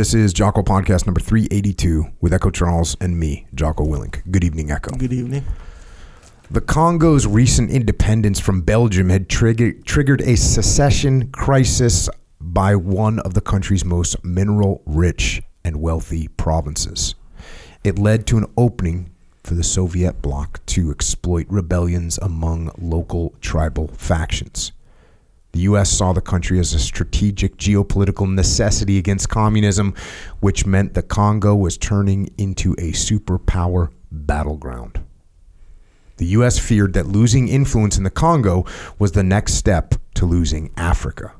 This is Jocko Podcast number 382 with Echo Charles and me, Jocko Willink. Good evening, Echo. Good evening. The Congo's recent independence from Belgium had triggered, triggered a secession crisis by one of the country's most mineral rich and wealthy provinces. It led to an opening for the Soviet bloc to exploit rebellions among local tribal factions. The U.S. saw the country as a strategic geopolitical necessity against communism, which meant the Congo was turning into a superpower battleground. The U.S. feared that losing influence in the Congo was the next step to losing Africa.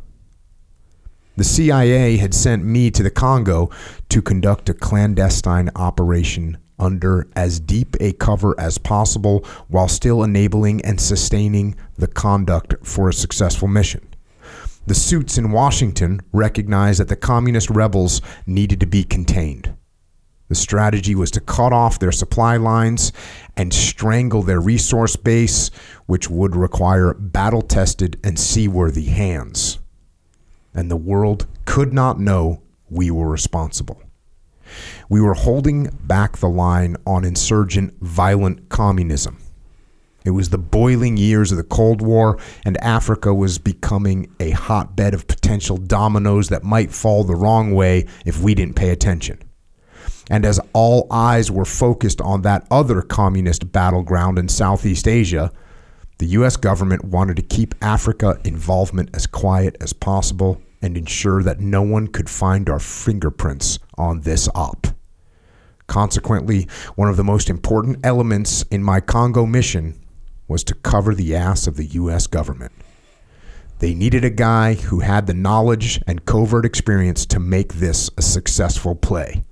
The CIA had sent me to the Congo to conduct a clandestine operation under as deep a cover as possible while still enabling and sustaining the conduct for a successful mission. The suits in Washington recognized that the communist rebels needed to be contained. The strategy was to cut off their supply lines and strangle their resource base, which would require battle tested and seaworthy hands. And the world could not know we were responsible. We were holding back the line on insurgent, violent communism. It was the boiling years of the Cold War, and Africa was becoming a hotbed of potential dominoes that might fall the wrong way if we didn't pay attention. And as all eyes were focused on that other communist battleground in Southeast Asia, the US government wanted to keep Africa involvement as quiet as possible and ensure that no one could find our fingerprints on this op. Consequently, one of the most important elements in my Congo mission was to cover the ass of the US government. They needed a guy who had the knowledge and covert experience to make this a successful play.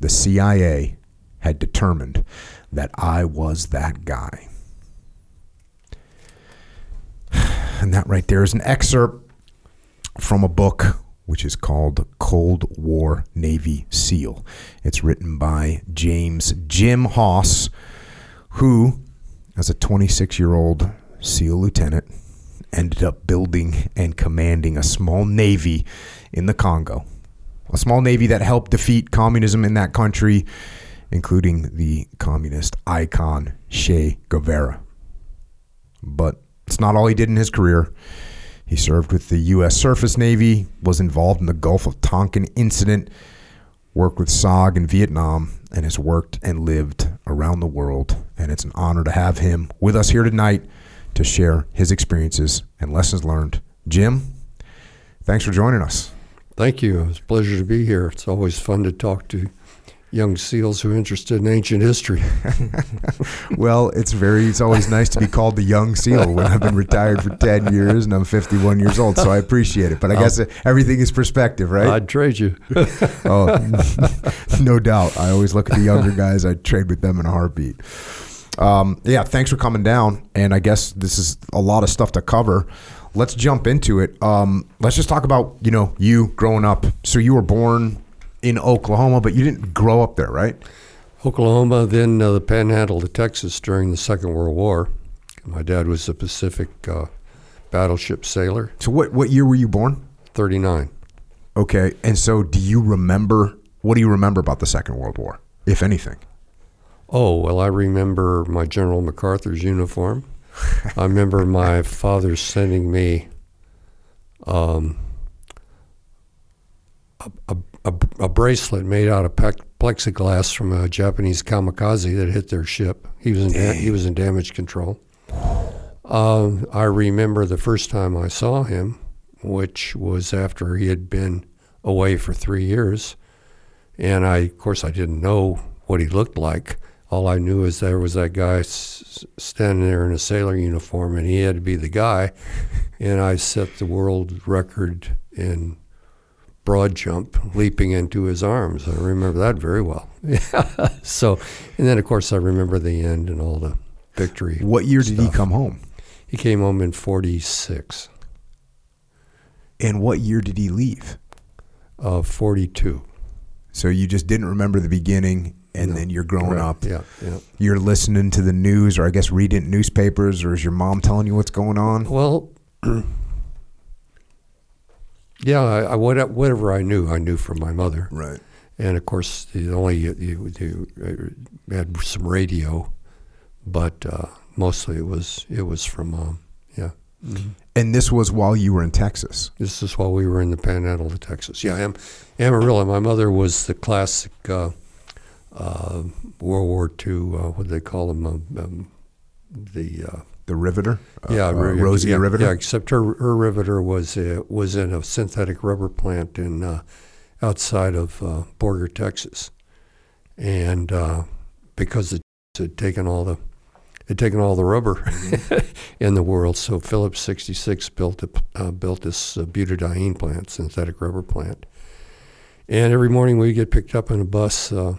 The CIA had determined that I was that guy. And that right there is an excerpt from a book which is called Cold War Navy SEAL. It's written by James Jim Hawes, who, as a 26 year old SEAL lieutenant, ended up building and commanding a small navy in the Congo. A small navy that helped defeat communism in that country, including the communist icon Che Guevara. But it's not all he did in his career. He served with the U.S. Surface Navy, was involved in the Gulf of Tonkin incident, worked with SOG in Vietnam, and has worked and lived around the world. And it's an honor to have him with us here tonight to share his experiences and lessons learned. Jim, thanks for joining us. Thank you. It's a pleasure to be here. It's always fun to talk to young SEALs who are interested in ancient history. well, it's very, it's always nice to be called the young SEAL when I've been retired for 10 years and I'm 51 years old. So I appreciate it. But I guess everything is perspective, right? I'd trade you. oh, no doubt. I always look at the younger guys, I'd trade with them in a heartbeat. Um, yeah, thanks for coming down. And I guess this is a lot of stuff to cover. Let's jump into it. Um, let's just talk about, you know, you growing up. So you were born in Oklahoma, but you didn't grow up there, right? Oklahoma, then uh, the panhandle of Texas during the Second World War. My dad was a Pacific uh, battleship sailor. So what what year were you born? 39. Okay. And so do you remember what do you remember about the Second World War, if anything? Oh, well, I remember my General MacArthur's uniform. I remember my father sending me um, a, a, a, a, bracelet made out of plexiglass from a Japanese kamikaze that hit their ship. He was in da- he was in damage control. Um, I remember the first time I saw him, which was after he had been away for three years, and I, of course, I didn't know what he looked like. All I knew is there was that guy s- standing there in a sailor uniform, and he had to be the guy. And I set the world record in broad jump, leaping into his arms. I remember that very well. so, and then of course I remember the end and all the victory. What year stuff. did he come home? He came home in '46. And what year did he leave? Uh, 42. So you just didn't remember the beginning, and No. then you're growing Right. up. Yeah, yeah. You're listening to the news, or I guess reading newspapers, or is your mom telling you what's going on? Well, Yeah, I, I, whatever I knew, I knew from my mother. Right. And of course, the only you, you, you uh, had some radio, but uh, mostly it was it was from mom. Yeah, And this was while you were in Texas. this is while we were in the Panhandle of Texas. Yeah, Am- Amarillo. My mother was the classic uh, uh, World War II. Uh, what do they call them? Um, um, the uh, The Riveter. Uh, yeah, uh, Rosie yeah, Riveter. Yeah, except her her riveter was uh, was in a synthetic rubber plant in uh, outside of uh, Borger, Texas, and uh, because it had taken all the had taken all the rubber in the world, so Phillips 66 built a, uh, built this uh, butadiene plant, synthetic rubber plant, and every morning we'd get picked up in a bus. Uh,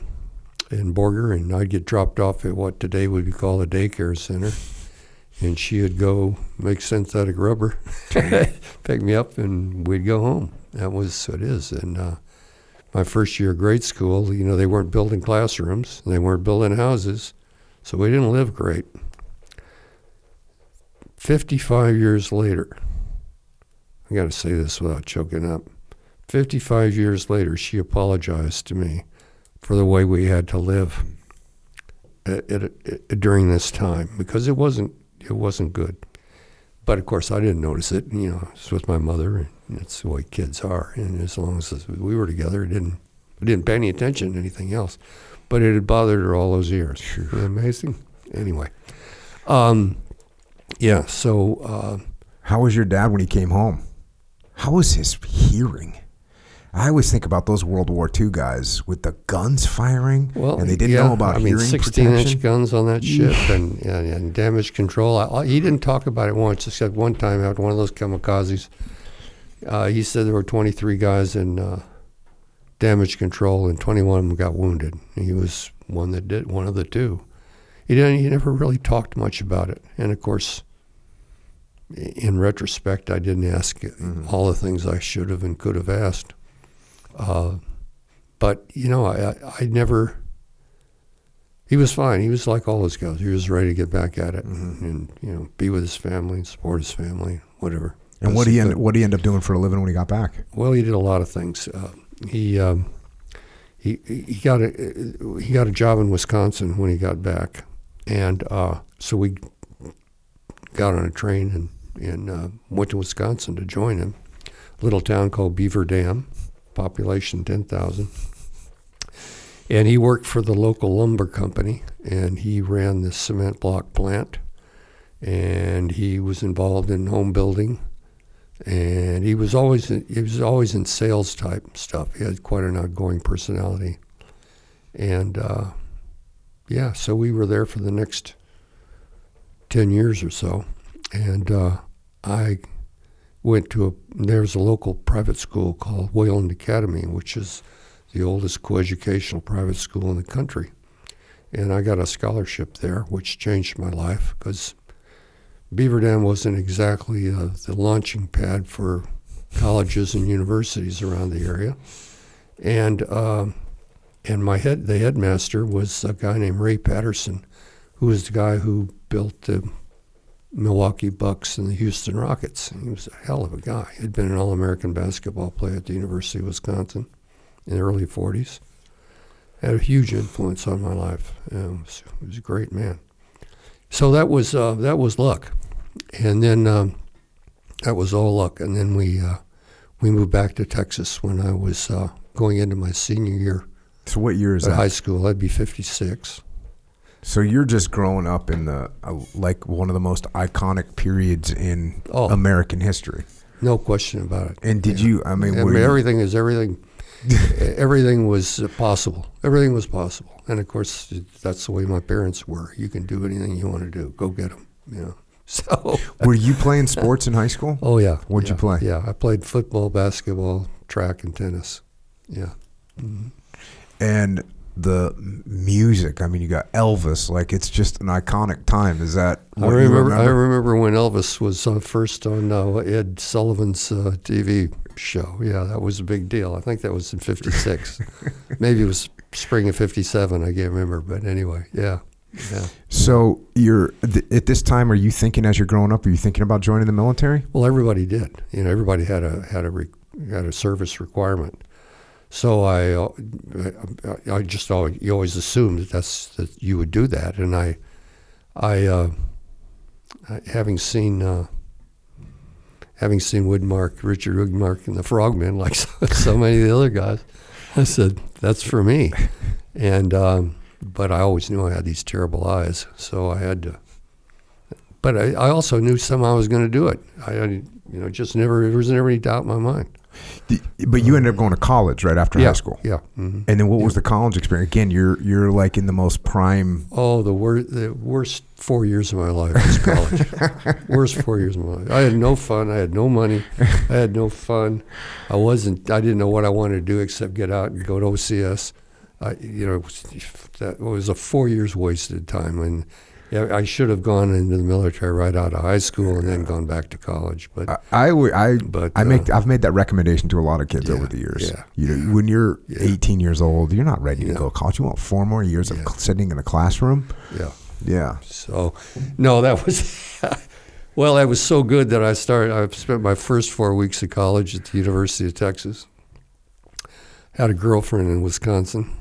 in Borger, and I'd get dropped off at what today would be called a daycare center and she would go make synthetic rubber, pick me up, and we'd go home. That was what it is. And uh, my first year of grade school, you know, they weren't building classrooms, they weren't building houses, so we didn't live great. 55 years later, I got to say this without choking up. 55 years later, she apologized to me for the way we had to live at, at, at, during this time because it wasn't it wasn't good. But of course, I didn't notice it. You know, it's with my mother, and it's the way kids are. And as long as we were together, it didn't I didn't pay any attention to anything else. But it had bothered her all those years. Isn't amazing? Anyway, um, yeah. So uh, How was your dad when he came home? How was his hearing? I always think about those World War II guys with the guns firing, well, and they didn't yeah, know about I mean, 16 protection. inch guns on that ship and, and, and damage control. I, he didn't talk about it once, except one time after one of those kamikazes. Uh, he said there were 23 guys in uh, damage control, and 21 of them got wounded. He was one that did one of the two. He didn't. He never really talked much about it, and of course, in retrospect, I didn't ask all the things I should have and could have asked. Uh, but you know, I, I, never. He was fine. He was like all those guys. He was ready to get back at it and you know be with his family and support his family, whatever. And what did he he end, what he end up doing for a living when he got back? Well, he did a lot of things. Uh, he um, he he got a he got a job in Wisconsin when he got back, and uh, so we got on a train and and uh, went to Wisconsin to join him. A little town called Beaver Dam, population ten thousand. And he worked for the local lumber company, and he ran the cement block plant, and he was involved in home building and he was always he was always in sales type stuff. He had quite an outgoing personality, and uh, yeah, so we were there for the next ten years or so, and uh, I went to a there's a local private school called Wayland Academy, which is the oldest coeducational private school in the country, and I got a scholarship there, which changed my life because Beaver Dam wasn't exactly uh, the launching pad for colleges and universities around the area, and um, and my head the headmaster was a guy named Ray Patterson, who was the guy who built the Milwaukee Bucks and the Houston Rockets. He was a hell of a guy. He'd been an All-American basketball player at the University of Wisconsin in the early '40s. Had a huge influence on my life. Um, he was a great man. So that was uh, that was luck, and then um, that was all luck. And then we uh, we moved back to Texas when I was uh, going into my senior year So what year is at that? high school. I'd be 56. So you're just growing up in the uh, like one of the most iconic periods in Oh. American history. No question about it. And did you? I mean, I mean, you- everything is everything. everything was possible. Everything was possible, and of course, that's the way my parents were. You can do anything you want to do. Go get them. You know. So. were you playing sports in high school? Oh yeah. What'd you play? Yeah, I played football, basketball, track, and tennis. Yeah. And the music. I mean, you got Elvis. Like it's just an iconic time. Is that I you remember, I remember? remember when Elvis was uh, first on uh, Ed Sullivan's uh, TV show. Yeah, that was a big deal. I think that was in '56. Maybe it was spring of '57. I can't remember, but anyway, yeah, yeah. So you're th- at this time. Are you thinking as you're growing up? Are you thinking about joining the military? Well, everybody did. You know, everybody had a had a re- had a service requirement. So I, uh, I, I just always, you always assumed that that's that you would do that, and I, I, uh, having seen uh, having seen Widmark, Richard Widmark, and the Frogmen, like so, so, many of the other guys, I said that's for me, and um, but I always knew I had these terrible eyes, so I had to. But I, I also knew somehow I was going to do it. I, you know, just never there was never any doubt in my mind. But you ended up going to college right after yeah, high school. Yeah. Mm-hmm. And then what was the college experience? Again, you're you're like in the most prime. Oh, the worst the worst four years of my life was college. worst four years of my life. I had no fun. I had no money. I had no fun. I wasn't. I didn't know what I wanted to do except get out and go to OCS. I, you know, that was a four years wasted time and yeah, I should have gone into the military right out of high school and then gone back to college. But I, I, I, but, I make, uh, I've made that recommendation to a lot of kids yeah, over the years. yeah, you know, when you're yeah. 18 years old, you're not ready to go to college. You want four more years Yeah. of sitting in a classroom. yeah. Yeah. So, no, that was well. That was so good that I started. I spent my first four weeks of college at the University of Texas. Had a girlfriend in Wisconsin.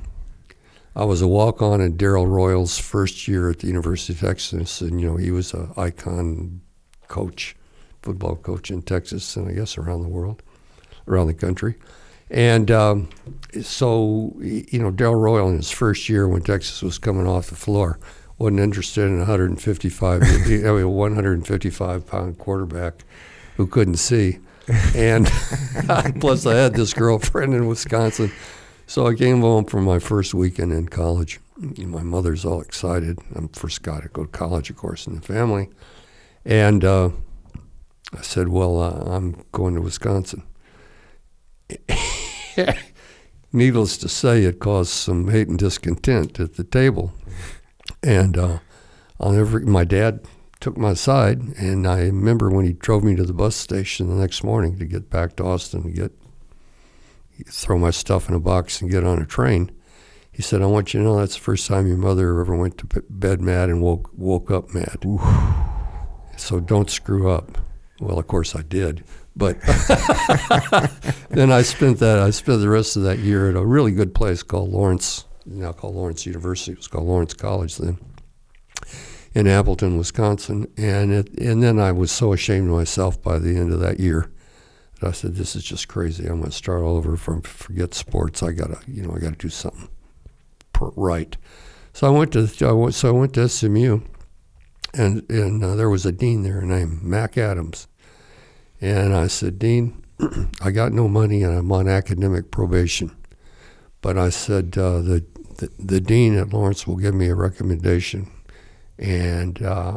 I was a walk-on in Darrell Royal's first year at the University of Texas, and you know he was a icon coach, football coach in Texas, and I guess around the world, around the country. And um, so, you know, Darrell Royal in his first year when Texas was coming off the floor wasn't interested in a 155, I mean, a 155 pound quarterback who couldn't see. And plus, I had this girlfriend in Wisconsin. So I came home for my first weekend in college. My mother's all excited. I'm first guy to go to college, of course, in the family. And uh, I said, Well, uh, I'm going to Wisconsin. Needless to say, it caused some hate and discontent at the table. And uh, I'll never, my dad took my side, and I remember when he drove me to the bus station the next morning to get back to Austin to get throw my stuff in a box and get on a train. He said, "I want you to know that's the first time your mother ever went to bed mad and woke woke up mad. So don't screw up." Well, of course I did, but then I spent that I spent the rest of that year at a really good place called Lawrence, now called Lawrence University. It was called Lawrence College then, in Appleton, Wisconsin, and it, and then I was so ashamed of myself by the end of that year that I said, "This is just crazy. I'm going to start all over from forget sports. I gotta, you know, I gotta do something right." So I went to I went, so I went to SMU, and and uh, there was a dean there named Mac Adams, and I said, "Dean, I got no money and I'm on academic probation, but I said uh, the, the the dean at Lawrence will give me a recommendation, and uh,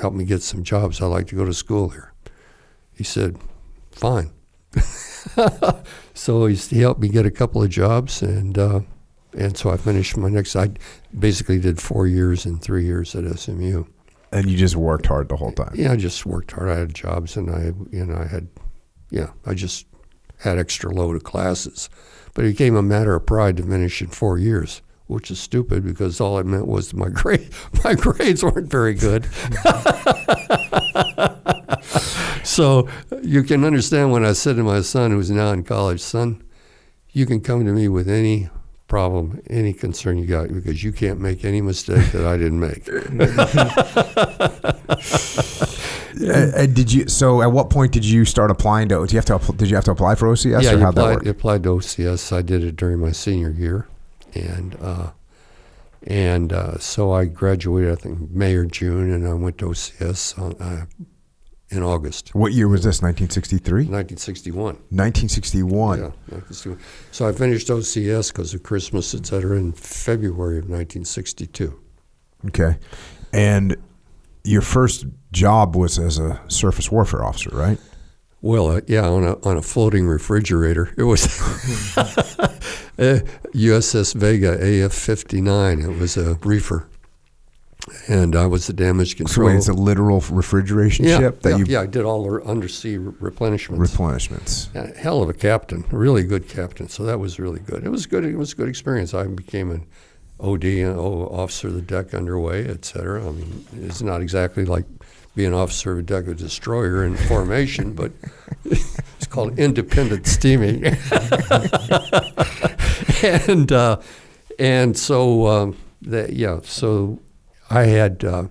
help me get some jobs. I'd like to go to school here." He said, "Fine." so he's, he helped me get a couple of jobs, and uh, and so I finished my next. I basically did four years and three years at SMU. And you just worked hard the whole time. Yeah, I just worked hard. I had jobs, and I you know I had, yeah, I just had extra load of classes, but it became a matter of pride to finish in four years. Which is stupid because all it meant was my grade, my grades weren't very good. so you can understand when I said to my son, who's now in college, son, you can come to me with any problem, any concern you got, because you can't make any mistake that I didn't make. Uh, uh, did you? So, at what point did you start applying to? Did you have to? Did you have to apply for OCS, yeah, or that applied, work? applied to OCS. I did it during my senior year, and uh, and uh, so I graduated, I think May or June, and I went to OCS on, uh, in August, What year was this? 1963, 1961. 1961. Yeah, 1961. So I finished OCS because of Christmas, et cetera, in February of 1962. Okay, and your first job was as a surface warfare officer, right? Well, uh, yeah, on a on a floating refrigerator. It was uh, USS Vega AF fifty nine. It was a reefer, and I was the damage So control. wait, it's a literal refrigeration yeah, ship that yeah, you yeah, I did all the undersea re- replenishments. replenishments. Yeah, hell of a captain, a really good captain. So that was really good. It was good. It was a good experience. I became an OD, an officer of the deck underway, et cetera. I mean, it's not exactly like being officer of a deck of a destroyer in formation, but it's called independent steaming, and uh, and so um, that yeah, so I had uh,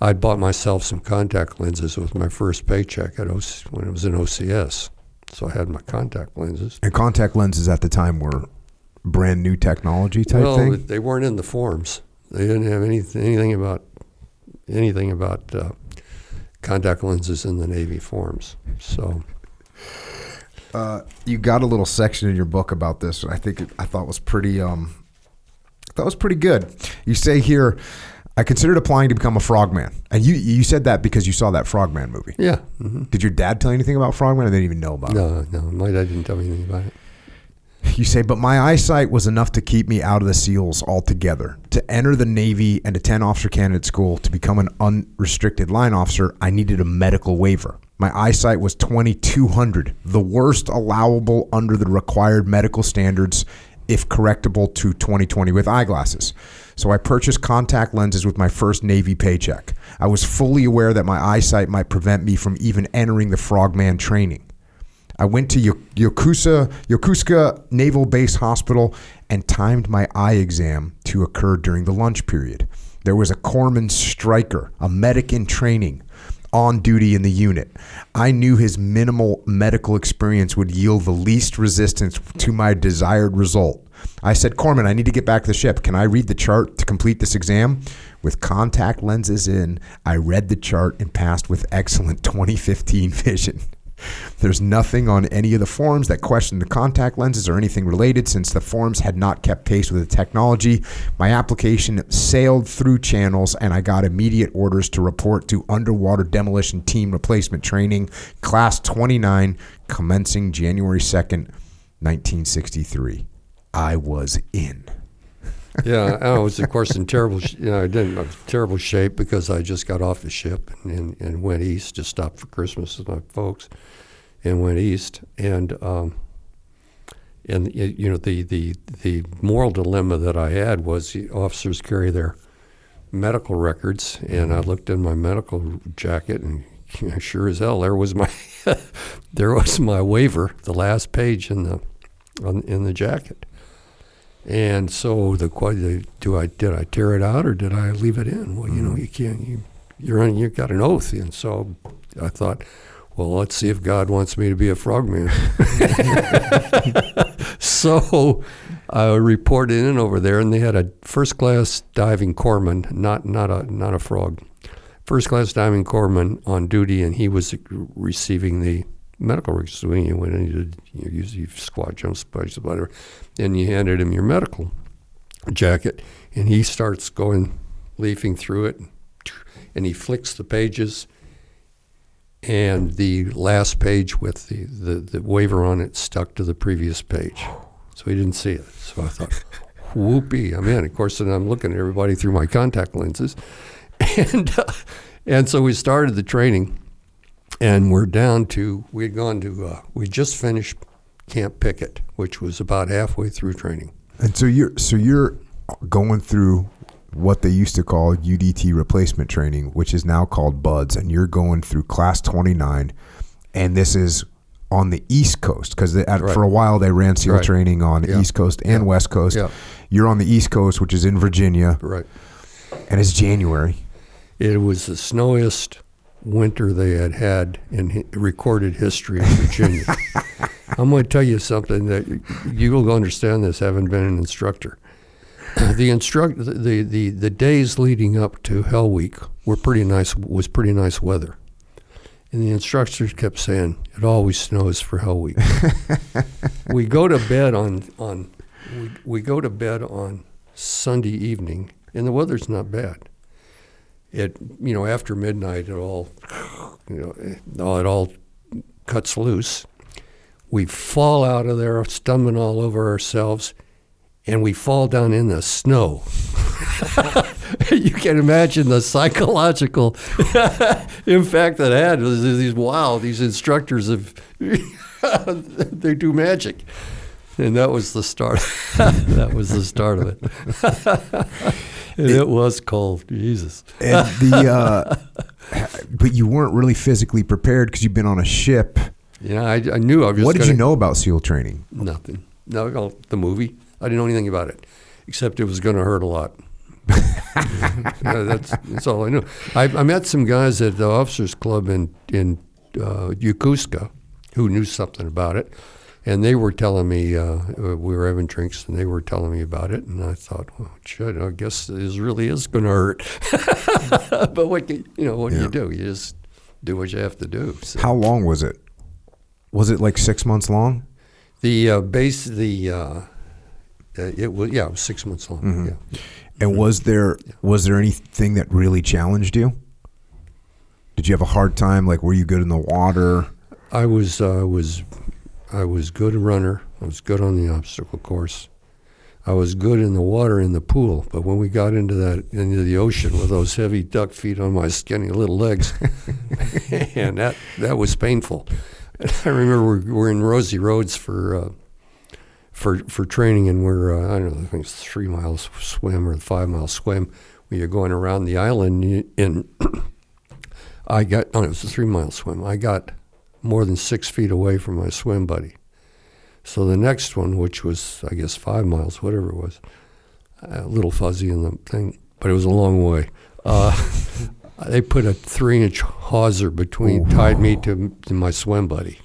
I'd bought myself some contact lenses with my first paycheck at OC, when it was in OCS, so I had my contact lenses. And contact lenses at the time were brand new technology type well, thing. they weren't in the forms. They didn't have anything anything about anything about uh, contact lenses in the Navy forms. So Uh, you got a little section in your book about this. And I think it, I thought was pretty. Um, that was pretty good. You say here, I considered applying to become a frogman, and you you said that because you saw that frogman movie. yeah, hmm Did your dad tell you anything about frogman? I didn't even know about it. no, no, my dad didn't tell me anything about it. You say, but my eyesight was enough to keep me out of the SEALs altogether. To enter the Navy and attend officer candidate school to become an unrestricted line officer, I needed a medical waiver. My eyesight was 2200, the worst allowable under the required medical standards if correctable to 2020 with eyeglasses. So I purchased contact lenses with my first Navy paycheck. I was fully aware that my eyesight might prevent me from even entering the frogman training. I went to Yo- Yokosuka, Yokosuka Naval Base Hospital and timed my eye exam to occur during the lunch period. There was a corpsman striker, a medic in training, on duty in the unit. I knew his minimal medical experience would yield the least resistance to my desired result. I said, Corpsman, I need to get back to the ship. Can I read the chart to complete this exam? With contact lenses in, I read the chart and passed with excellent 2015 vision. There's nothing on any of the forms that questioned the contact lenses or anything related since the forms had not kept pace with the technology. My application sailed through channels and I got immediate orders to report to underwater demolition team replacement training, class 29, commencing January 2nd, 1963. I was in. Yeah, I was of course in terrible, you know, I didn't terrible shape because I just got off the ship and, and, went east, just stopped for Christmas with my folks, and went east, and um, and you know the the the moral dilemma that I had was the officers carry their medical records, and I looked in my medical jacket, and you know, sure as hell there was my there was my waiver, the last page in the on, in the jacket. And so the question, do I did I tear it out or did I leave it in? Well, you know, mm. you can't. You, you're on. You've got an oath, and so I thought, well, let's see if God wants me to be a frogman. so I reported in over there, and they had a first class diving corpsman, not not a not a frog, first class diving corpsman on duty, and he was receiving the medical. So when you went in, you did you usually squat jumps, spikes, whatever, and you handed him your medical jacket, and he starts going leafing through it, and he flicks the pages. And the last page with the, the, the waiver on it stuck to the previous page. So he didn't see it. So I thought, whoopee, I'm in. Of course, then I'm looking at everybody through my contact lenses. And, uh, and so we started the training, and we're down to, we had gone to, uh, we just finished Camp Pickett, which was about halfway through training. And so you're so you're going through what they used to call UDT replacement training, which is now called BUDS, and you're going through class 29, and this is on the East Coast because Right. for a while they ran SEAL Right. training on Yeah. East Coast and Yeah. West Coast. Yeah. You're on the East Coast, which is in Virginia, Right. and it's January. It was the snowiest winter they had had in recorded history in Virginia. I'm going to tell you something that you will understand this, having been an instructor. Uh, the instruct the, the, the days leading up to Hell Week were pretty nice. Was pretty nice weather, and the instructors kept saying it always snows for Hell Week. we go to bed on on we, we go to bed on Sunday evening, and the weather's not bad it you know after midnight it all you know it all, cuts loose. We fall out of there stumbling all over ourselves and we fall down in the snow. You can imagine the psychological impact that had. These wow these instructors have they do magic. And that was the start that was the start of it and it was cold jesus And the uh, but you weren't really physically prepared because you've been on a ship Yeah, I, I knew I was. what did gonna, you know about SEAL training? Nothing. No, the movie. I didn't know anything about it, except it was going to hurt a lot. Yeah, that's that's all I knew. I, I met some guys at the officers club in in uh, Yokosuka who knew something about it, and they were telling me uh, we were having drinks, and they were telling me about it, and I thought, well, shit, I guess this really is going to hurt. but what can, you know, what do you do? You just do what you have to do. So. How long was it? Was it like six months long? The uh, base, the uh, uh, it was yeah, it was six months long. Mm-hmm. Yeah. And was there was there anything that really challenged you? Did you have a hard time? Like, were you good in the water? I was uh, was I was good runner. I was good on the obstacle course. I was good in the water in the pool, but when we got into that into the ocean with those heavy duck feet on my skinny little legs, and that that was painful. I remember we're, we're in Rosie Roads for uh, for for training, and we're uh, I don't know, I think it's three miles swim or five mile swim. We you're going around the island, and I got oh, it was a three mile swim. I got more than six feet away from my swim buddy. So the next one, which was I guess five miles, whatever it was, a little fuzzy in the thing, but it was a long way. Uh, they put a three-inch hawser between, tied me to, to my swim buddy.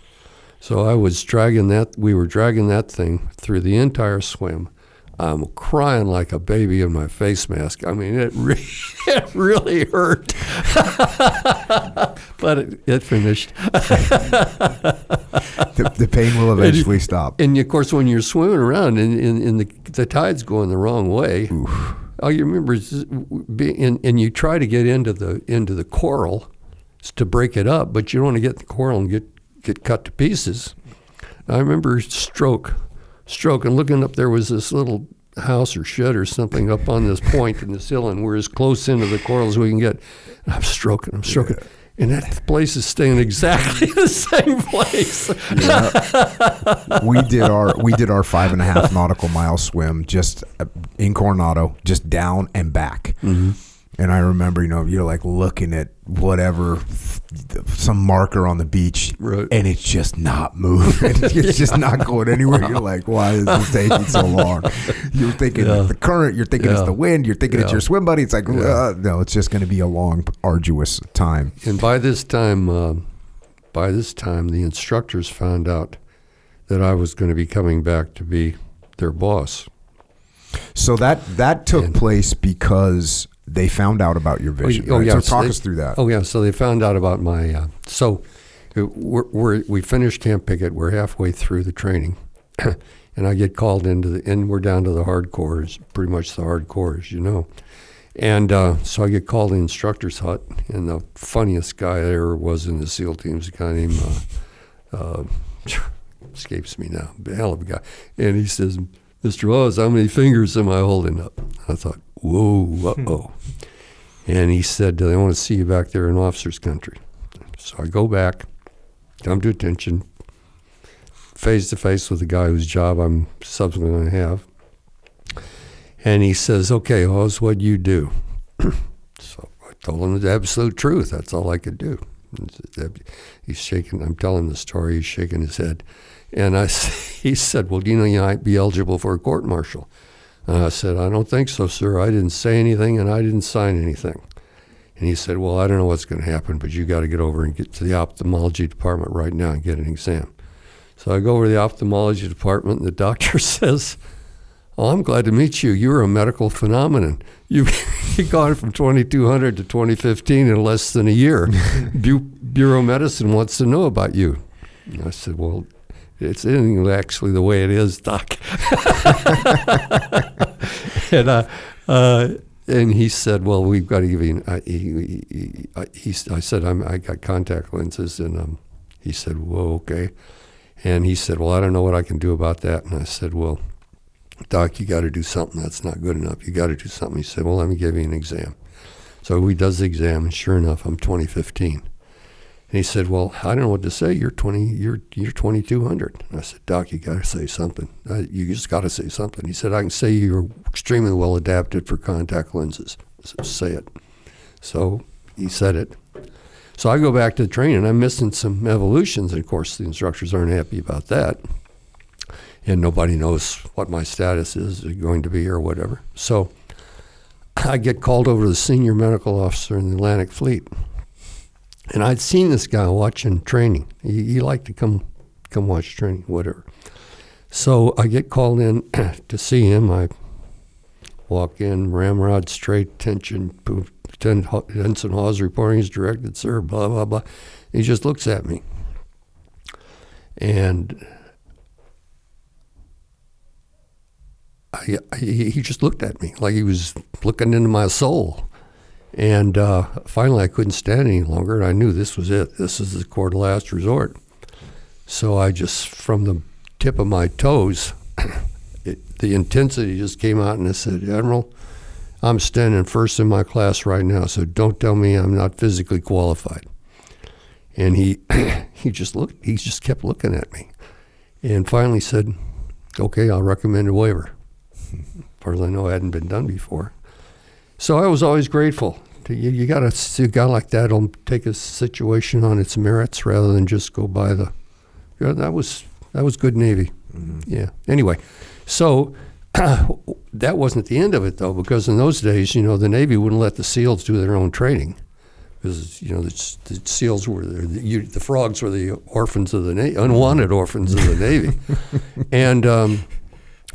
So I was dragging that. We were dragging that thing through the entire swim. I'm crying like a baby in my face mask. I mean, it, re- it really hurt, but it, it finished. The, the pain will eventually stop. And of course, when you're swimming around and, and, and the, the tide's going the wrong way, all you remember is being, and, and you try to get into the into the coral to break it up, but you don't want to get the coral and get get cut to pieces. I remember stroke, stroke, and looking up there was this little house or shed or something up on this point in this hill, and we're as close into the coral as we can get. And I'm stroking, I'm stroking. And that place is staying exactly the same place. we did our we did our five and a half nautical mile swim just uh, in Coronado, just down and back. Mm-hmm. And I remember, you know, you're like looking at whatever, some marker on the beach, Right. and it's just not moving. it's just not going anywhere. You're like, why is this taking so long? You're thinking Yeah. it's the current. You're thinking it's the wind. You're thinking it's your swim buddy. It's like, uh, no, it's just going to be a long, arduous time. And by this time, uh, by this time, the instructors found out that I was going to be coming back to be their boss. So that that took And- place because they found out about your vision. oh, right? yeah, So so talk they- us through that. Oh yeah, so they found out about my. Uh, so uh, we're, we're we finished Camp Pickett. We're halfway through the training, and I get called into the and we're down to the hardcores, pretty much the hardcores, you know. And uh, so I get called to the instructor's hut, and the funniest guy there was in the SEAL teams, a guy named uh, uh, escapes me now, hell of a guy. And he says, "Mr. Hawes, how many fingers am I holding up?" I thought, "Whoa, uh oh." And he said, They want to see you back there in officer's country. So I go back, come to attention, face to face with the guy whose job I'm subsequently going to have. And he says, Okay, Hawes, what do you do? so I told him the absolute truth. That's all I could do. He's shaking, I'm telling the story, he's shaking his head. And I, he said, Well, you know you might be eligible for a court martial? And I said, I don't think so, sir. I didn't say anything and I didn't sign anything. And he said, Well, I don't know what's going to happen, but you got to get over and get to the ophthalmology department right now and get an exam. So I go over to the ophthalmology department, and the doctor says, Oh, I'm glad to meet you. You're a medical phenomenon. You've gone from 2200 to 2015 in less than a year. Bu- Bureau of Medicine wants to know about you. And I said, Well, it's actually the way it is, doc. and uh, uh, and he said, "Well, we've got to give you." I, he, he, he, he, I said, I'm, "I got contact lenses," and um, he said, "Whoa, okay." And he said, "Well, I don't know what I can do about that." And I said, "Well, doc, you got to do something. That's not good enough. You got to do something." He said, "Well, let me give you an exam." So he does the exam, and sure enough, I'm 2015. And he said, "Well, I don't know what to say. You're 20. You're you're 2200." I said, "Doc, you got to say something. You just got to say something." He said, "I can say you're extremely well adapted for contact lenses. So say it." So he said it. So I go back to the training. I'm missing some evolutions, and of course the instructors aren't happy about that, and nobody knows what my status is going to be or whatever. So I get called over to the senior medical officer in the Atlantic Fleet, and I'd seen this guy watching training. He, he liked to come come watch training, whatever. So I get called in to see him. I walk in, ramrod straight, tension, poof, ten, Ensign Hawes reporting is directed, sir, blah, blah, blah. He just looks at me. And I, he, he just looked at me like he was looking into my soul. And uh, finally, I couldn't stand any longer, and I knew this was it. This is the court of last resort. So I just, from the tip of my toes, it, the intensity just came out, and I said, Admiral, I'm standing first in my class right now, so don't tell me I'm not physically qualified. And he, he just looked, he just kept looking at me, and finally said, "Okay, I'll recommend a waiver." As far as I know, it hadn't been done before. So I was always grateful. To, you, you got to see a guy like that will take a situation on its merits rather than just go by the. Yeah, that was that was good Navy. Mm-hmm. Yeah. Anyway, so that wasn't the end of it though, because in those days, you know, the Navy wouldn't let the SEALs do their own training, because you know the, the SEALs were the, you, the, frogs were the orphans of the Navy, unwanted orphans of the Navy, and um,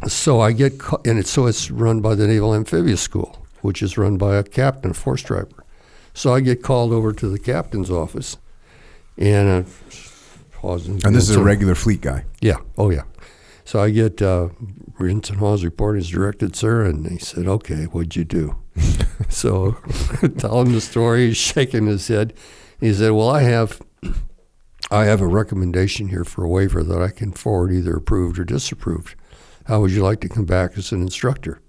so I get and it's so it's run by the Naval Amphibious School, which is run by a captain, a four striper. So I get called over to the captain's office, and. pause and this is a regular fleet guy. Yeah. Oh, yeah. So I get uh, Ensign Hawes report is directed, sir, and he said, "Okay, what'd you do?" so tell him the story. He's shaking his head. He said, "Well, I have, I have a recommendation here for a waiver that I can forward, either approved or disapproved. How would you like to come back as an instructor?"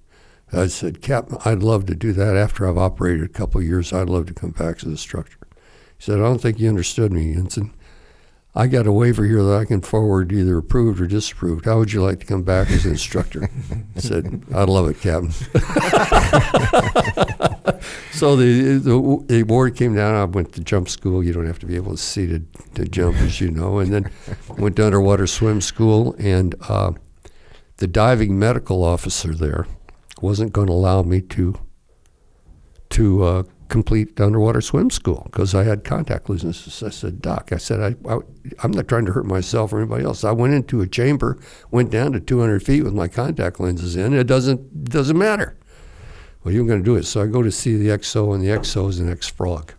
I said, "Captain, I'd love to do that. After I've operated a couple years, I'd love to come back to the structure. He said, "I don't think you understood me, Ensign." I got a waiver here that I can forward either approved or disapproved. How would you like to come back as an instructor? I said, I'd love it, Captain. so the, the, the award came down. I went to jump school. You don't have to be able to see to, to jump, as you know. And then went to underwater swim school. And uh, the diving medical officer there wasn't going to allow me to to uh, complete underwater swim school because I had contact lenses. I said, Doc, I said, I, I, am not trying to hurt myself or anybody else. I went into a chamber, went down to 200 feet with my contact lenses in. It doesn't doesn't matter. Well, you're going to do it. So I go to see the XO, and the XO is an X frog.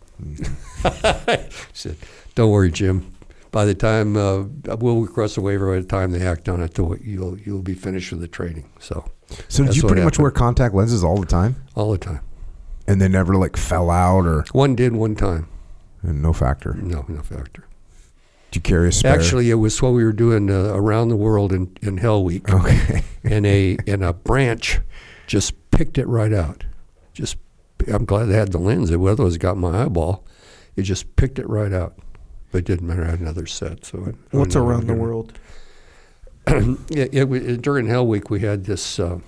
I said, Don't worry, Jim. By the time uh, we'll request a waiver, by the time they act on it, you'll you'll be finished with the training. So, so did you pretty much wear contact lenses all the time? All the time and they never like fell out or one did one time. And no factor. No, no factor. Did you carry a spare? Actually, it was what we were doing uh, around the world in, in Hell Week. Okay. and a and a branch just picked it right out. Just I'm glad they had the lens. It otherwise, got my eyeball. It just picked it right out. But it didn't matter. I had another set. So I, what's I around the world? yeah, it, it, during Hell Week, we had this uh,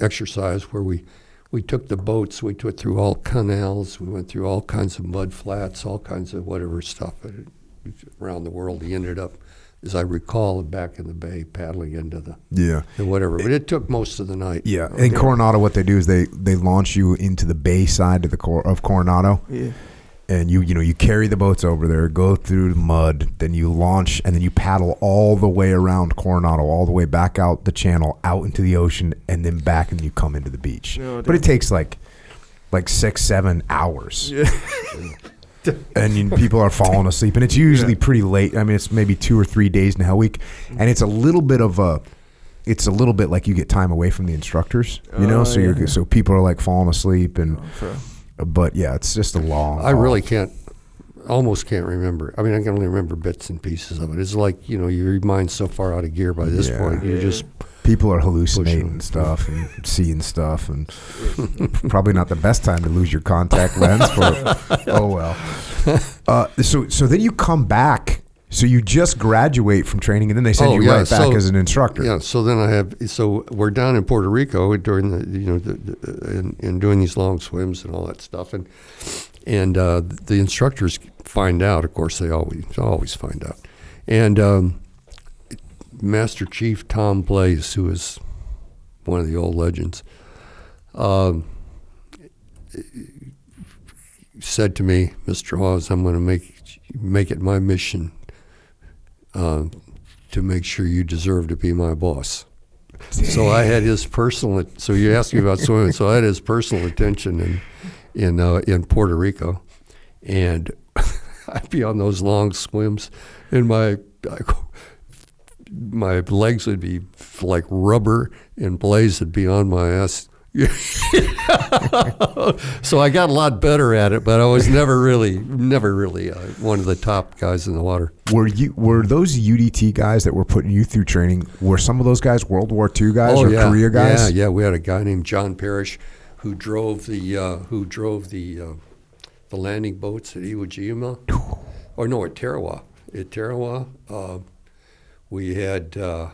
exercise where we we took the boats, we went through all canals, we went through all kinds of mud flats, all kinds of whatever stuff around the world. He ended up, as I recall, back in the bay paddling into the yeah and whatever. But it took most of the night. Yeah, okay. in Coronado, what they do is they they launch you into the bay side of the cor- of Coronado. Yeah and you you know you carry the boats over there, go through the mud, then you launch, and then you paddle all the way around Coronado, all the way back out the channel, out into the ocean, and then back, and you come into the beach. But it takes like like six, seven hours. Yeah. and you, people are falling asleep, and it's usually yeah. pretty late. I mean, it's maybe two or three days in Hell Week, mm-hmm. and it's a little bit of a, it's a little bit like you get time away from the instructors, you know. Oh, so yeah. you're so people are like falling asleep, and oh, but yeah, it's just a long. I really can't, almost can't remember. I mean, I can only remember bits and pieces of it. It's like you know, your mind's so far out of gear by this yeah. point. you're just people are hallucinating stuff and seeing stuff, and probably not the best time to lose your contact lens. But oh well. Uh, so so then you come back so you just graduate from training, and then they send oh, you yeah. right back so, as an instructor. Yeah. So then I have. So we're down in Puerto Rico during the you know the, the, and, and, doing these long swims and all that stuff, and and uh, the instructors find out. Of course, they always always find out. And um, Master Chief Tom Blaze, who is one of the old legends, um, said to me, "Mr. Hawes, I'm going to make make it my mission uh, to make sure you deserve to be my boss." So I had his personal. So you asked me about swimming. So I had his personal attention in in uh, in Puerto Rico, and I'd be on those long swims, and my my legs would be like rubber, and Blaze would be on my ass. so I got a lot better at it, but I was never really, never really uh, one of the top guys in the water. Were you were those UDT guys that were putting you through training? Were some of those guys World War II guys oh, or yeah. Korea guys? Yeah, yeah. We had a guy named John Parrish who drove the uh, who drove the uh, the landing boats at Iwo Jima, or no, at Tarawa. At Tarawa, uh, we had uh,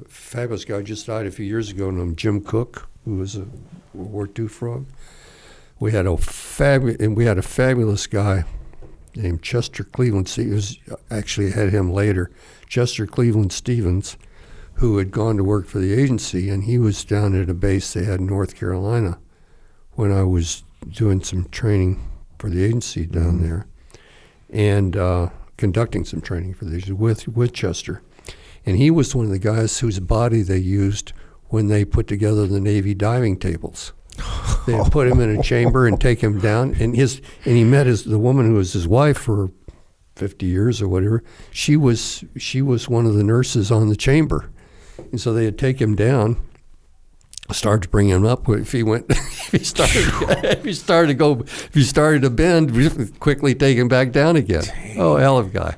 a fabulous guy just died a few years ago named Jim Cook, who was a World War II frog. We had a fabu- and we had a fabulous guy named Chester Cleveland. He was actually had him later, Chester Cleveland Stevens, who had gone to work for the agency, and he was down at a base they had in North Carolina when I was doing some training for the agency down Mhm. there, and uh, conducting some training for the agency with with Chester. And he was one of the guys whose body they used when they put together the Navy diving tables. They put him in a chamber and take him down, and his and he met his the woman who was his wife for fifty years or whatever. She was she was one of the nurses on the chamber, and so they'd take him down, start to bring him up. If he went, if he started, if he started to go, if he started to bend, quickly take him back down again. Oh, hell of a guy,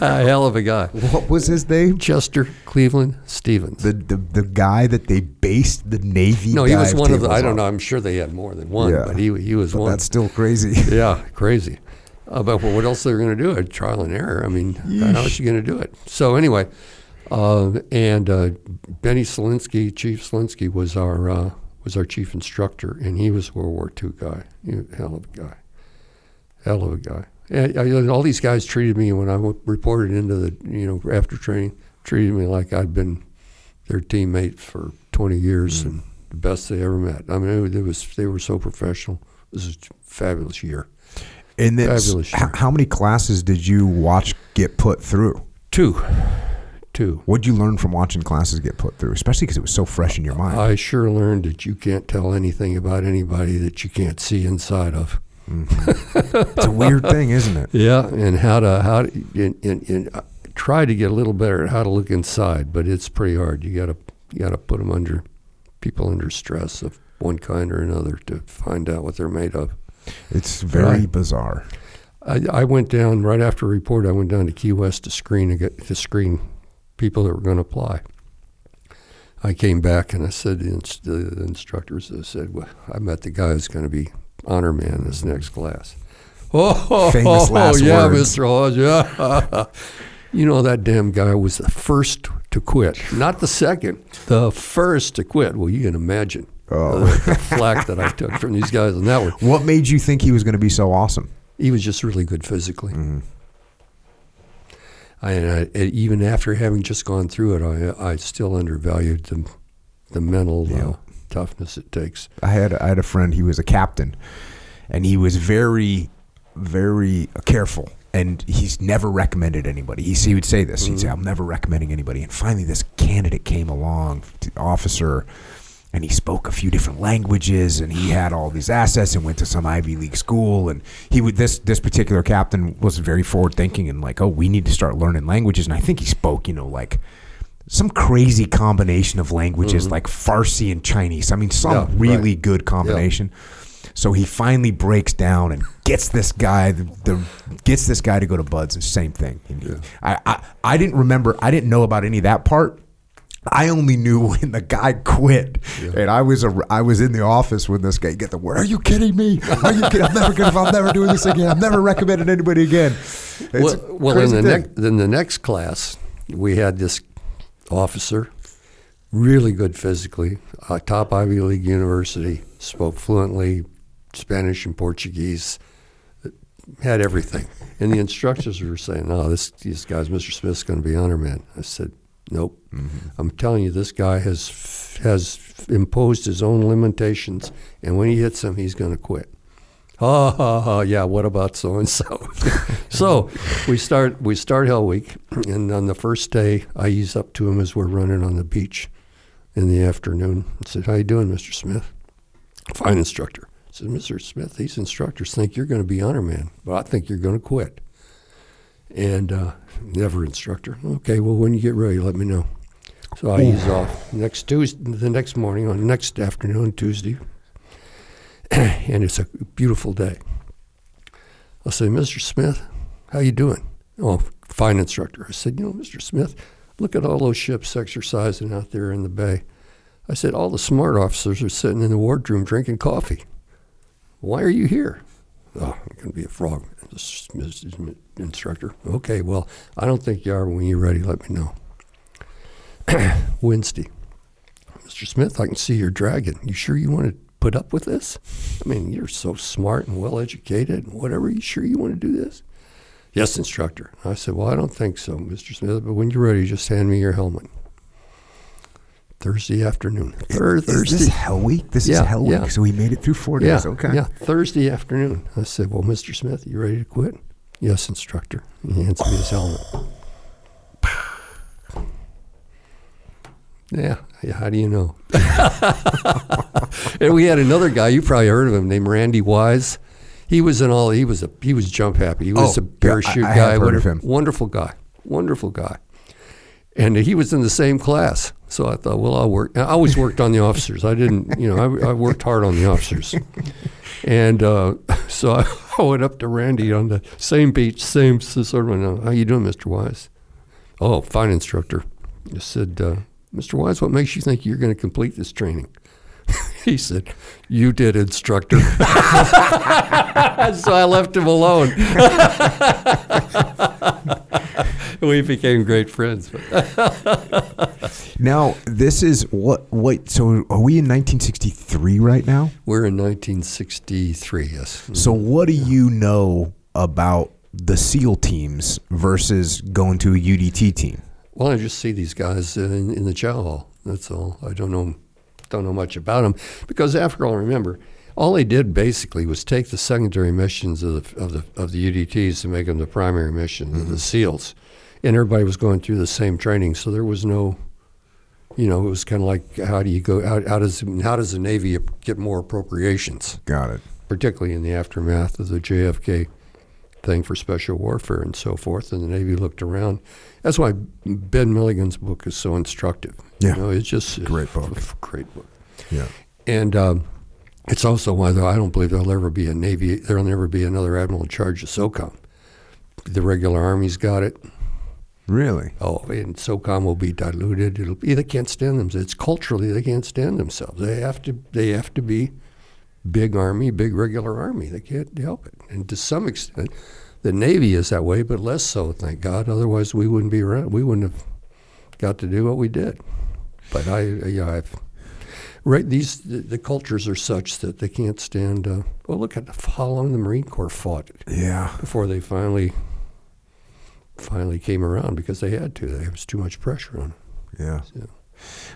a hell of a guy. What was his name? Chester Cleveland Stevens. The, the the guy that they based the Navy. no, he was one of the. I don't on. know. I'm sure they had more than one, Yeah. but he he was But one. that's still crazy. yeah, crazy. Uh, but what else they were going to do? A trial and error. I mean, how else you going to do it? So anyway, uh, and uh, Benny Selinsky, Chief Selinsky, was our uh, was our chief instructor, and he was a World War II guy. He hell of a guy. Hell of a guy. And, I- all these guys treated me when I w- reported into the you know after training treated me like I'd been their teammate for 20 years mm. and the best they ever met. I mean, it, it was they were so professional. This is a fabulous year. And then, Fabulous year. how many classes did you watch get put through? Two, two. What'd you learn from watching classes get put through? Especially because it was so fresh in your mind. I sure learned that you can't tell anything about anybody that you can't see inside of. it's a weird thing, isn't it? Yeah, and how to how to, and, and, and uh, try to get a little better at how to look inside, but it's pretty hard. You gotta you gotta put them under people under stress of one kind or another to find out what they're made of. It's very Right. bizarre. I, I went down right after report. I went down to Key West to screen to screen people that were going to apply. I came back and I said to the, the instructors, I said, well, I met the guy who's going to be honor man in this next class. Oh, Famous last yeah, words. Mr. Hawes, yeah. you know that damn guy was the first to quit, not the second, the first to quit. Well, you can imagine Oh. the, the flack that I took from these guys on that one. What made you think he was going to be so awesome? He was just really good physically. Mm-hmm. I, and I, even after having just gone through it, I, I still undervalued the, the mental Yeah. uh, toughness it takes. I had I had a friend. He was a captain, and he was very, very careful. And he's never recommended anybody. He, he would say this. He'd say, mm-hmm. "I'm never recommending anybody." And finally, this candidate came along, officer, and he spoke a few different languages, and he had all these assets, and went to some Ivy League school. And he would this this particular captain was very forward thinking, and like, "Oh, we need to start learning languages." And I think he spoke, you know, like some crazy combination of languages mm-hmm. like Farsi and Chinese. I mean, some Yeah, really right. good combination. So he finally breaks down and gets this guy the, the gets this guy to go to BUD/S same thing. He- I, I I didn't remember I didn't know about any of that part. I only knew when the guy quit, and I was a, I was in the office when this guy get the word. Are you kidding me? Are you kidding? I'm never gonna. I'm never doing this again. I'm never recommending anybody again. It's well, well in the next in the next class, we had this officer, really good physically, uh, top Ivy League university, spoke fluently Spanish and Portuguese, had everything. And the instructors were saying, "No, this this guy's Mr. Smith's going to be honor man." I said, "Nope. I'm telling you, this guy has has imposed his own limitations, and when he hits them, he's going to quit." Ha ha ha! Yeah, what about so and so? So we start we start Hell Week, and on the first day, I ease up to him as we're running on the beach in the afternoon. I said, "How you doing, Mr. Smith?" Fine instructor. I said, Mr. Smith, these instructors think you're going to be honor man, but I think you're going to quit. And uh, never instructor. Okay, well, when you get ready, let me know. So I ease off next Tuesday, the next morning, on next afternoon, Tuesday, and it's a beautiful day. I say, Mr. Smith, how you doing? Oh, fine instructor. I said, you know, Mr. Smith, look at all those ships exercising out there in the bay. I said, all the smart officers are sitting in the wardroom drinking coffee. Why are you here? Oh, I'm going to be a frog. Instructor. Okay, well, I don't think you are. When you're ready, let me know. Wednesday. Mr. Smith, I can see your dragon. You sure you want to put up with this? I mean, you're so smart and well educated and whatever. You sure you want to do this? Yes, instructor. I said, Well, I don't think so, Mr. Smith, but when you're ready, just hand me your helmet. Thursday afternoon. Thir- Is Thursday. this is Hell Week? This Yeah, is Hell yeah. Week. So he made it through four yeah, days. okay. Yeah, Thursday afternoon. I said, Well, Mr. Smith, you ready to quit? Yes, instructor. He hands me his helmet. Yeah, yeah, how do you know? and we had another guy, you probably heard of him, named Randy Wise. He was in all he was a he was jump happy. He was Oh, a parachute yeah, I- I guy. have heard of wonderful, him. wonderful guy. Wonderful guy. And he was in the same class. So I thought, well, I'll work. I always worked on the officers. I didn't, you know, I, I worked hard on the officers. And uh, so I, went up to Randy on the same beach, same sort of, how you doing, Mr. Wise? Oh, fine instructor. I said, uh, Mr. Wise, what makes you think you're going to complete this training? he said, You did, instructor. so I left him alone. we became great friends. Now this is what? Wait. So are we in 1963 right now? We're in 1963, yes. So mm-hmm. what do you know about the SEAL teams versus going to a UDT team? Well, I just see these guys in, in the chow hall. That's all. I don't know, don't know much about them because after all, remember, all they did basically was take the secondary missions of the of the of the UDTs to make them the primary mission of the mm-hmm. SEALs, and everybody was going through the same training. So there was no, you know, it was kind of like how do you go? How, how does how does the Navy get more appropriations? Got it. particularly in the aftermath of the JFK thing for special warfare and so forth. And the Navy looked around. That's why Ben Milligan's book is so instructive. Yeah. You know, it's just Great book. a great book. Yeah. And um, it's also why, though, I don't believe there'll ever be a Navy, there'll never be another admiral in charge of SOCOM. The regular Army's got it. Really? Oh, and SOCOM will be diluted. It'll be they can't stand themselves. It's culturally they can't stand themselves. They have to they have to be big army, big regular army. They can't help it. And to some extent, the Navy is that way, but less so, thank God. Otherwise, we wouldn't be around. We wouldn't have got to do what we did. But I, yeah, I've right. These the, the cultures are such that they can't stand. Uh, well, look at how long the Marine Corps fought Yeah. before they finally finally came around because they had to. There was too much pressure on them. Yeah. Yeah.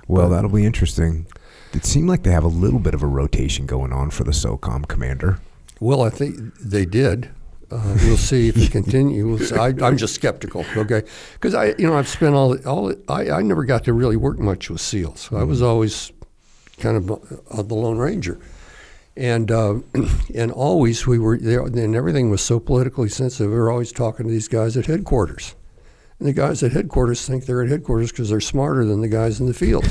Well, that'll be interesting. It seemed like they have a little bit of a rotation going on for the SOCOM commander. Well, I think they did. Uh, we'll see if it continues. I, I'm just skeptical, okay? Because I, you know, I've spent all all I, I never got to really work much with SEALs. I was always kind of uh, the Lone Ranger, and uh, and always we were there, and everything was so politically sensitive. We were always talking to these guys at headquarters, and the guys at headquarters think they're at headquarters because they're smarter than the guys in the field.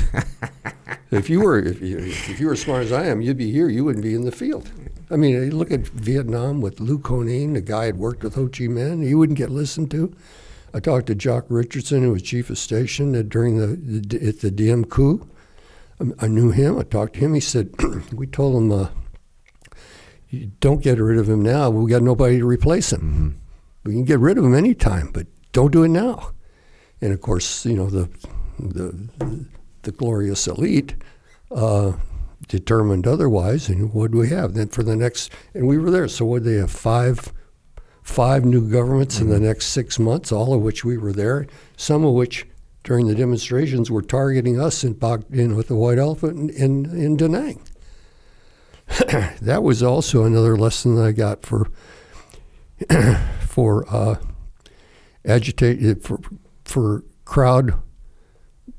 if you were if you, if you were as smart as I am, you'd be here. You wouldn't be in the field. I mean, look at Vietnam with Lou Conein, the guy had worked with Ho Chi Minh. He wouldn't get listened to. I talked to Jock Richardson, who was chief of station at- during the, at the Diem coup. Um, I knew him. I talked to him. He said, "We told him, uh, you don't get rid of him now. We got nobody to replace him. We can get rid of him anytime, but don't do it now." And of course, you know the the the glorious elite uh, determined otherwise. And what do we have then for the next? And we were there. So what? Do they have five five new governments in the next six months, all of which we were there, some of which during the demonstrations were targeting us in, in with the White Elephant in, in, in Da Nang. that was also another lesson that I got for for uh, agitate for for crowd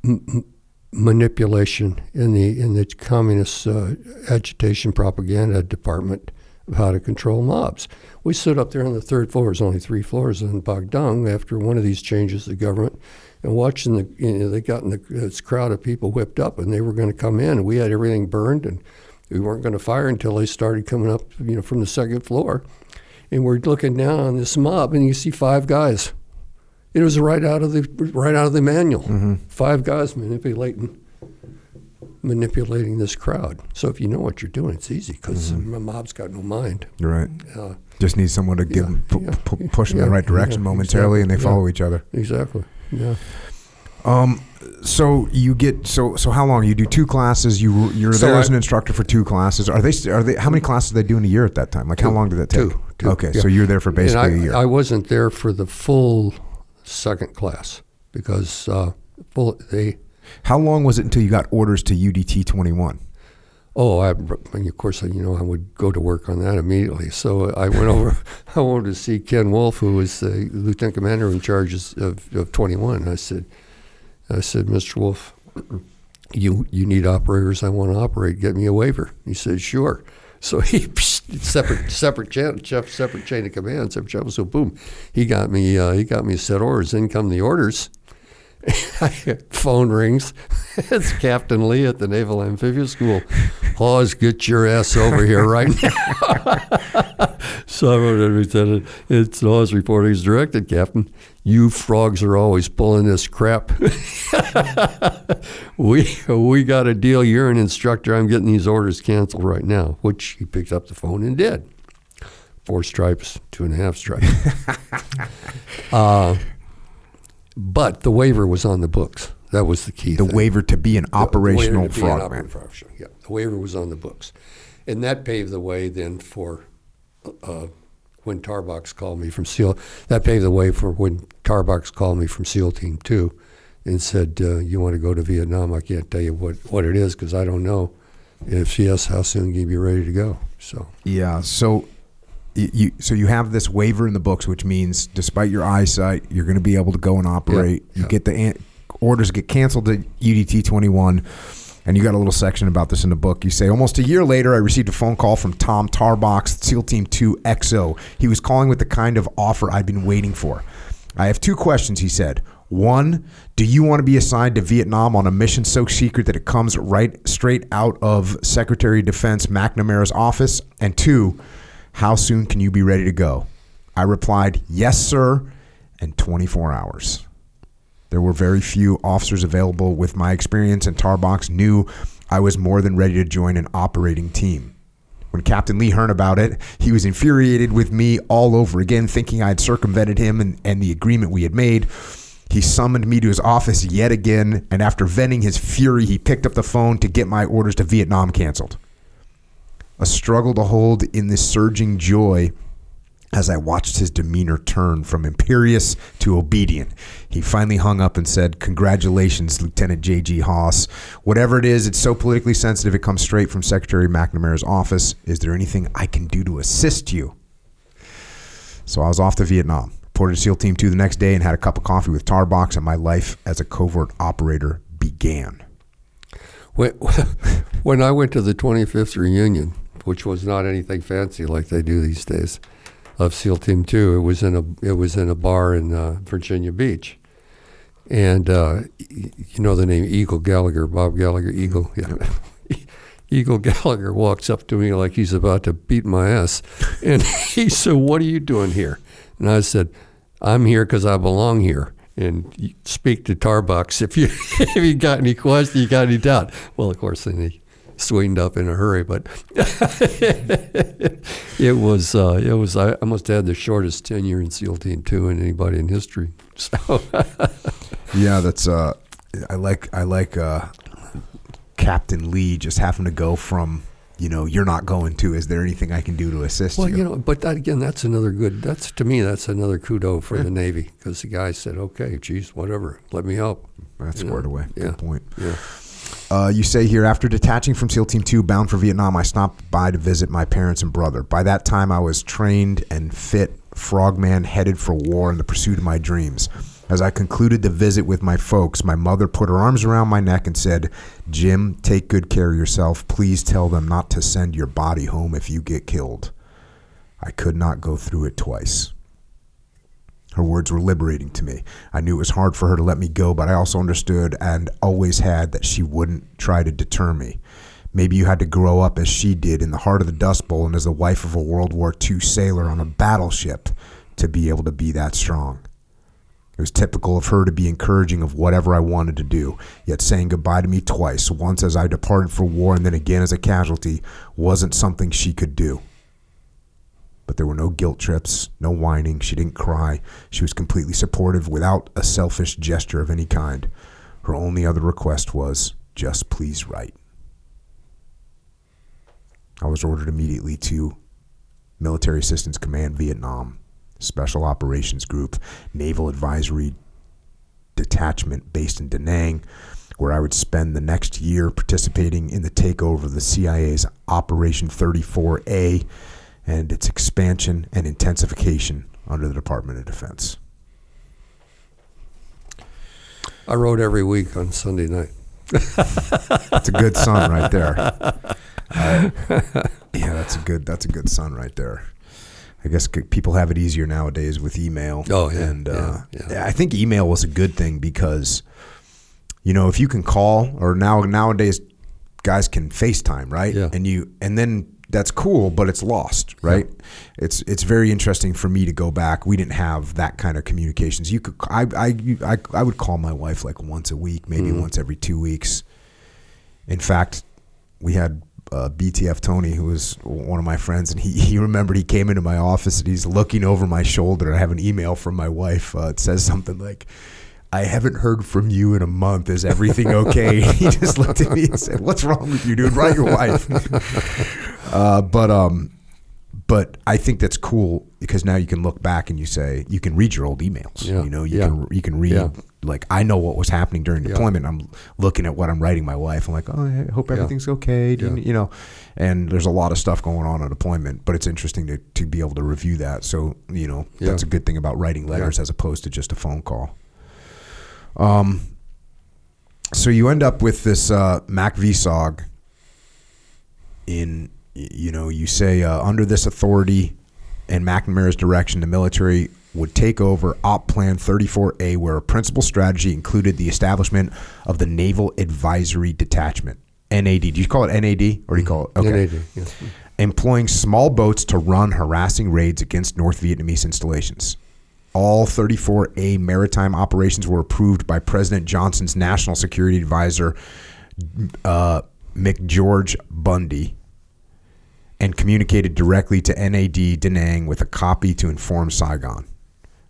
m- manipulation in the in the communist uh, agitation propaganda department of how to control mobs. We stood up there on the third floor. There's only three floors in Bagdang after one of these changes of government, and watching the you know, they got in the, this crowd of people whipped up, and they were going to come in, and we had everything burned, and we weren't going to fire until they started coming up, you know, from the second floor, and we're looking down on this mob, and you see five guys. It was right out of the right out of the manual. Five guys manipulating manipulating this crowd. So if you know what you're doing, it's easy because the mob's got no mind. Right. Uh, Just need someone to give Yeah, them, pu- yeah, pu- push them in the right direction yeah, momentarily, and they exactly, follow each other. exactly. Yeah. Um, so you get so so how long you do two classes? You you're So there as an instructor for two classes. Are they are they how many classes do they do in a year at that time? Like how long did that take? Two. Two, Okay, yeah. so you're there for basically I, a year. I wasn't there for the full second class because uh, full, they. how long was it until you got orders to UDT 21? Oh, I, and of course, you know, I would go to work on that immediately. So I went over. I wanted to see Ken Wolf, who was the lieutenant commander in charge of, of 21. I said, I said, Mr. Wolf, you you need operators. I want to operate. Get me a waiver. He said, sure. So he separate separate chain, separate chain of command, separate channel. So boom, he got me uh, he got me set orders. In come the orders. Phone rings. it's Captain Lee at the Naval Amphibious School. Hawes, get your ass over here right now. so I wrote to Lieutenant, it's Hawes reporting as directed, Captain. You frogs are always pulling this crap. we we got a deal. You're an instructor. I'm getting these orders canceled right now, which he picked up the phone and did. Four stripes, two and a half stripes. uh, but the waiver was on the books. That was the key. The thing. waiver to be an The operational waiver to be an frogman. operational frogman, Yeah, the waiver was on the books, and that paved the way then for uh, when Tarbox called me from SEAL. That paved the way for when Tarbox called me from SEAL Team Two, and said, uh, "You want to go to Vietnam? I can't tell you what what it is because I don't know. If yes, how soon can you be ready to go?" So Yeah. So you so you have this waiver in the books, which means despite your eyesight, you're going to be able to go and operate. You yeah. get the an- orders get canceled at UDT 21. And you got a little section about this in the book. You say, almost a year later, I received a phone call from Tom Tarbox, SEAL Team 2 XO. He was calling with the kind of offer I'd been waiting for. I have two questions, he said. One, do you want to be assigned to Vietnam on a mission so secret that it comes right straight out of Secretary of Defense McNamara's office? And two, how soon can you be ready to go? I replied, yes, sir, in 24 hours. There were very few officers available with my experience, and Tarbox knew I was more than ready to join an operating team. When Captain Lee heard about it, he was infuriated with me all over again, thinking I had circumvented him and, and the agreement we had made. He summoned me to his office yet again, and after venting his fury, he picked up the phone to get my orders to Vietnam canceled. A struggle to hold in this surging joy as I watched his demeanor turn from imperious to obedient. He finally hung up and said, Congratulations, Lieutenant J.G. Hawes. Whatever it is, it's so politically sensitive, it comes straight from Secretary McNamara's office. Is there anything I can do to assist you? So I was off to Vietnam. Reported to SEAL Team 2 the next day and had a cup of coffee with Tarbox, and my life as a covert operator began. when, when I went to the 25th reunion, which was not anything fancy like they do these days, of SEAL Team Two, it was in a it was in a bar in uh, Virginia Beach, and uh, you know the name Eagle Gallagher, Bob Gallagher, Eagle, yeah. Eagle Gallagher walks up to me like he's about to beat my ass, and he said, "What are you doing here?" And I said, "I'm here because I belong here." And speak to Tarbox if you if you got any question, you got any doubt. Well, of course, then he swinged up in a hurry, but it was uh, it was I, must have had the shortest tenure in SEAL Team Two in anybody in history. So Yeah, that's uh I like I like uh Captain Lee just having to go from you know, you're not going to. Is there anything I can do to assist Well, you? Well you know, but that, again, that's another good. That's to me, that's another kudo for the Navy because the guy said, "Okay, geez, whatever, let me help." That's squared away. yeah. Good point. Yeah. Uh, you say here, after detaching from SEAL Team 2, bound for Vietnam, I stopped by to visit my parents and brother. By that time, I was trained and fit frogman headed for war in the pursuit of my dreams. As I concluded the visit with my folks, my mother put her arms around my neck and said, Jim, take good care of yourself. Please tell them not to send your body home if you get killed. I could not go through it twice. Her words were liberating to me. I knew it was hard for her to let me go, but I also understood and always had that she wouldn't try to deter me. Maybe you had to grow up as she did in the heart of the Dust Bowl and as the wife of a World War II sailor on a battleship to be able to be that strong. It was typical of her to be encouraging of whatever I wanted to do, yet saying goodbye to me twice, once as I departed for war and then again as a casualty, wasn't something she could do. But there were no guilt trips, no whining. She didn't cry. She was completely supportive without a selfish gesture of any kind. Her only other request was just please write. I was ordered immediately to Military Assistance Command Vietnam, Special Operations Group, Naval Advisory Detachment based in Da Nang, where I would spend the next year participating in the takeover of the CIA's Operation 34A and its expansion and intensification under the Department of Defense. I wrote every week on Sunday night. That's a good son right there. Uh, yeah, that's a good. That's a good son right there. I guess c- people have it easier nowadays with email. Oh, yeah, and uh, yeah, yeah. I think email was a good thing because, you know, if you can call or now nowadays, guys can FaceTime, right? Yeah. And you and then that's cool, but it's lost, right? It's it's very interesting for me to go back. We didn't have that kind of communications. You could I I I, I would call my wife like once a week, maybe Mm-hmm. once every two weeks. In fact, we had uh, BTF Tony, who was one of my friends, and he, he remembered he came into my office and he's looking over my shoulder. I have an email from my wife. Uh, it says something like, I haven't heard from you in a month. Is everything okay? he just looked at me and said, What's wrong with you, dude? Write your wife. uh, but um, but I think that's cool because now you can look back and you say you can read your old emails. Yeah, You know, you yeah. can you can read Yeah. like I know what was happening during deployment. I'm looking at what I'm writing my wife. I'm like, oh, I hope everything's okay. You-. You know, and there's a lot of stuff going on on deployment, but it's interesting to, to be able to review that. So you know, that's a good thing about writing letters as opposed to just a phone call. Um, so you end up with this uh, MACV-SOG. In you know, you say uh, under this authority and McNamara's direction, the military would take over Op Plan 34A, where a principal strategy included the establishment of the Naval Advisory Detachment. NAD. Do you call it NAD or do you call it? Okay NAD, yeah. employing small boats to run harassing raids against North Vietnamese installations. All 34A maritime operations were approved by President Johnson's national security advisor, uh, McGeorge Bundy, and communicated directly to NAD Da Nang with a copy to inform Saigon.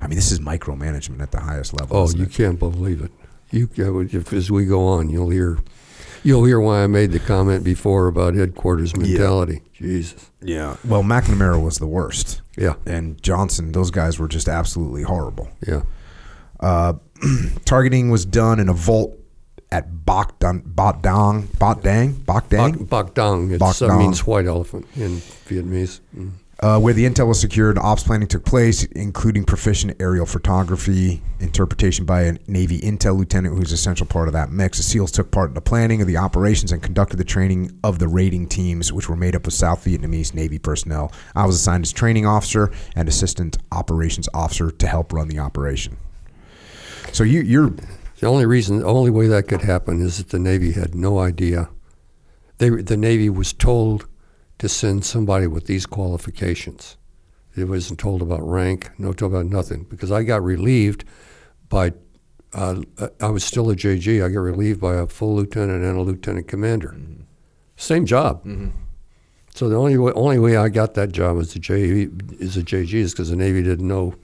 I mean, this is micromanagement at the highest level. Oh, you it? can't believe it. You if, as we go on, you'll hear, you'll hear why I made the comment before about headquarters mentality. Jesus. Yeah. Well, McNamara was the worst, Yeah. and Johnson. Those guys were just absolutely horrible. Yeah. Uh, targeting was done in a vault at Bok Dang, Bot Dang, Bot Dang, Bok Dang, Bak, bak dang. It uh, means white elephant in Vietnamese. Mm. uh, where the intel was secured. Ops planning took place, including proficient aerial photography, interpretation by a Navy intel lieutenant who's an essential part of that mix. The SEALs took part in the planning of the operations and conducted the training of the raiding teams, which were made up of South Vietnamese Navy personnel. I was assigned as training officer and assistant operations officer to help run the operation. So you, you're The only reason, the only way that could happen is that the Navy had no idea. They, the Navy was told to send somebody with these qualifications. It wasn't told about rank, no told about nothing. Because I got relieved by, uh, I was still a JG. I got relieved by a full lieutenant and a lieutenant commander. Same job. So the only way, only way I got that job as a J is a JG is because the Navy didn't know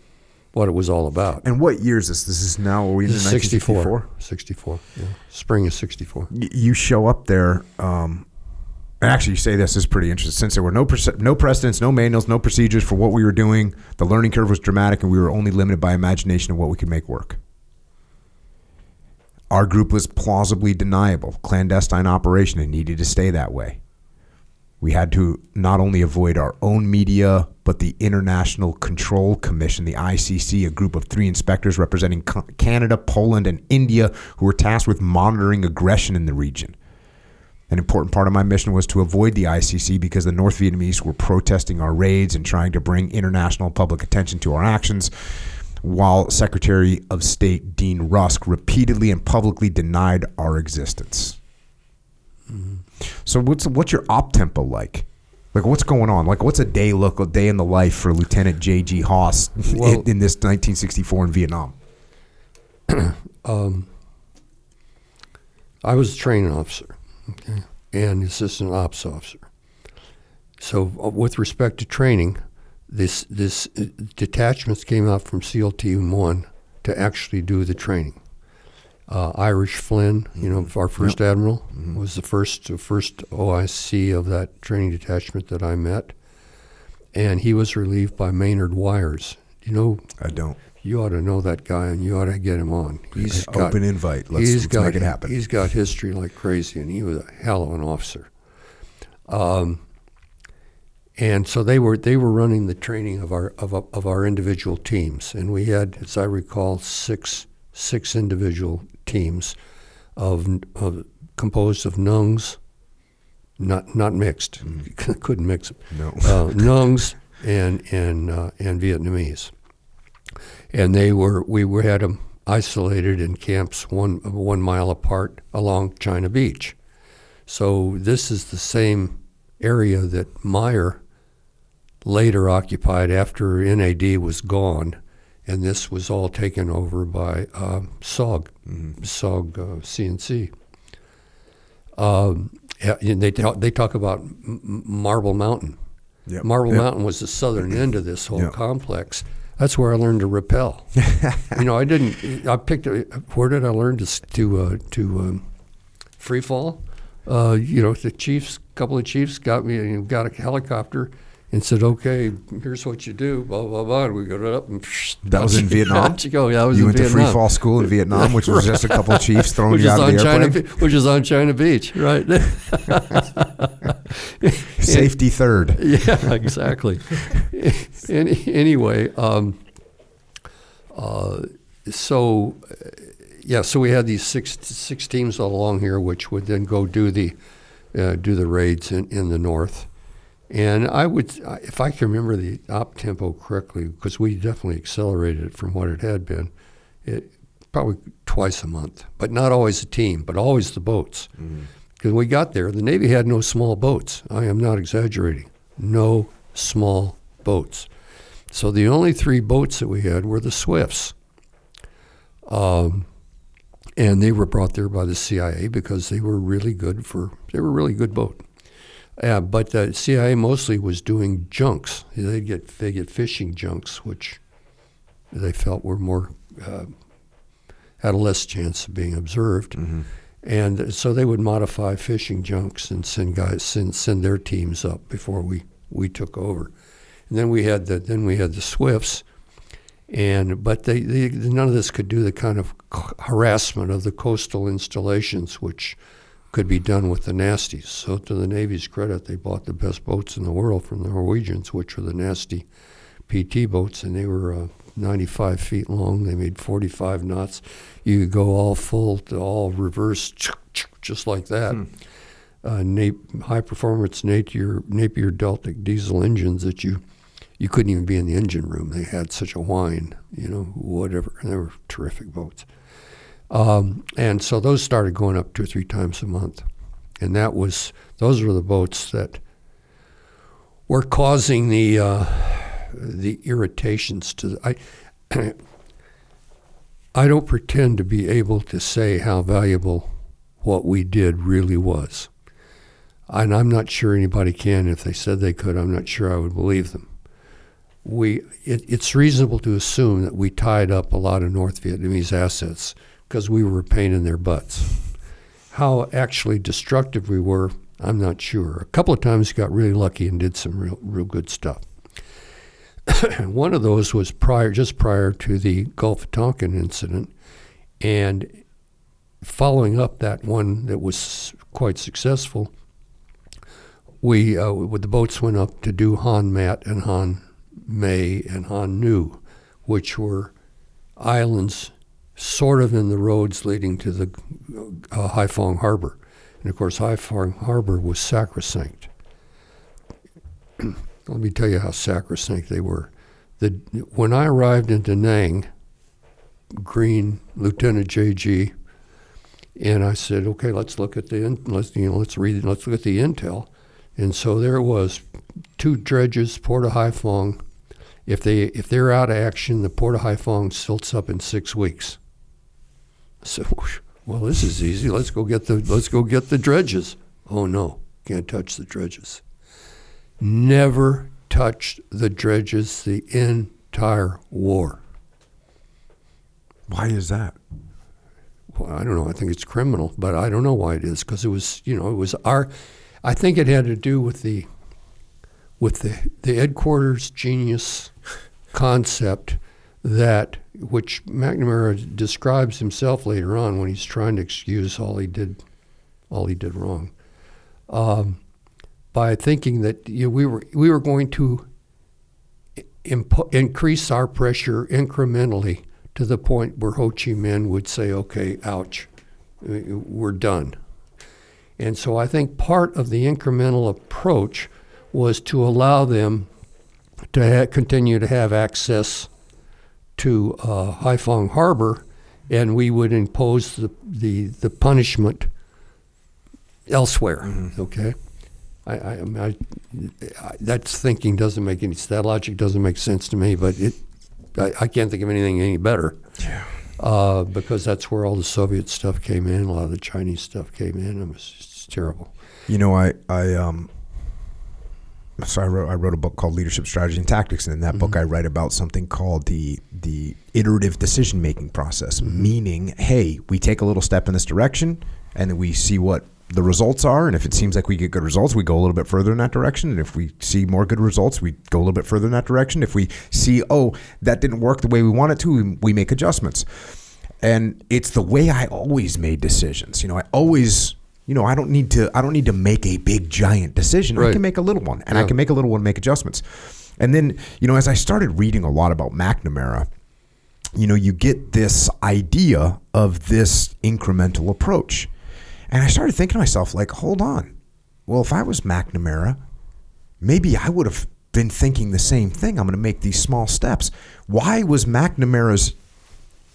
what it was all about. and what year is this? This is now. Are we in This 1964? 64. 64. Yeah. Spring is 64. y- you show up there um, And actually, you say this is pretty interesting. Since there were no prece- no precedents, no manuals, no procedures for what we were doing, the learning curve was dramatic, and we were only limited by imagination of what we could make work. Our group was plausibly deniable, clandestine operation, and needed to stay that way. We had to not only avoid our own media, but the International Control Commission, the ICC, a group of three inspectors representing Canada, Poland, and India, who were tasked with monitoring aggression in the region. An important part of my mission was to avoid the ICC because the North Vietnamese were protesting our raids and trying to bring international public attention to our actions, while Secretary of State Dean Rusk repeatedly and publicly denied our existence. Mm-hmm. So what's what's your op tempo like? Like what's going on? Like what's a day look a day in the life for Lieutenant J.G. Hawes Well- in, in this 1964 in Vietnam? Um, I was a training officer okay, and assistant ops officer. So, uh, with respect to training, this this uh, detachments came out from SEAL Team One to actually do the training. Uh, Irish Flynn, you know, our 1st admiral, was the first first OIC of that training detachment that I met, and he was relieved by Maynard Weyers. You know, I don't. you ought to know that guy, and you ought to get him on. He's got Open invite. Let's, let's got, make it happen. He's got history like crazy, and he was a hell of an officer. Um, and so they were they were running the training of our of, of our individual teams, and we had, as I recall, six six individual teams of, of composed of Nungs, not not mixed, couldn't mix them no. uh, Nungs and and uh, and Vietnamese, and they were we were had them isolated in camps one one mile apart along China Beach. So this is the same area that Meyer later occupied after NAD was gone, and this was all taken over by uh, SOG, SOG uh, CNC. Um, and they talk, they talk about M- Marble Mountain. Yep. Marble Yep. Mountain was the southern end of this whole Yep. complex. That's where I learned to rappel. you know, I didn't. I picked. A, where did I learn to to uh, to um, free fall? Uh, you know, the chiefs, couple of chiefs got me and got a helicopter and said, "Okay, here's what you do." Blah blah blah. And we got it up and That was in Vietnam? You go. Yeah, I was you in went to free fall school in Vietnam, which was just a couple of chiefs throwing which you out of on the China, airplane. Which is on China Beach, right? Safety third. yeah, exactly. Any, anyway, um, uh, so uh, yeah, so we had these six six teams all along here, which would then go do the uh, do the raids in, in the north. And I would, if I can remember the op tempo correctly, because we definitely accelerated it from what it had been, it probably twice a month, but not always a team, but always the boats. Because we got there, the Navy had no small boats. I am not exaggerating. No small boats. So the only three boats that we had were the Swifts. Um, and they were brought there by the CIA because they were really good for, they were really good boat. Uh, but the CIA mostly was doing junks. They get they get fishing junks, which they felt were more uh, had a less chance of being observed, and so they would modify fishing junks and send guys send send their teams up before we, we took over, and then we had the then we had the Swifts, and but they, they none of this could do the kind of harassment of the coastal installations which could be done with the nasties. So to the Navy's credit, they bought the best boats in the world from the Norwegians, which were the nasty PT boats, and they were uh, 95 feet long. They made 45 knots. You could go all full to all reverse, just like that. Uh, Nap- high performance Napier Napier Deltic diesel engines that you you couldn't even be in the engine room. They had such a whine, you know, whatever. And They were terrific boats. Um, and so those started going up two or three times a month. And that was, those were the boats that were causing the, uh, the irritations to I, I don't pretend to be able to say how valuable what we did really was. And I'm not sure anybody can. If they said they could, I'm not sure I would believe them. We, it, it's reasonable to assume that we tied up a lot of North Vietnamese assets because we were a pain in their butts. How actually destructive we were, I'm not sure. A couple of times got really lucky and did some real, real good stuff. one of those was prior, just prior to the Gulf of Tonkin incident, and following up that one that was quite successful, we uh, the boats went up to do Han Mat and Han May and Han Nu, which were islands sort of in the roads leading to the uh, Haiphong Harbor. And of course, Haiphong Harbor was sacrosanct. Let me tell you how sacrosanct they were. The, when I arrived in Da Nang, Green, Lieutenant J.G., and I said, "Okay, let's look at the let's you know let's read let's look at the intel." And so there it was, two dredges, Port of Haiphong. If they if they're out of action, the Port of Haiphong silts up in six weeks. So, well, this is easy. Let's go get the let's go get the dredges. Oh no, can't touch the dredges. Never touched the dredges the entire war. Why is that? Well, I don't know. I think it's criminal, but I don't know why it is because it was, you know, it was our. I think it had to do with the, with the the headquarters genius concept that which McNamara describes himself later on when he's trying to excuse all he did, all he did wrong, um, by thinking that you know, we were we were going to impo- increase our pressure incrementally to the point where Ho Chi Minh would say, "Okay, ouch, we're done." And so I think part of the incremental approach was to allow them to ha- continue to have access to uh, Haiphong Harbor, and we would impose the, the, the punishment elsewhere. Mm-hmm. Okay, I, I, I, I, I, that thinking doesn't make any that logic doesn't make sense to me, but it I, I can't think of anything any better. Yeah. Uh, because that's where all the Soviet stuff came in, a lot of the Chinese stuff came in. It was terrible. You know, I I um. So I wrote I wrote a book called Leadership Strategy and Tactics, and in that book mm-hmm. I write about something called the the iterative decision making process. Mm-hmm. Meaning, hey, we take a little step in this direction, and then we see what the results are, and if it seems like we get good results, we go a little bit further in that direction. And if we see more good results, we go a little bit further in that direction. If we see, oh, that didn't work the way we want it to, we, we make adjustments. And it's the way I always made decisions. You know, I always, you know, I don't need to, I don't need to make a big giant decision. I can make a little one, and I can make a little one, and make adjustments. And then, you know, as I started reading a lot about McNamara, you know, you get this idea of this incremental approach. And I started thinking to myself, like, hold on. Well, if I was McNamara, maybe I would have been thinking the same thing. I'm going to make these small steps. Why was McNamara's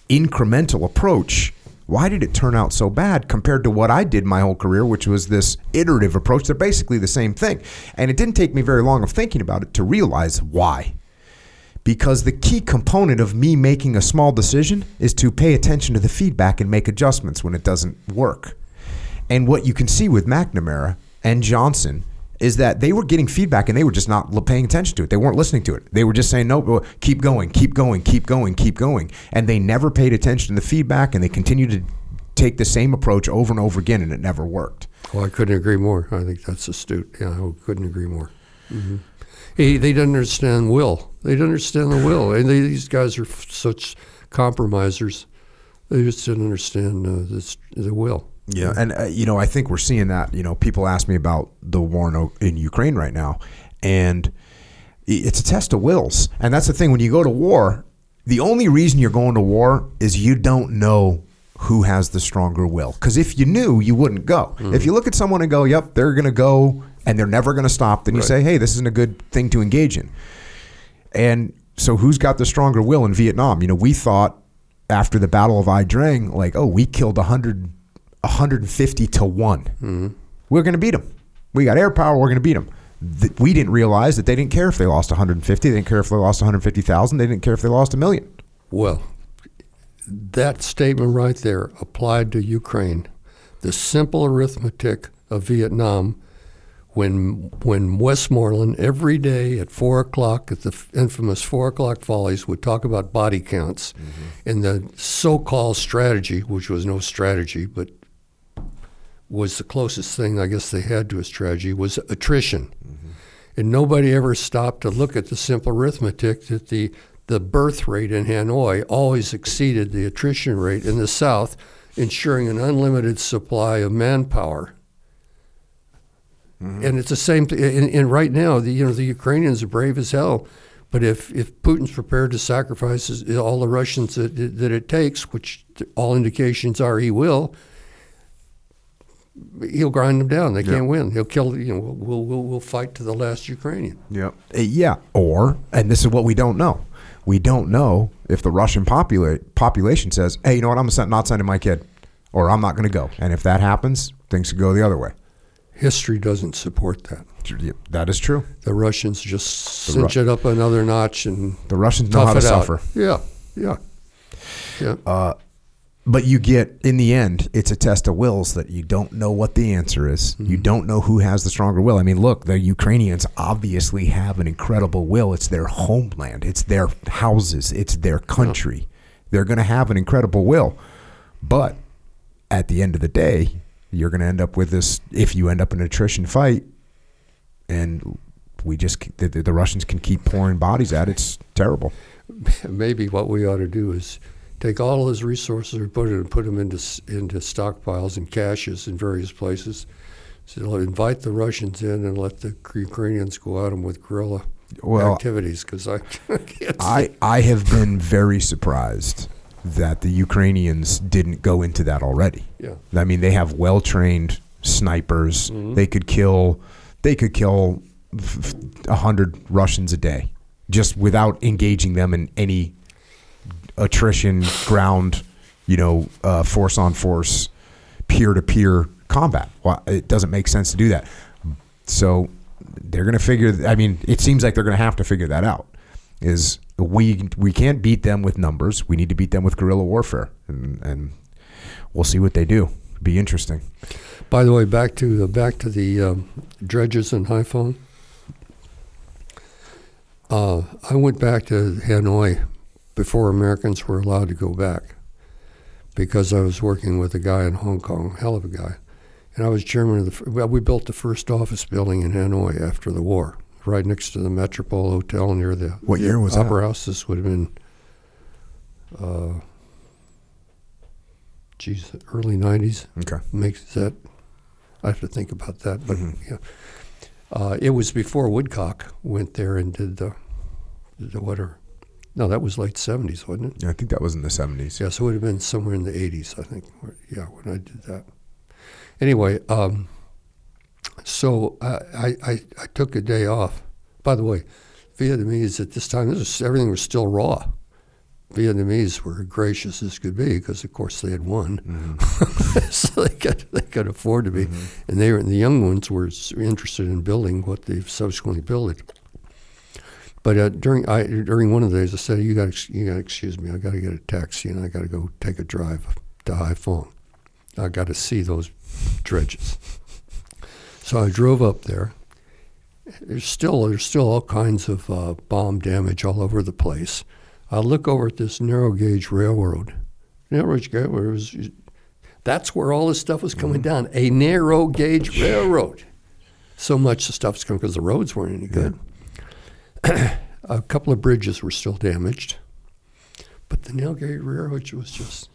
incremental approach? Why did it turn out so bad compared to what I did my whole career, which was this iterative approach? They're basically the same thing. And it didn't take me very long of thinking about it to realize why because the key component of me making a small decision is to pay attention to the feedback and make adjustments when it doesn't work. And what you can see with McNamara and Johnson is that they were getting feedback and they were just not paying attention to it. They weren't listening to it. They were just saying, "No, keep going, keep going, keep going, keep going," and they never paid attention to the feedback and they continued to take the same approach over and over again, and it never worked. Well, I couldn't agree more. I think that's astute. Yeah, I couldn't agree more. hmm Hey, they don't understand will. They don't understand the will, and they, these guys are f- such compromisers. They just didn't understand uh, this, the will. Yeah, and uh, you know, I think we're seeing that. You know, people ask me about the war in, in Ukraine right now, and it's a test of wills. And that's the thing when you go to war, the only reason you're going to war is you don't know who has the stronger will. Because if you knew, you wouldn't go. If you look at someone and go, "Yep, they're going to go," and they're never going to stop, then you Right. say, "Hey, this isn't a good thing to engage in." And so, who's got the stronger will in Vietnam? You know, we thought after the Battle of Ia Drang, like, oh, we killed a 100, 150 to one. Mm-hmm. We're going to beat them. We got air power. We're going to beat them. Th- we didn't realize that they didn't care if they lost 150. They didn't care if they lost 150,000. They didn't care if they lost a million. Well, that statement right there applied to Ukraine. The simple arithmetic of Vietnam, when when Westmoreland every day at four o'clock at the infamous four o'clock volleys would talk about body counts, mm-hmm. and the so-called strategy, which was no strategy, but was the closest thing I guess they had to a strategy was attrition. And nobody ever stopped to look at the simple arithmetic that the the birth rate in Hanoi always exceeded the attrition rate in the South, ensuring an unlimited supply of manpower. Mm-hmm. And it's the same. Th- and, and right now, the you know the Ukrainians are brave as hell, but if if Putin's prepared to sacrifice all the Russians that that it takes, which all indications are he will, he'll grind them down. They Yeah. can't win. He'll kill. You know, we'll we'll we'll fight to the last Ukrainian. Yep. Uh, Yeah. Or, and this is what we don't know. We don't know if the Russian popula- population says, "Hey, you know what? I'm not sending my kid, or I'm not going to go." And if that happens, things could go the other way. History doesn't support that. That is true. The Russians just The cinch Ru- it up another notch and The Russians know how to it out. suffer. Yeah, yeah, yeah. Uh, but you get in the end, it's a test of wills that you don't know what the answer is. You mm-hmm. don't know who has the stronger will. I mean, look, the Ukrainians obviously have an incredible will. It's their homeland, it's their houses, it's their country. They're going to have an incredible will. But at the end of the day, you're going to end up with this if you end up in an attrition fight and we just the, the the Russians can keep pouring bodies at. It's terrible. Maybe what we ought to do is take all of his resources and put it and put them into into stockpiles and caches in various places. So invite the Russians in and let the Ukrainians go at them with guerrilla Well, activities because I can't I, I have been very surprised that the Ukrainians didn't go into that already. Yeah. I mean, they have well trained snipers. Mm-hmm. They could kill they could kill f- a hundred Russians a day just without engaging them in any attrition, ground, you know, uh, force on force, peer to peer combat. Well, it doesn't make sense to do that. So they're going to figure. I mean, it seems like they're going to have to figure that out. Is we we can't beat them with numbers. We need to beat them with guerrilla warfare, and, and we'll see what they do. Be interesting. By the way, back to the back to the um, dredges in Haiphong. Uh, I went back to Hanoi before Americans were allowed to go back because I was working with a guy in Hong Kong, hell of a guy, and I was chairman of the. Well, we built the first office building in Hanoi after the war, right next to the Metropole Hotel near the What year was that? Opera House. This would have been. Uh, geez, early '90s Okay. makes that I have to think about that, but Mhm. yeah, uh, it was before Woodcock went there and did the the whatever. No, that was late seventies, wasn't it? Yeah, I think that was in the seventies. Yeah, so it would have been somewhere in the eighties, I think. where- Yeah, when I did that. Anyway, um, so I, I I took a day off. By the way, Vietnamese at this time, this was, everything was still raw. Vietnamese were gracious as could be because, of course, they had won, so they could they could afford to be, and they were the young ones were interested in building what they subsequently built. But uh, during I, during one of the days, I said, "You got you got excuse me. I got to get a taxi and I got to go take a drive to Haiphong. I got to see those dredges." So I drove up there. There's still there's still all kinds of uh, bomb damage all over the place. I look over at this narrow gauge railroad. Narrow gauge railroad was, that's where all this stuff was coming down. A narrow gauge railroad. So much of the stuff was coming because the roads weren't any good. a couple of bridges were still damaged, but the gauge railroad was just.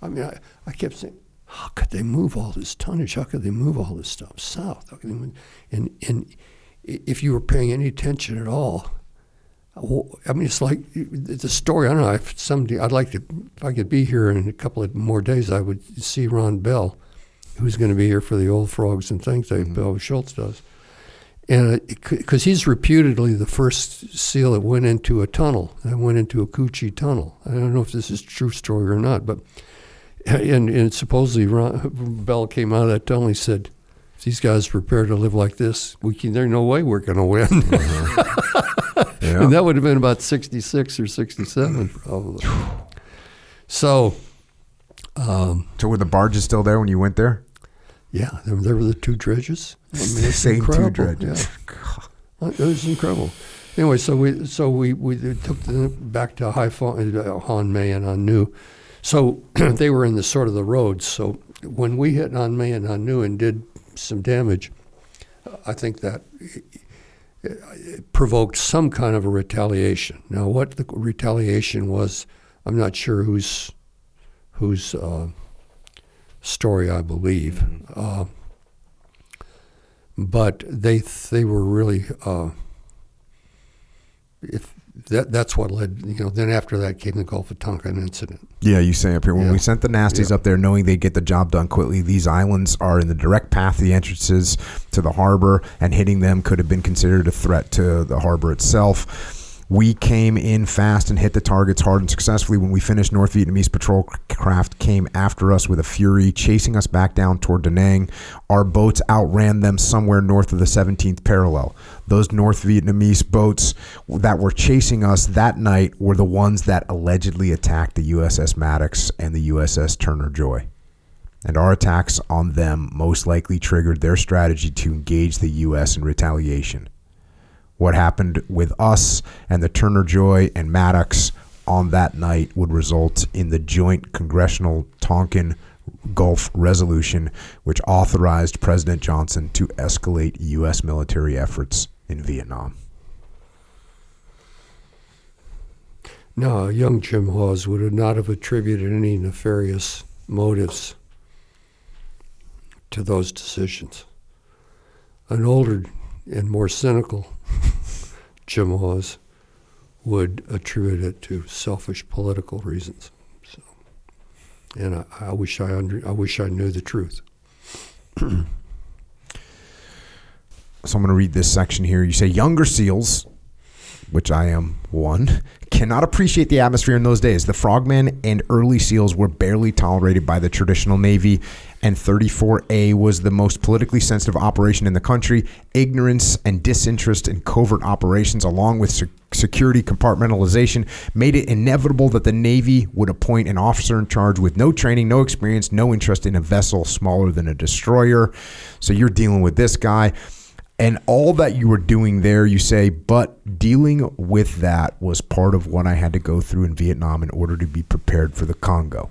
I mean, I, I kept saying, how could they move all this tonnage? How could they move all this stuff south? How could they move? And and if you were paying any attention at all, I mean, it's like the story. I don't know. If someday I'd like to, if I could be here in a couple of more days, I would see Ron Bell, who's going to be here for the Old Frogs and Things that mm-hmm. Bill Schultz does, because he's reputedly the first seal that went into a tunnel, that went into a Cu Chi tunnel. I don't know if this is a true story or not, but and, and supposedly Ron, Bell came out of that tunnel. He said, "If these guys are prepared to live like this, we can. There's no way we're going to win." Yeah. and that would have been about 66 or 67 probably so um, so were the barges still there when you went there? yeah there, there were the two dredges I mean, it's Same two incredible. dredges. yeah. it was incredible anyway so we so we, we took them back to Haiphong, uh, Hon Me and Han Nu so they were in the sort of the roads so when we hit on Nanyue and Nanu and did some damage, I think that it provoked some kind of a retaliation. Now, what the retaliation was, I'm not sure whose whose uh, story I believe, uh, but they they were really uh, if that that's what led you know then after that came the Gulf of Tonkin incident. Yeah, you say up here when Yeah. we sent the nasties Yeah. up there, knowing they'd get the job done quickly. These islands are in the direct path of the entrances to the harbor, and hitting them could have been considered a threat to the harbor itself. We came in fast and hit the targets hard and successfully. When we finished, North Vietnamese patrol craft came after us with a fury, chasing us back down toward Da Nang. Our boats outran them somewhere north of the 17th parallel. Those North Vietnamese boats that were chasing us that night were the ones that allegedly attacked the USS Maddox and the USS Turner Joy. And our attacks on them most likely triggered their strategy to engage the U.S. in retaliation. What happened with us and the Turner Joy and Maddox on that night would result in the joint congressional Tonkin Gulf resolution, which authorized President Johnson to escalate U.S. military efforts in Vietnam. No, young Jim Hawes would not have attributed any nefarious motives to those decisions. An older and more cynical Jim Hawes would attribute it to selfish political reasons. So, and I, I wish I under, I wish I knew the truth. So I'm going to read this section here. You say younger SEALs, which I am one, cannot appreciate the atmosphere in those days. The Frogmen and early SEALs were barely tolerated by the traditional Navy, and 34A was the most politically sensitive operation in the country. Ignorance and disinterest in covert operations, along with se- security compartmentalization, made it inevitable that the Navy would appoint an officer in charge with no training, no experience, no interest in a vessel smaller than a destroyer. So you're dealing with this guy. And all that you were doing there, you say, but dealing with that was part of what I had to go through in Vietnam in order to be prepared for the Congo.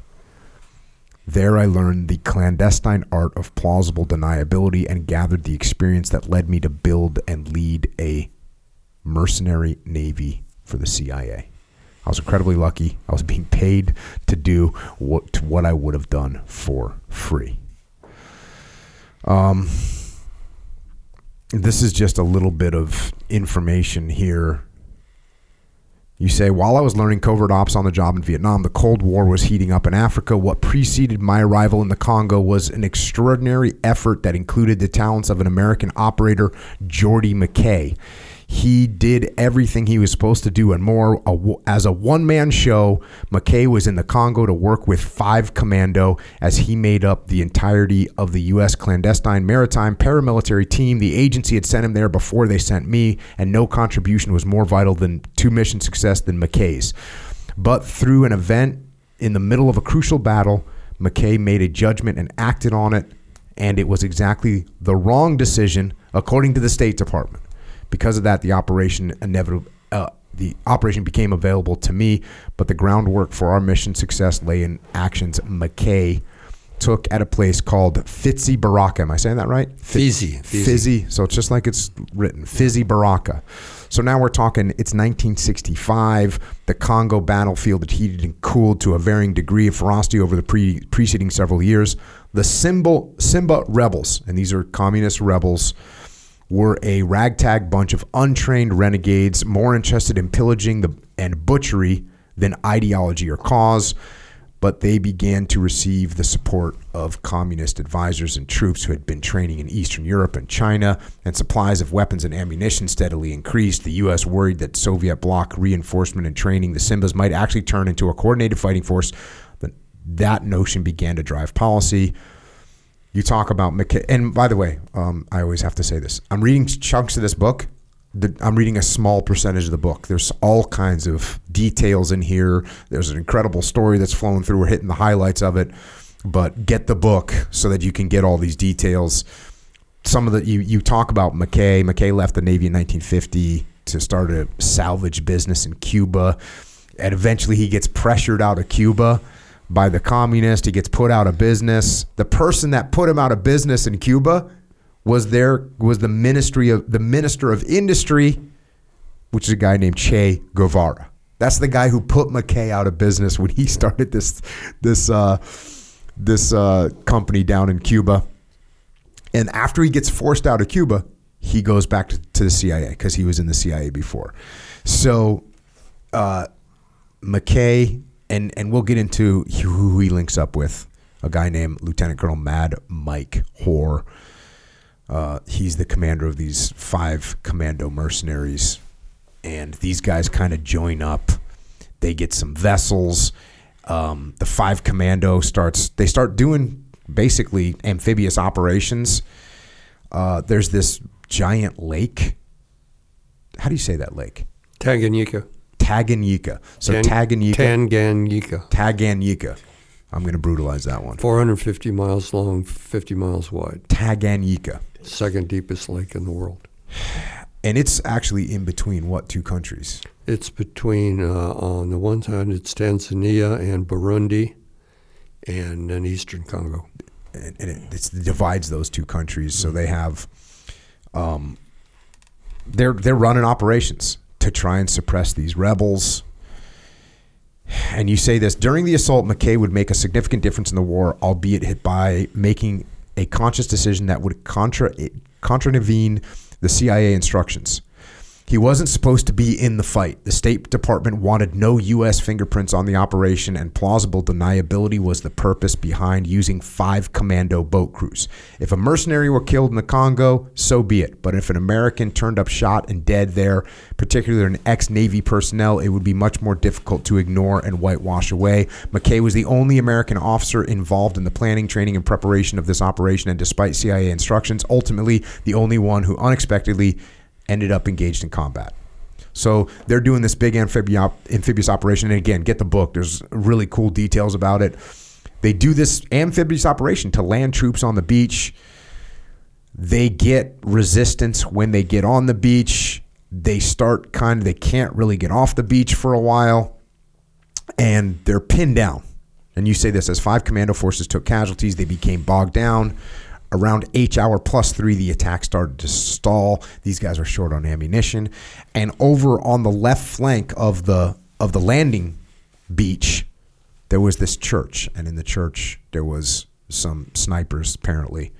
There, I learned the clandestine art of plausible deniability and gathered the experience that led me to build and lead a mercenary navy for the CIA. I was incredibly lucky. I was being paid to do what, to what I would have done for free. Um, this is just a little bit of information here. You say, while I was learning covert ops on the job in Vietnam, the Cold War was heating up in Africa. What preceded my arrival in the Congo was an extraordinary effort that included the talents of an American operator, Jordy McKay. He did everything he was supposed to do and more. As a one man show, McKay was in the Congo to work with five commando as he made up the entirety of the U.S. clandestine maritime paramilitary team. The agency had sent him there before they sent me, and no contribution was more vital than to mission success than McKay's. But through an event in the middle of a crucial battle, McKay made a judgment and acted on it, and it was exactly the wrong decision according to the State Department. Because of that, the operation inevitably uh, the operation became available to me, but the groundwork for our mission success lay in actions McKay took at a place called Fizi Baraka. Am I saying that right? Fi- Fizzy, fizzy. Fizzy. So it's just like it's written, Fizi Baraka. So now we're talking, it's 1965. The Congo battlefield had heated and cooled to a varying degree of ferocity over the pre- preceding several years. The symbol, Simba rebels, and these are communist rebels, were a ragtag bunch of untrained renegades more interested in pillaging the, and butchery than ideology or cause. But they began to receive the support of communist advisors and troops who had been training in Eastern Europe and China, and supplies of weapons and ammunition steadily increased. The U.S. worried that Soviet bloc reinforcement and training the Simbas might actually turn into a coordinated fighting force. That that notion began to drive policy. You talk about McKay, and by the way, um, I always have to say this: I'm reading chunks of this book. I'm reading a small percentage of the book. There's all kinds of details in here. There's an incredible story that's flowing through. We're hitting the highlights of it, but get the book so that you can get all these details. Some of the you you talk about McKay. McKay left the Navy in 1950 to start a salvage business in Cuba, and eventually he gets pressured out of Cuba by the communist. He gets put out of business. The person that put him out of business in Cuba was there was the ministry of the minister of industry, which is a guy named Che Guevara. That's the guy who put McKay out of business when he started this this uh, this uh, company down in Cuba. And after he gets forced out of Cuba, he goes back to, the CIA because he was in the CIA before. So uh, McKay and and we'll get into who he links up with. A guy named Lieutenant Colonel Mad Mike Hoare. Uh, he's the commander of these five commando mercenaries, and these guys kind of join up. They get some vessels. Um, the five commando starts. They start doing basically amphibious operations. Uh, there's this giant lake. How do you say that lake? Tanganyika. Tanganyika. So Tan- Tanganyika. Tanganyika. Tanganyika. I'm going to brutalize that one. 450 miles long, 50 miles wide. Tanganyika. Second deepest lake in the world. And it's actually in between what two countries? It's between, uh, on the one side, it's Tanzania and Burundi, and then Eastern Congo. And, and it, it's, it divides those two countries. So they have, um, they're they're running operations to try and suppress these rebels. And you say this during the assault, McKay would make a significant difference in the war, albeit hit by making a conscious decision that would contra eh, contravene the CIA instructions. He wasn't supposed to be in the fight. The State Department wanted no U.S. fingerprints on the operation, and plausible deniability was the purpose behind using five commando boat crews. If a mercenary were killed in the Congo, so be it. But if an American turned up shot and dead there, particularly an ex Navy personnel, it would be much more difficult to ignore and whitewash away. McKay was the only American officer involved in the planning, training, and preparation of this operation, and despite CIA instructions, ultimately the only one who unexpectedly ended up engaged in combat. So they're doing this big amphibious operation. And again, get the book. There's really cool details about it. They do this amphibious operation to land troops on the beach. They get resistance when they get on the beach. They start kind of, they can't really get off the beach for a while. And they're pinned down. And you say this as five commando forces took casualties, they became bogged down. Around H hour plus three, the attack started to stall. These guys are short on ammunition, and over on the left flank of the of the landing beach, there was this church, and in the church there was some snipers apparently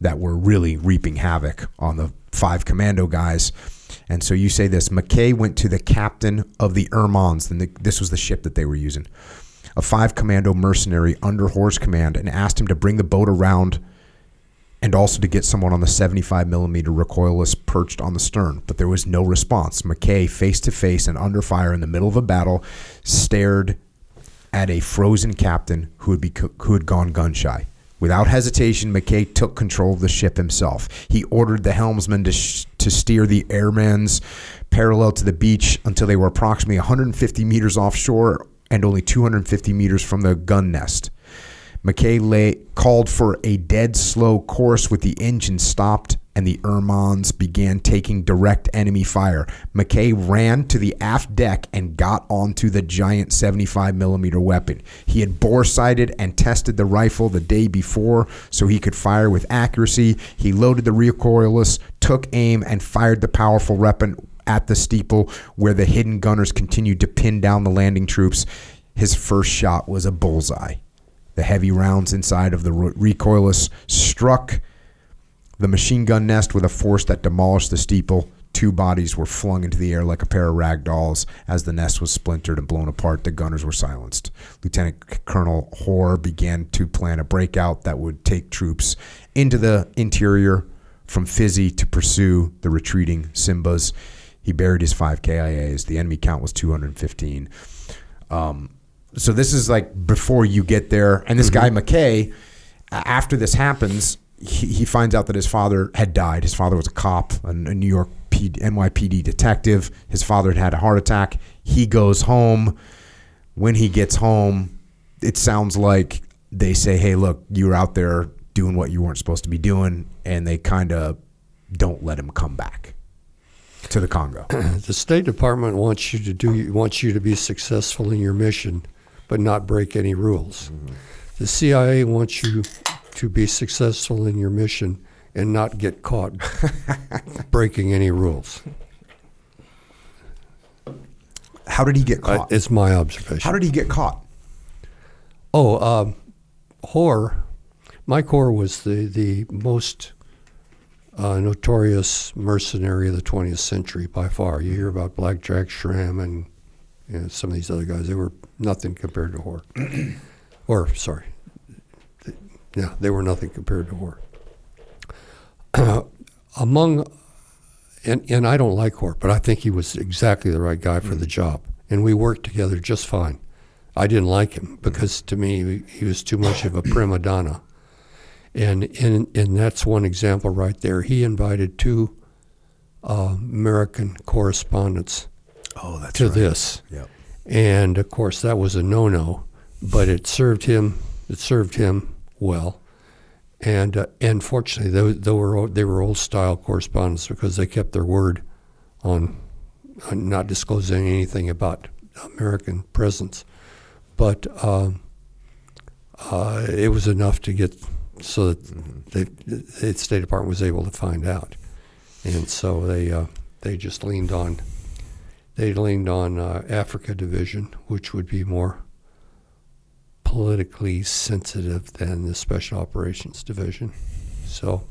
that were really reaping havoc on the five commando guys. And so you say this: McKay went to the captain of the Ermons, and the, this was the ship that they were using, a five commando mercenary under Hoare's command, and asked him to bring the boat around and also to get someone on the 75 millimeter recoilless perched on the stern. But there was no response. McKay, face to face and under fire in the middle of a battle, stared at a frozen captain who had, be, who had gone gun shy. Without hesitation, McKay took control of the ship himself. He ordered the helmsman to, sh- to steer the airmans parallel to the beach until they were approximately 150 meters offshore and only 250 meters from the gun nest. McKay lay, called for a dead slow course with the engine stopped and the Ermons began taking direct enemy fire. McKay ran to the aft deck and got onto the giant 75 millimeter weapon. He had bore sighted and tested the rifle the day before so he could fire with accuracy. He loaded the recoilless, took aim, and fired the powerful weapon at the steeple where the hidden gunners continued to pin down the landing troops. His first shot was a bullseye. The heavy rounds inside of the recoilless struck the machine gun nest with a force that demolished the steeple. Two bodies were flung into the air like a pair of rag dolls. As the nest was splintered and blown apart, the gunners were silenced. Lieutenant Colonel Hoare began to plan a breakout that would take troops into the interior from Fizi to pursue the retreating Simbas. He buried his five KIAs. The enemy count was 215. Um, so this is like before you get there. And this guy mm-hmm. McKay, after this happens, he, he finds out that his father had died. His father was a cop, a, a New York P, NYPD detective. His father had had a heart attack. He goes home. When he gets home, it sounds like they say, "Hey, look, you were out there doing what you weren't supposed to be doing," and they kind of don't let him come back to the Congo. the State Department wants you to do wants you to be successful in your mission, but not break any rules. The CIA wants you to be successful in your mission and not get caught breaking any rules. How did he get Uh, caught? it's my observation. How did he get caught? Oh, um, Hoare, Mike Hoare was the, the most uh, notorious mercenary of the 20th century by far. You hear about Blackjack Schramme and you know, some of these other guys. They were nothing compared to Hoare. or, sorry. Yeah, they were nothing compared to Hoare. Among, and, and I don't like Hoare, but I think he was exactly the right guy for the job. And we worked together just fine. I didn't like him because to me he was too much of a prima donna. And, and, and that's one example right there. He invited two uh, American correspondents Oh, that's to this. Yep. And of course, that was a no-no, but it served him. It served him well, and uh, and fortunately, they, they were old- they were old-style correspondents because they kept their word on, on not disclosing anything about American presence. But um, uh, it was enough to get so that they, the State Department was able to find out, and so they uh, they just leaned on they leaned on uh, Africa Division, which would be more politically sensitive than the Special Operations Division. So,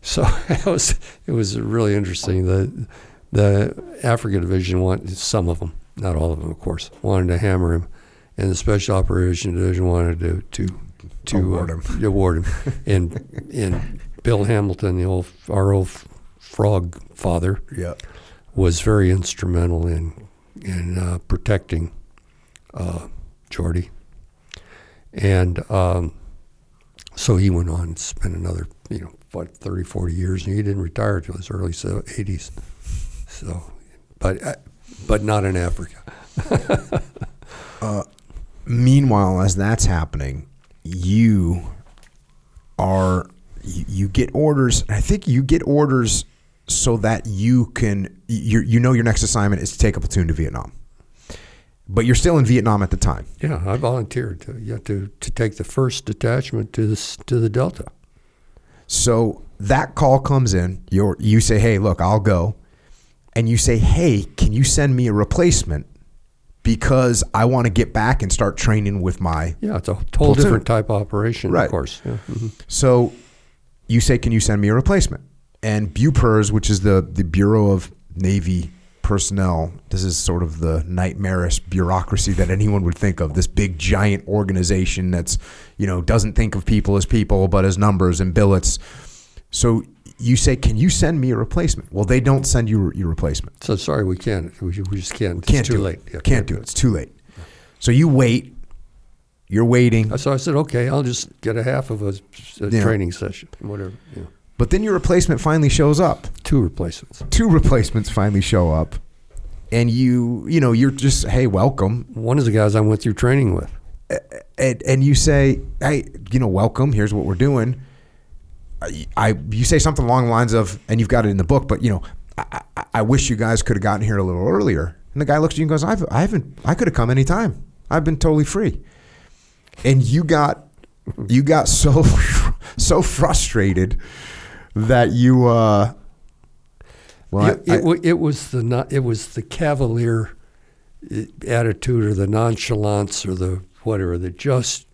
so it was it was really interesting. The the Africa Division wanted some of them, not all of them, of course, wanted to hammer him, and the Special Operations Division wanted to to to Award uh, him. award him, and and Bill Hamilton, the old our old frog father, Yep. Was very instrumental in in uh, protecting uh, Jordy, and um, so he went on to spend another you know what 30, 40 years, and he didn't retire till his early 80s. So, but uh, but not in Africa. Meanwhile, as that's happening, you are you, you get orders. I think you get orders so that you can you you know your next assignment is to take a platoon to Vietnam. But you're still in Vietnam at the time. Yeah, I volunteered to yeah, to to take the first detachment to the to the Delta. So that call comes in. You you say, "Hey, look, I'll go," and you say, "Hey, can you send me a replacement because I want to get back and start training with my." Yeah, it's a whole different type of operation, Right. of course. Yeah. mhm. So you say, "Can you send me a replacement?" And BUPERS, which is the the Bureau of Navy Personnel, this is sort of the nightmarish bureaucracy that anyone would think of. This big giant organization that's you know doesn't think of people as people but as numbers and billets. So you say, "Can you send me a replacement?" Well, they don't send you your replacement. So sorry, we can't. We, we just can't. It's Can't too do late. it. Yeah, can't do it. It's too late. So you wait. You're waiting, So I said, okay, I'll just get a half of a, a Yeah. training session, whatever. Yeah. But then your replacement finally shows up. Two replacements. two replacements finally show up and you you know you're just hey welcome One of the guys I went through training with. and, and you say hey you know welcome here's what we're doing I, I you say something along the lines of and you've got it in the book but you know I, I, I wish you guys could have gotten here a little earlier and the guy looks at you and goes I've, I haven't I could have come anytime I've been totally free and you got you got so so frustrated that you uh well it, I- it, wa- it was the it was the cavalier uh, attitude or the nonchalance or the whatever that just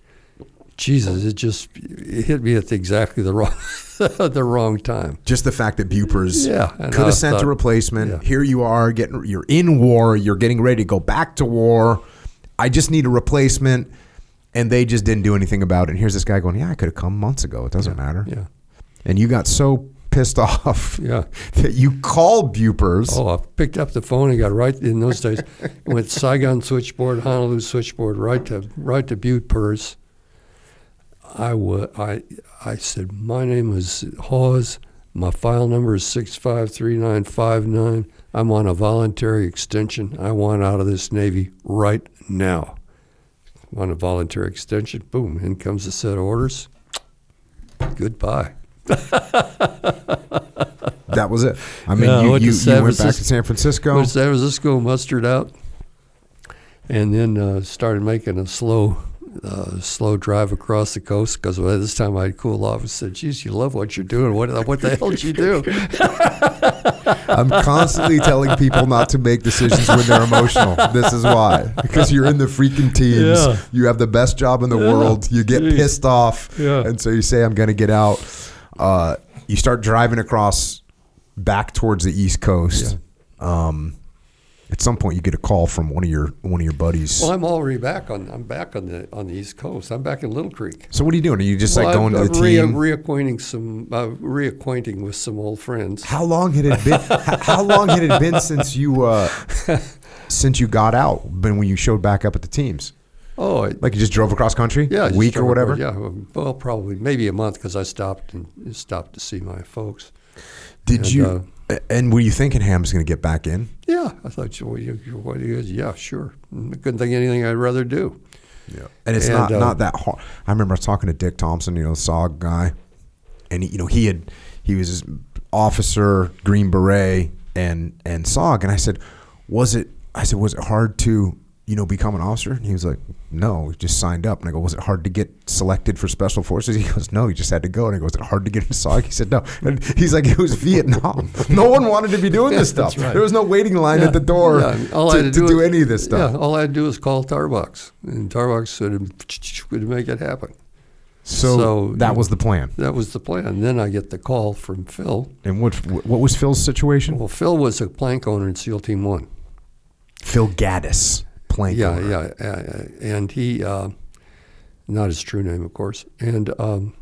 Jesus it just it hit me at the, exactly the wrong the wrong time. Just the fact that Bupers Yeah, could have sent thought- a replacement. yeah. Here you are, getting you're in war. You're getting ready to go back to war. I just need a replacement, and they just didn't do anything about it. And here's this guy going, "Yeah, I could have come months ago. It doesn't matter." Yeah, And you got so pissed off yeah. that you called Bupers. Oh, I picked up the phone and got right in those days. went Saigon switchboard, Honolulu switchboard, right to right to BUPERS. I wa- I I said my name is Hawes. My file number is six five three nine five nine. I'm on a voluntary extension. I want out of this Navy right now. On a voluntary extension, boom, in comes a set of orders. Goodbye. That was it. I mean, Yeah, I you, went to you, you went back to San Francisco. Went to San Francisco, mustered out, and then uh, started making a slow, uh, slow drive across the coast. Because by this time I'd cool off and said, "Geez, you love what you're doing. What what the hell did you do?" I'm constantly telling people not to make decisions when they're emotional. This is why. Because you're in the freaking teams. Yeah. You have the best job in the Yeah. world. You get Jeez. pissed off. And so you say, I'm going to get out. Uh, you start driving across back towards the East Coast. Um, at some point, you get a call from one of your one of your buddies. well, I'm already back on. I'm back on the on the East Coast. I'm back in Little Creek. so what are you doing? Are you just Well, like going I'm, to the re- team? reacquainting some, uh, reacquainting with some old friends. How long had it been? how, how long had it been since you uh, since you got out? Been when you showed back up at the teams? Oh, I, Like you just drove across country? yeah, a week or whatever. across- Yeah, well, probably maybe a month because I stopped and stopped to see my folks. Did And, you? uh, and were you thinking Ham's going to get back in? Yeah, I thought, well, you, you, what do you, yeah, sure. I couldn't think of anything I'd rather do. Yeah. And it's And, not uh, not that hard. I remember I was talking to Dick Thompson, you know, the SOG guy, and he, you know he had he was officer, Green Beret, and and SOG, and I said, was it? I said, was it hard to you know become an officer? And he was like, no, he just signed up. And I go, was it hard to get selected for special forces? He goes, no, he just had to go. And I go, was it hard to get into SOG? He said, no. And he's like, it was Vietnam. no one wanted to be doing this stuff. Right. There was no waiting line at the door Yeah, all I to, had to do is- any of this stuff. Yeah, all I had to do was call Tarbox, and Tarbox would, would make it happen. So, So, that was the plan. That was the plan. Then I get the call from Phil. And what what was Phil's situation? Well, Phil was a plank owner in SEAL Team One. Phil Gaddis, plank. yeah, owner. yeah, uh, and he, uh, not his true name, of course. And um,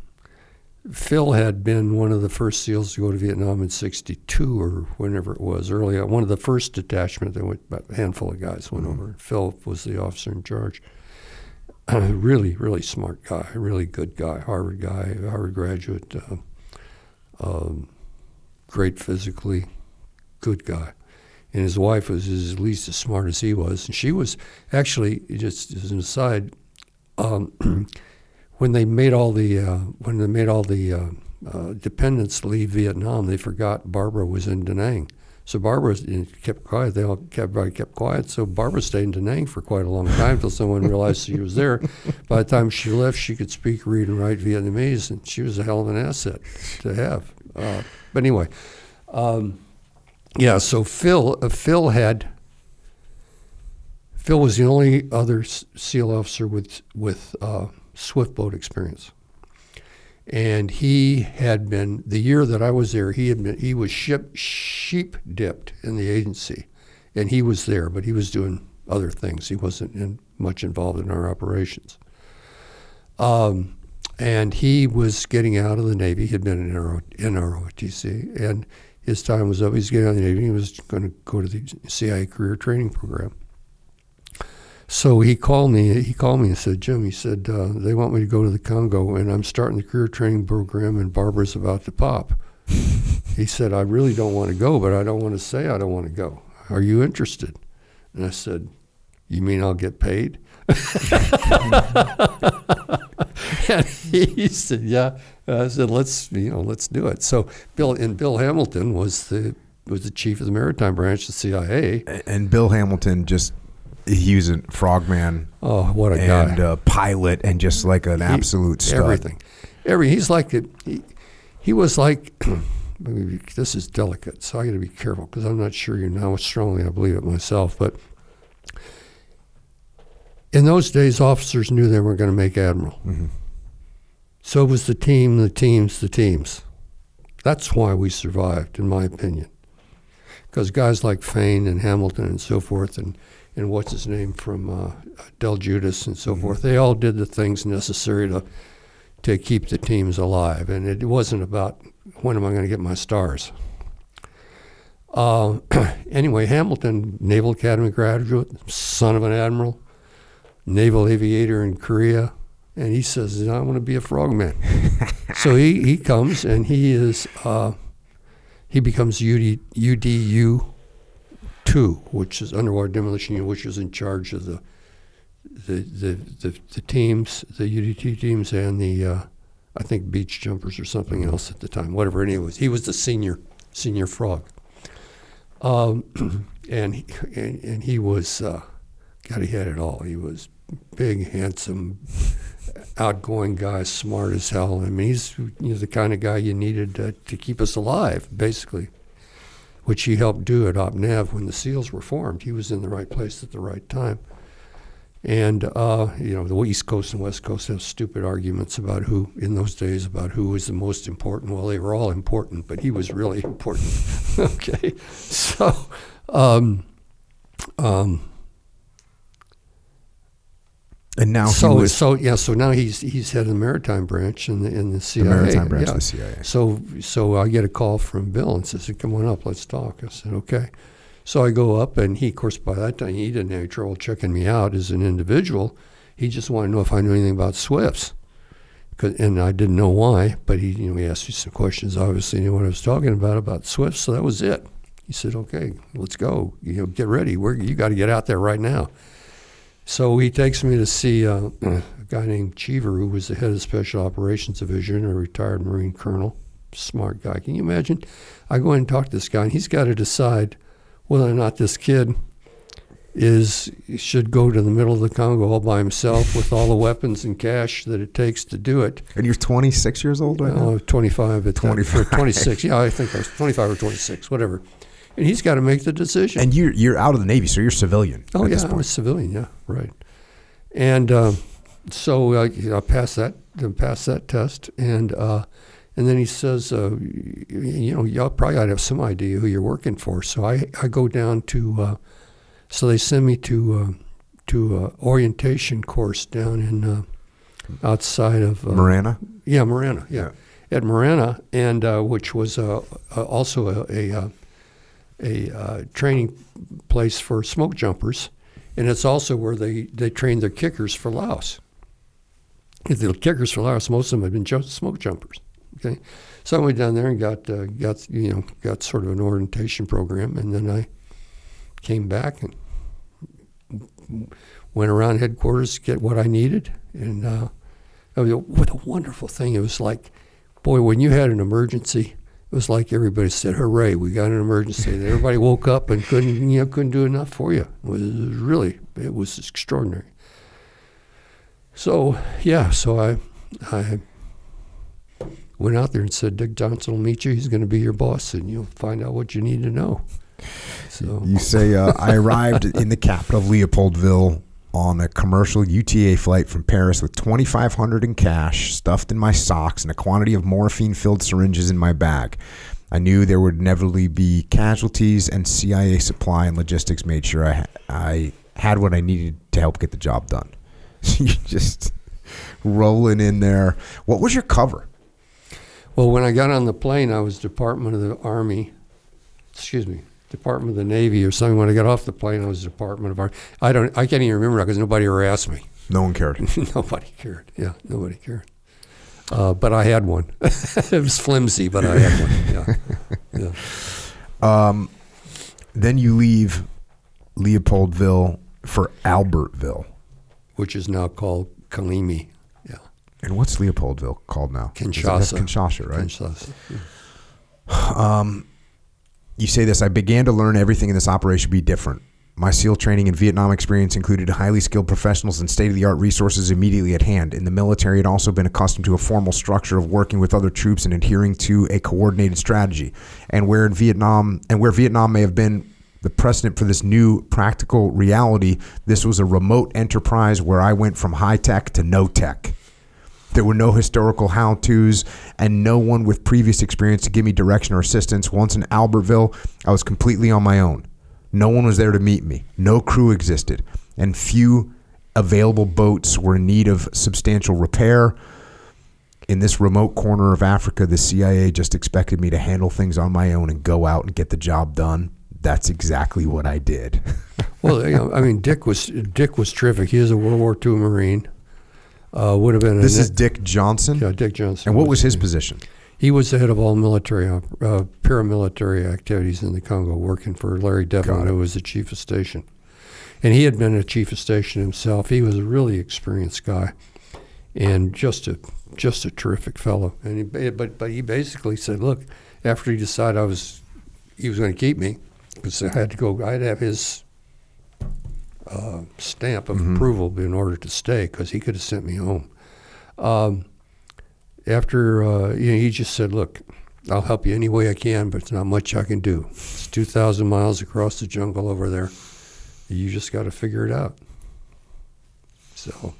Phil had been one of the first SEALs to go to Vietnam in '62 or whenever it was, early on. One of the first detachment that went, about a handful of guys went over. Phil was the officer in charge. really, really smart guy, really good guy, Harvard guy, Harvard graduate, uh, um, great physically, good guy. And his wife was as, at least as smart as he was. And she was actually, just as an aside, um, when they made all the uh, when they made all the uh, uh, dependents leave Vietnam, they forgot Barbara was in Da Nang. So Barbara kept quiet. They all kept everybody kept quiet. So Barbara stayed in Da Nang for quite a long time until someone realized she was there. By the time she left, she could speak, read, and write Vietnamese, and she was a hell of an asset to have. Uh, but anyway, um, yeah. So Phil, uh, Phil had. Phil was the only other SEAL officer with with uh, swift boat experience, and he had been the year that I was there. He had been he was ship sheep dipped in the agency, and he was there, but he was doing other things. He wasn't in, much involved in our operations. Um, and he was getting out of the Navy. He had been in, in ROTC, and his time was up. He was getting out of the Navy. He was going to go to the CIA career training program. So he called me. He called me and said, "Jim," he said, uh, "they want me to go to the Congo, and I'm starting the career training program, and Barbara's about to pop." he said, "I really don't want to go, but I don't want to say I don't want to go. Are you interested?" And I said, "You mean I'll get paid?" and he said, "Yeah." I said, "Let's you know, let's do it." So Bill and Bill Hamilton was the was the chief of the maritime branch of the CIA. And Bill Hamilton just he was a frogman Oh, what a and guy! a pilot and just like an He- absolute stud. Everything, every he's like a, he, he was like. maybe this is delicate, so I got to be careful because I'm not sure you know how strongly I believe it myself. But in those days, officers knew they were going to make admiral. Mhm. So was the team, the teams, the teams. That's why we survived, in my opinion. Because guys like Fane and Hamilton and so forth, and, and what's his name from uh, Del Giudice and so forth, they all did the things necessary to to keep the teams alive. And it wasn't about when am I going to get my stars. Uh, anyway, Hamilton, Naval Academy graduate, son of an admiral, naval aviator in Korea, and he says, "I want to be a frogman." so he, he comes and he is uh, he becomes UD, UDU two, which is underwater demolition unit, which is in charge of the the the, the, the teams, the UDT teams, and the uh, I think beach jumpers or something else at the time, whatever. He was he was the senior senior frog, um, and, he, and and he was uh, God, he had it all. He was big, handsome, outgoing guy, smart as hell. I mean, he's you know, the kind of guy you needed to, to keep us alive, basically, which he helped do at OpNav when the SEALs were formed. He was in the right place at the right time. And uh, you know, the East Coast and West Coast have stupid arguments about who, in those days, about who was the most important. Well, they were all important, but he was really important. okay, so, um, um, And now so he was so yeah, so now he's he's head of the maritime branch in the in the the CIA. maritime branch yeah. of the CIA. So so I get a call from Bill and says, "Come on up, let's talk." I said, "Okay." So I go up, and he, of course, by that time he didn't have any trouble checking me out as an individual. He just wanted to know if I knew anything about Swifts, and I didn't know why. But he, you know, he asked me some questions. Obviously, knew what I was talking about about Swifts, so that was it. He said, "Okay, let's go. You know, get ready. We're, you got to get out there right now." So he takes me to see uh, a guy named Cheever, who was the head of Special Operations Division, a retired Marine colonel, smart guy. Can you imagine? I go in and talk to this guy, and he's got to decide whether or not this kid is should go to the middle of the Congo all by himself with all the weapons and cash that it takes to do it. and you're 26 years old right now. Oh, 25 at 25. or 26. Yeah, I think I was 25 or 26, whatever. And he's got to make the decision. And you're you're out of the Navy, so you're civilian. Oh yeah, this I point. was civilian. Yeah, right. And uh, so uh, I passed that, then passed that test, and uh, and then he says, uh, you know, y'all probably ought to have some idea who you're working for. So I, I go down to, uh, so they send me to uh, to uh, orientation course down in uh, outside of uh, Marana. yeah, Marana. Yeah, at Marana, and uh, which was uh, uh, also a a, uh, a uh, training place for smoke jumpers, and it's also where they they train their kickers for Laos. The kickers for Laos, most of them have been smoke jumpers. Okay, so I went down there and got uh, got you know got sort of an orientation program, and then I came back and went around headquarters to get what I needed, and uh, what a wonderful thing! It was like, boy, when you had an emergency, it was like everybody said, "Hooray, we got an emergency!" And everybody woke up and couldn't you know couldn't do enough for you. It was really it was extraordinary. So yeah, so I I went out there and said, "Dick Johnson will meet you. He's going to be your boss, and you'll find out what you need to know." So You say uh, I arrived in the capital of Leopoldville on a commercial UTA flight from Paris with 2,500 in cash stuffed in my socks and a quantity of morphine-filled syringes in my bag. I knew there would inevitably be casualties, and CIA supply and logistics made sure I I had what I needed to help get the job done. you just rolling in there. What was your cover? Well, when I got on the plane, I was Department of the Army. Excuse me, Department of the Navy or something. When I got off the plane, I was Department of Army. I don't. I can't even remember because nobody ever asked me. No one cared. nobody cared. Yeah, nobody cared. Uh, but I had one. it was flimsy, but I had one. Yeah, yeah. Um, then you leave Leopoldville for Albertville. Which is now called Kalemie. Yeah, And what's Leopoldville called now? Is it- that's Kinshasa. Kinshasa, right? Kinshasa. Um, you say this. I began to learn everything in this operation would be different. My SEAL training and Vietnam experience included highly skilled professionals and state of the art resources immediately at hand. In the military, I'd also been accustomed to a formal structure of working with other troops and adhering to a coordinated strategy. And where in Vietnam, and where Vietnam may have been the precedent for this new practical reality, this was a remote enterprise where I went from high tech to no tech. There were no historical how to's and no one with previous experience to give me direction or assistance. Once in Albertville, I was completely on my own. No one was there to meet me. No crew existed. And few available boats were in need of substantial repair. In this remote corner of Africa, the CIA just expected me to handle things on my own and go out and get the job done. That's exactly what I did. Well, I mean, Dick was Dick was terrific. He was a World War II Marine. Uh, would have been a this is Dick Johnson. yeah, Dick Johnson. And what was his position? He was the head of all military, uh, paramilitary activities in the Congo, working for Larry Devlin, who was the chief of station. And he had been a chief of station himself. He was a really experienced guy, and just a just a terrific fellow. And he, but but he basically said, look, after he decided I was he was going to keep me, because I had to go, I had to have his uh, stamp of approval in order to stay because he could have sent me home. Um, after uh, you know, he just said, "Look, I'll help you any way I can, but it's not much I can do. It's two thousand miles across the jungle over there. You just got to figure it out." So.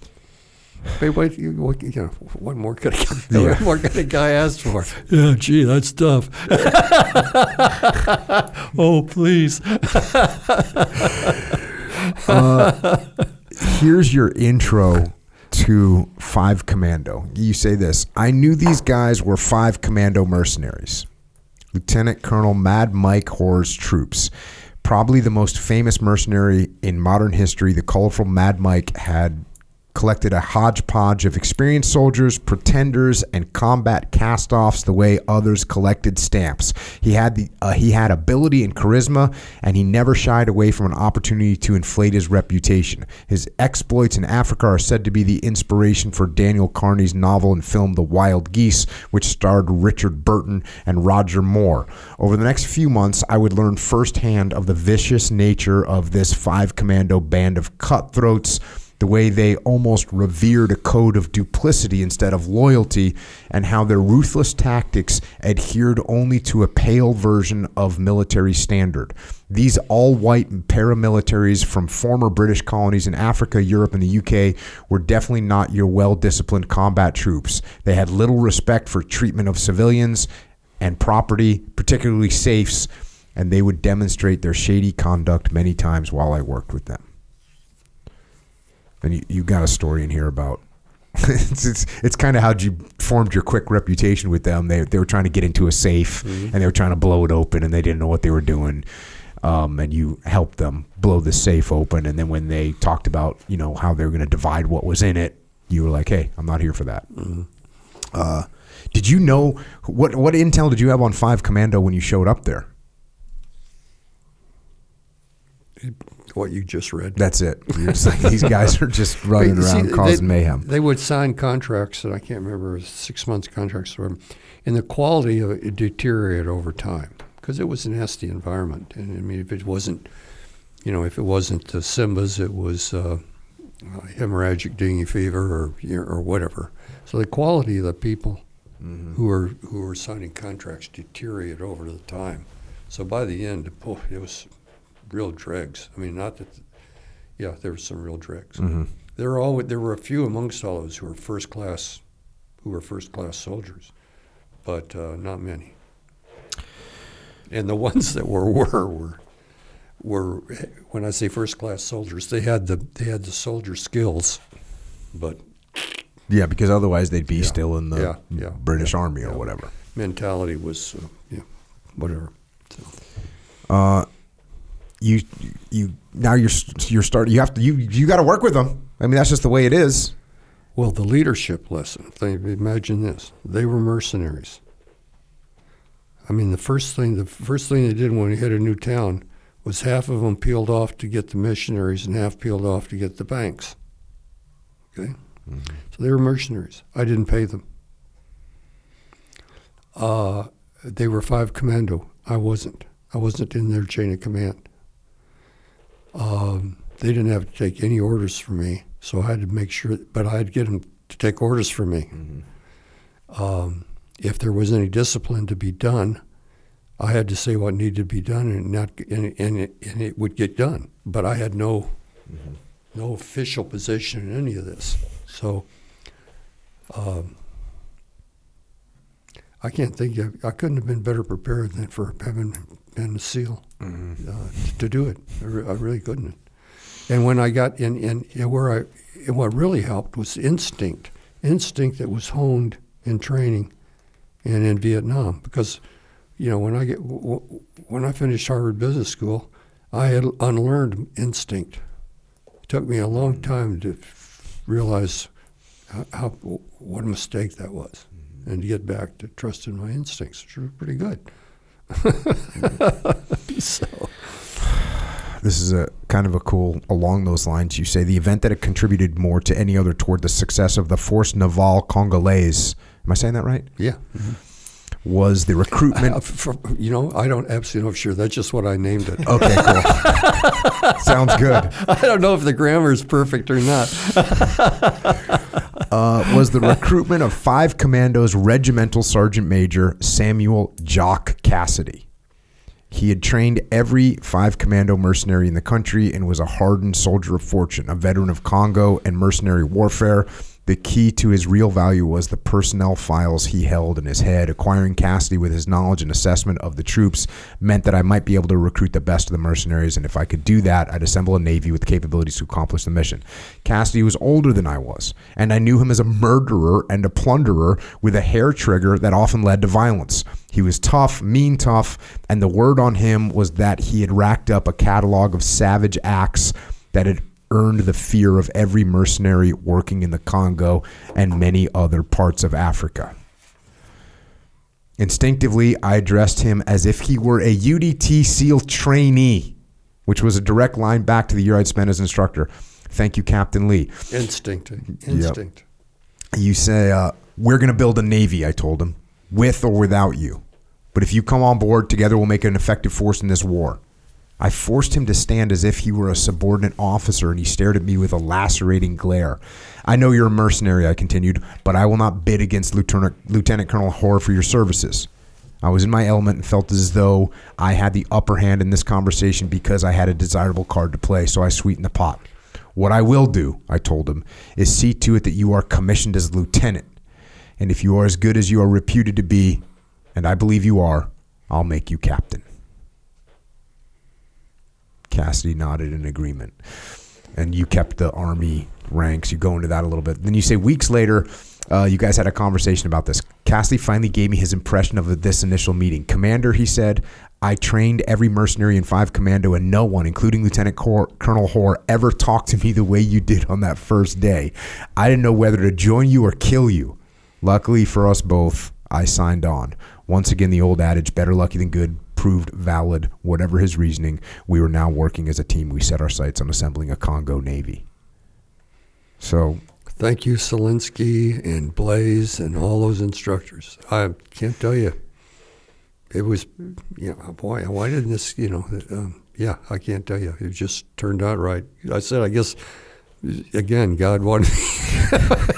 Hey, what, you, what, you know, what more could a guy, Yeah. what more could a guy ask for? Yeah, gee, that's tough. oh, please. Uh, here's your intro to Five Commando. You say this I knew these guys were Five Commando mercenaries. Lieutenant Colonel Mad Mike Hoare's troops. Probably the most famous mercenary in modern history, the colorful Mad Mike had collected a hodgepodge of experienced soldiers, pretenders, and combat cast-offs the way others collected stamps. He had the uh, he had ability and charisma, and he never shied away from an opportunity to inflate his reputation. His exploits in Africa are said to be the inspiration for Daniel Carney's novel and film The Wild Geese, which starred Richard Burton and Roger Moore. Over the next few months, I would learn firsthand of the vicious nature of this five commando band of cutthroats the way they almost revered a code of duplicity instead of loyalty, and how their ruthless tactics adhered only to a pale version of military standard. These all white paramilitaries from former British colonies in Africa, Europe, and the UK were definitely not your well disciplined combat troops. They had little respect for treatment of civilians and property, particularly safes, and they would demonstrate their shady conduct many times while I worked with them. And you, you got a story in here about it's it's, it's kind of how you formed your quick reputation with them. They they were trying to get into a safe and they were trying to blow it open and they didn't know what they were doing. Um, and you helped them blow the safe open. And then when they talked about you know how they were going to divide what was in it, you were like, hey, I'm not here for that. Uh, did you know what what intel did you have on Five Commando when you showed up there? What you just read. That's it. You're just like, these guys are just running see, around causing they, mayhem. They would sign contracts that I can't remember six months contracts, or, and the quality of it deteriorated over time because it was a nasty environment. And I mean, if it wasn't, you know, if it wasn't the Simbas, it was uh, uh, hemorrhagic dengue fever or you know, or whatever. So the quality of the people who were who were signing contracts deteriorated over the time. So by the end, it was real dregs. I mean, not that, yeah, there were some real dregs. There were all there were a few amongst all those who were first class, who were first class soldiers, but uh, not many. And the ones that were were were were when I say first class soldiers, they had the they had the soldier skills, but Yeah, because otherwise they'd be Yeah. still in the Yeah, yeah, British Army or whatever. mentality was uh, yeah, whatever. So, Uh, you you now you're you're starting. You have to you you got to work with them. I mean, that's just the way it is. well, the leadership lesson. Think, imagine this: they were mercenaries. I mean, the first thing the first thing they did when we hit a new town was half of them peeled off to get the missionaries and half peeled off to get the banks. Okay, so they were mercenaries. I didn't pay them. Uh, they were five commando. I wasn't. I wasn't in their chain of command. Um, they didn't have to take any orders from me, so I had to make sure. But I had to get them to take orders from me. Um, if there was any discipline to be done, I had to say what needed to be done, and not and, and, it, and it would get done. But I had no no official position in any of this, so. Um, I can't think of, I couldn't have been better prepared than for having been a SEAL mm-hmm. uh, to do it. I, re- I really couldn't. And when I got in, in, in where I, and what really helped was instinct, instinct that was honed in training and in Vietnam. Because, you know, when I get when I finished Harvard Business School, I had unlearned instinct. It took me a long mm-hmm. time to realize how, how what a mistake that was, mm-hmm. and to get back to trusting my instincts, which were pretty good. so. This is a kind of a cool along those lines. You say the event that it contributed more to any other toward the success of the Force Naval Congolaise. Am I saying that right? Yeah. Mm-hmm. Was the recruitment. Uh, for- you know, I don't absolutely know for sure. That's just what I named it. Okay, cool. Sounds good. I don't know if the grammar is perfect or not. Uh, was the recruitment of five commandos regimental sergeant major Samuel Jock Cassidy. He had trained every five commando mercenary in the country and was a hardened soldier of fortune, a veteran of Congo and mercenary warfare. The key to his real value was the personnel files he held in his head. Acquiring Cassidy with his knowledge and assessment of the troops meant that I might be able to recruit the best of the mercenaries, and if I could do that, I'd assemble a navy with capabilities to accomplish the mission. Cassidy was older than I was, and I knew him as a murderer and a plunderer with a hair trigger that often led to violence. He was tough, mean tough, and the word on him was that he had racked up a catalog of savage acts that had earned the fear of every mercenary working in the Congo and many other parts of Africa. Instinctively, I addressed him as if he were a UDT SEAL trainee, which was a direct line back to the year I'd spent as instructor. Thank you, Captain Lee. Instinct. Instinct. You say, uh, We're going to build a Navy, I told him, with or without you. But if you come on board, together we'll make an effective force in this war. I forced him to stand as if he were a subordinate officer, and he stared at me with a lacerating glare. I know you're a mercenary, I continued, but I will not bid against Lieutenant, Lieutenant Colonel Hoare for your services. I was in my element and felt as though I had the upper hand in this conversation because I had a desirable card to play, so I sweetened the pot. What I will do, I told him, is see to it that you are commissioned as lieutenant. And if you are as good as you are reputed to be, and I believe you are, I'll make you captain. Cassidy nodded in agreement. And you kept the army ranks. You go into that a little bit. Then you say weeks later, uh, you guys had a conversation about this. Cassidy finally gave me his impression of this initial meeting. Commander, he said, I trained every mercenary in 5 Commando, and no one, including Lieutenant Cor- Colonel Hoare, ever talked to me the way you did on that first day. I didn't know whether to join you or kill you. Luckily for us both, I signed on. Once again, the old adage, better lucky than good, proved valid. Whatever his reasoning, we were now working as a team. We set our sights on assembling a Congo Navy. So, Thank you, Selinsky and Blaze and all those instructors. I can't tell you. It was, you know, boy, why didn't this, you know, um, yeah, I can't tell you. It just turned out right. I said, I guess, again, God wanted,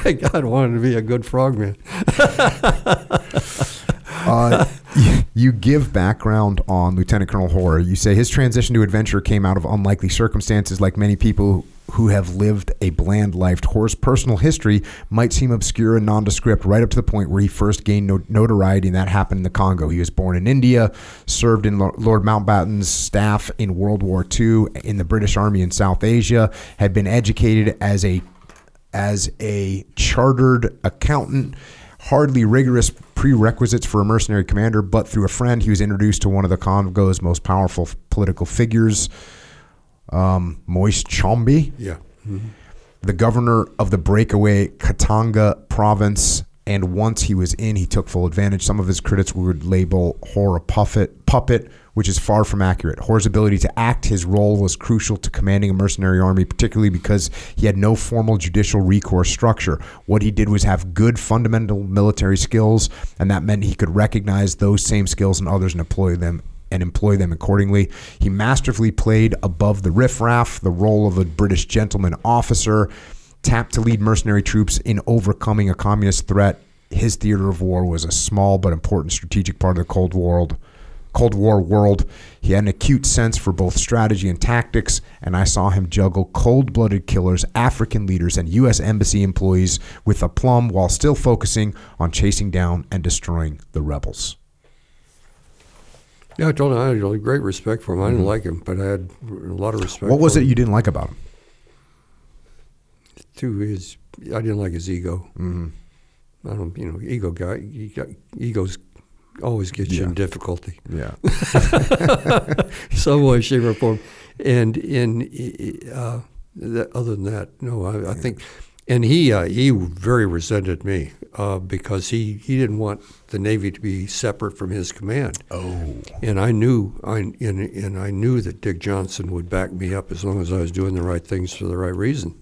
God wanted to be a good frogman. uh, you- give background on Lieutenant Colonel Hoare. You say his transition to adventure came out of unlikely circumstances, like many people who have lived a bland life. Hoare's personal history might seem obscure and nondescript, right up to the point where he first gained no- notoriety, and that happened in the Congo. He was born in India, served in Lo- Lord Mountbatten's staff in World War II, in the British Army in South Asia, had been educated as a as a chartered accountant hardly rigorous prerequisites for a mercenary commander, but through a friend, he was introduced to one of the Congo's most powerful political figures, um, Moise Tshombe, Yeah. the governor of the breakaway Katanga province. And once he was in, he took full advantage. Some of his critics would label Hoare a puppet, puppet, which is far from accurate. Hoare's ability to act his role was crucial to commanding a mercenary army, particularly because he had no formal judicial recourse structure. What he did was have good fundamental military skills, and that meant he could recognize those same skills in others and employ them and employ them accordingly. He masterfully played above the riffraff the role of a British gentleman officer, tapped to lead mercenary troops in overcoming a communist threat. His theater of war was a small but important strategic part of the Cold War. Cold War world. He had an acute sense for both strategy and tactics, and I saw him juggle cold blooded killers, African leaders, and U.S. Embassy employees with aplomb while still focusing on chasing down and destroying the rebels. Yeah, I told him I had great respect for him. I didn't mm-hmm. like him, but I had a lot of respect. What was it him. you didn't like about him? To his I didn't like his ego. Mm-hmm. I don't, you know, ego guy. Egos always get you in difficulty, Yeah. some way, shape, or form. And in uh, that, other than that, no, I, I think. And he uh, he very resented me uh, because he, he didn't want the Navy to be separate from his command. Oh. And I knew I and, and I knew that Dick Johnson would back me up as long as I was doing the right things for the right reason.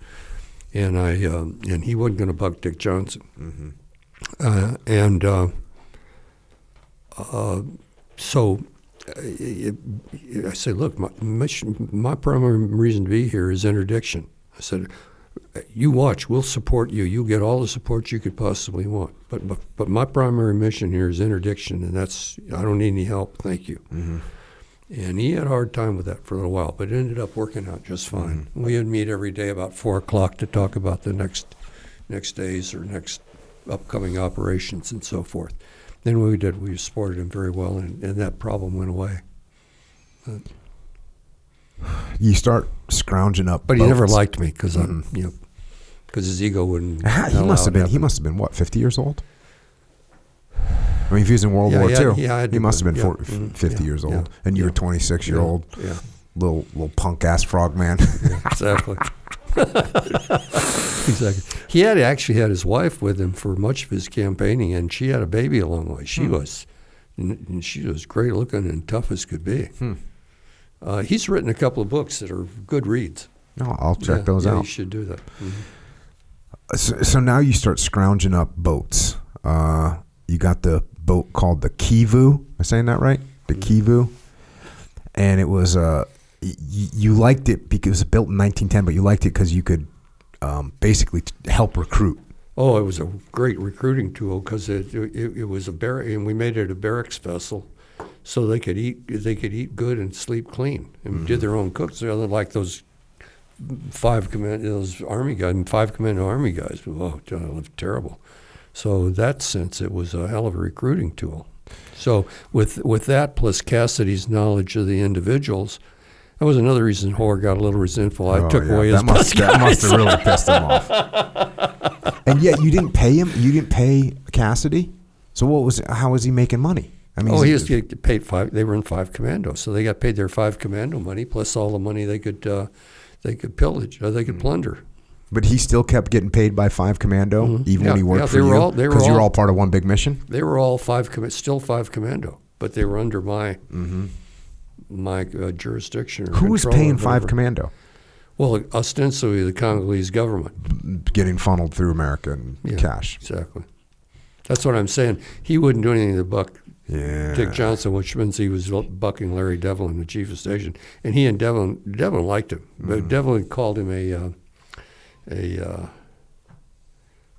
And I um, and he wasn't going to buck Dick Johnson. Uh, and uh, uh, so I said, look, my, mission, my primary reason to be here is interdiction. I said, you watch, we'll support you. You'll get all the support you could possibly want. But, but, but my primary mission here is interdiction, and that's, I don't need any help. Thank you. Mm-hmm. And he had a hard time with that for a little while, but it ended up working out just fine. Mm-hmm. We would meet every day about four o'clock to talk about the next next days or next upcoming operations and so forth. Then we did. We supported him very well, and, and that problem went away. You start scrounging up. But he never liked me because I'm, you know, because his ego wouldn't. He must have been. He must have been what, fifty years old? I mean, if he was in World Yeah, War yeah, II, yeah, he must have been Yeah, 40, mhm, 50 yeah, years old, and you were yeah, twenty six year Yeah, old, little little punk ass frog man. exactly. exactly. He had actually had his wife with him for much of his campaigning, and she had a baby along the way. She Hmm. was, she was great looking and tough as could be. Hmm. Uh, he's written a couple of books that are good reads. no, I'll check those out. You should do that. Mhm. So, so now you start scrounging up boats. Uh, you got the boat called the Kivu. Am I saying that right? The Kivu, and it was uh, y- you liked it because it was built in 1910, but you liked it because you could um, basically t- help recruit. Oh, it was a great recruiting tool because it, it it was a barrack, and we made it a barracks vessel, so they could eat they could eat good and sleep clean, and Mm-hmm. did their own cooks. They're like those five command those army guys, and five commando army guys. Oh, it lived terrible. So in that sense, it was a hell of a recruiting tool. So with with that plus Cassidy's knowledge of the individuals. That was another reason Hoare got a little resentful. I Oh, took yeah, away that his must, that must have really pissed him off. and yet you didn't pay him. You didn't pay Cassidy. So what was? How was he making money? I mean, Oh, he was getting paid five. They were in five commando, so they got paid their five commando money plus all the money they could uh, they could pillage or they Mm. could plunder. But he still kept getting paid by Five Commando, Mhm. even Yeah, when he worked yeah, for you, all- they were because you were all- part of one big mission. They were all five, still five commando, but they were under my Mm-hmm. my uh, jurisdiction. Or Who was paying Five. Commando, Well, ostensibly the Congolese government. getting funneled through American Yeah. cash? Exactly. That's what I'm saying. He wouldn't do anything to buck Yeah, Dick Johnson, which means he was bucking Larry Devlin, the chief of station, and he and Devlin Devlin liked him, but Mm-hmm. Devlin called him a uh, a uh,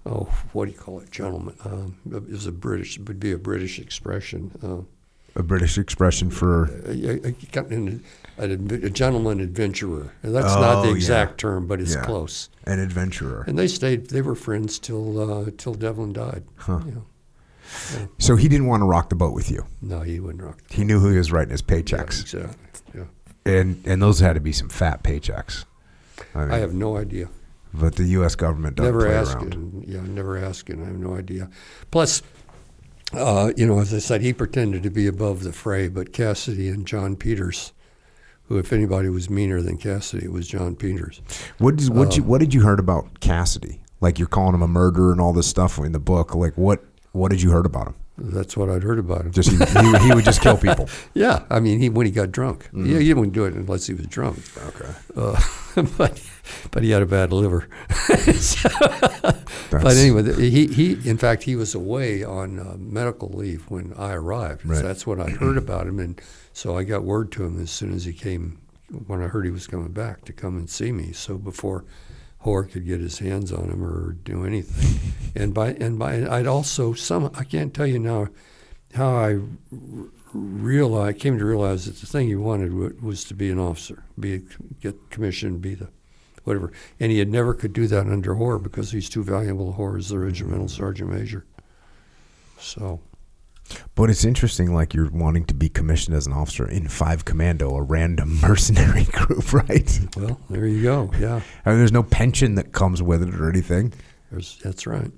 oh what do you call it, gentleman? Um, it was a British would be a British expression. Uh, a British expression for a, a, a, a gentleman adventurer. And that's Oh, not the yeah. exact term, but it's Yeah. close. an adventurer. And they stayed. They were friends till uh, till Devlin died. Huh. You know. So he didn't want to rock the boat with you. No, he wouldn't rock. He knew who he was writing his Yeah, paychecks, exactly. Yeah. and and those had to be some fat paychecks. I mean, I have no idea. But the U.S. government doesn't never play asked around. it. Yeah, never it. I have no idea. Plus, uh, you know, as I said, he pretended to be above the fray, but Cassidy and John Peters, who, if anybody was meaner than Cassidy, it was John Peters. What did what Uh, you what did you heard about Cassidy? Like you're calling him a murderer and all this stuff in the book. Like what what did you heard about him? That's what I'd heard about him. Just he, he, would- he would just kill people. yeah, I mean, he when he got drunk. Mm-hmm. Yeah, he wouldn't do it unless he was drunk. Okay. Uh, but but he had a bad liver. So- but anyway, he, he in fact he was away on uh, medical leave when I arrived. Right. So that's what I heard about him, and so I got word to him as soon as he came when I heard he was coming back to come and see me. So before Hoare could get his hands on him or do anything, and by and by I'd also some I can't tell you now how I realized came to realize that the thing he wanted was to be an officer, be a, get commissioned, be the whatever. And he had never could do that under Hoare because he's too valuable. Hoare is the regimental sergeant major. So But it's interesting, like you're wanting to be commissioned as an officer in Five Commando, a random mercenary group, right? well, there you go. Yeah, I mean, there's no pension that comes with it or anything. there's, that's right.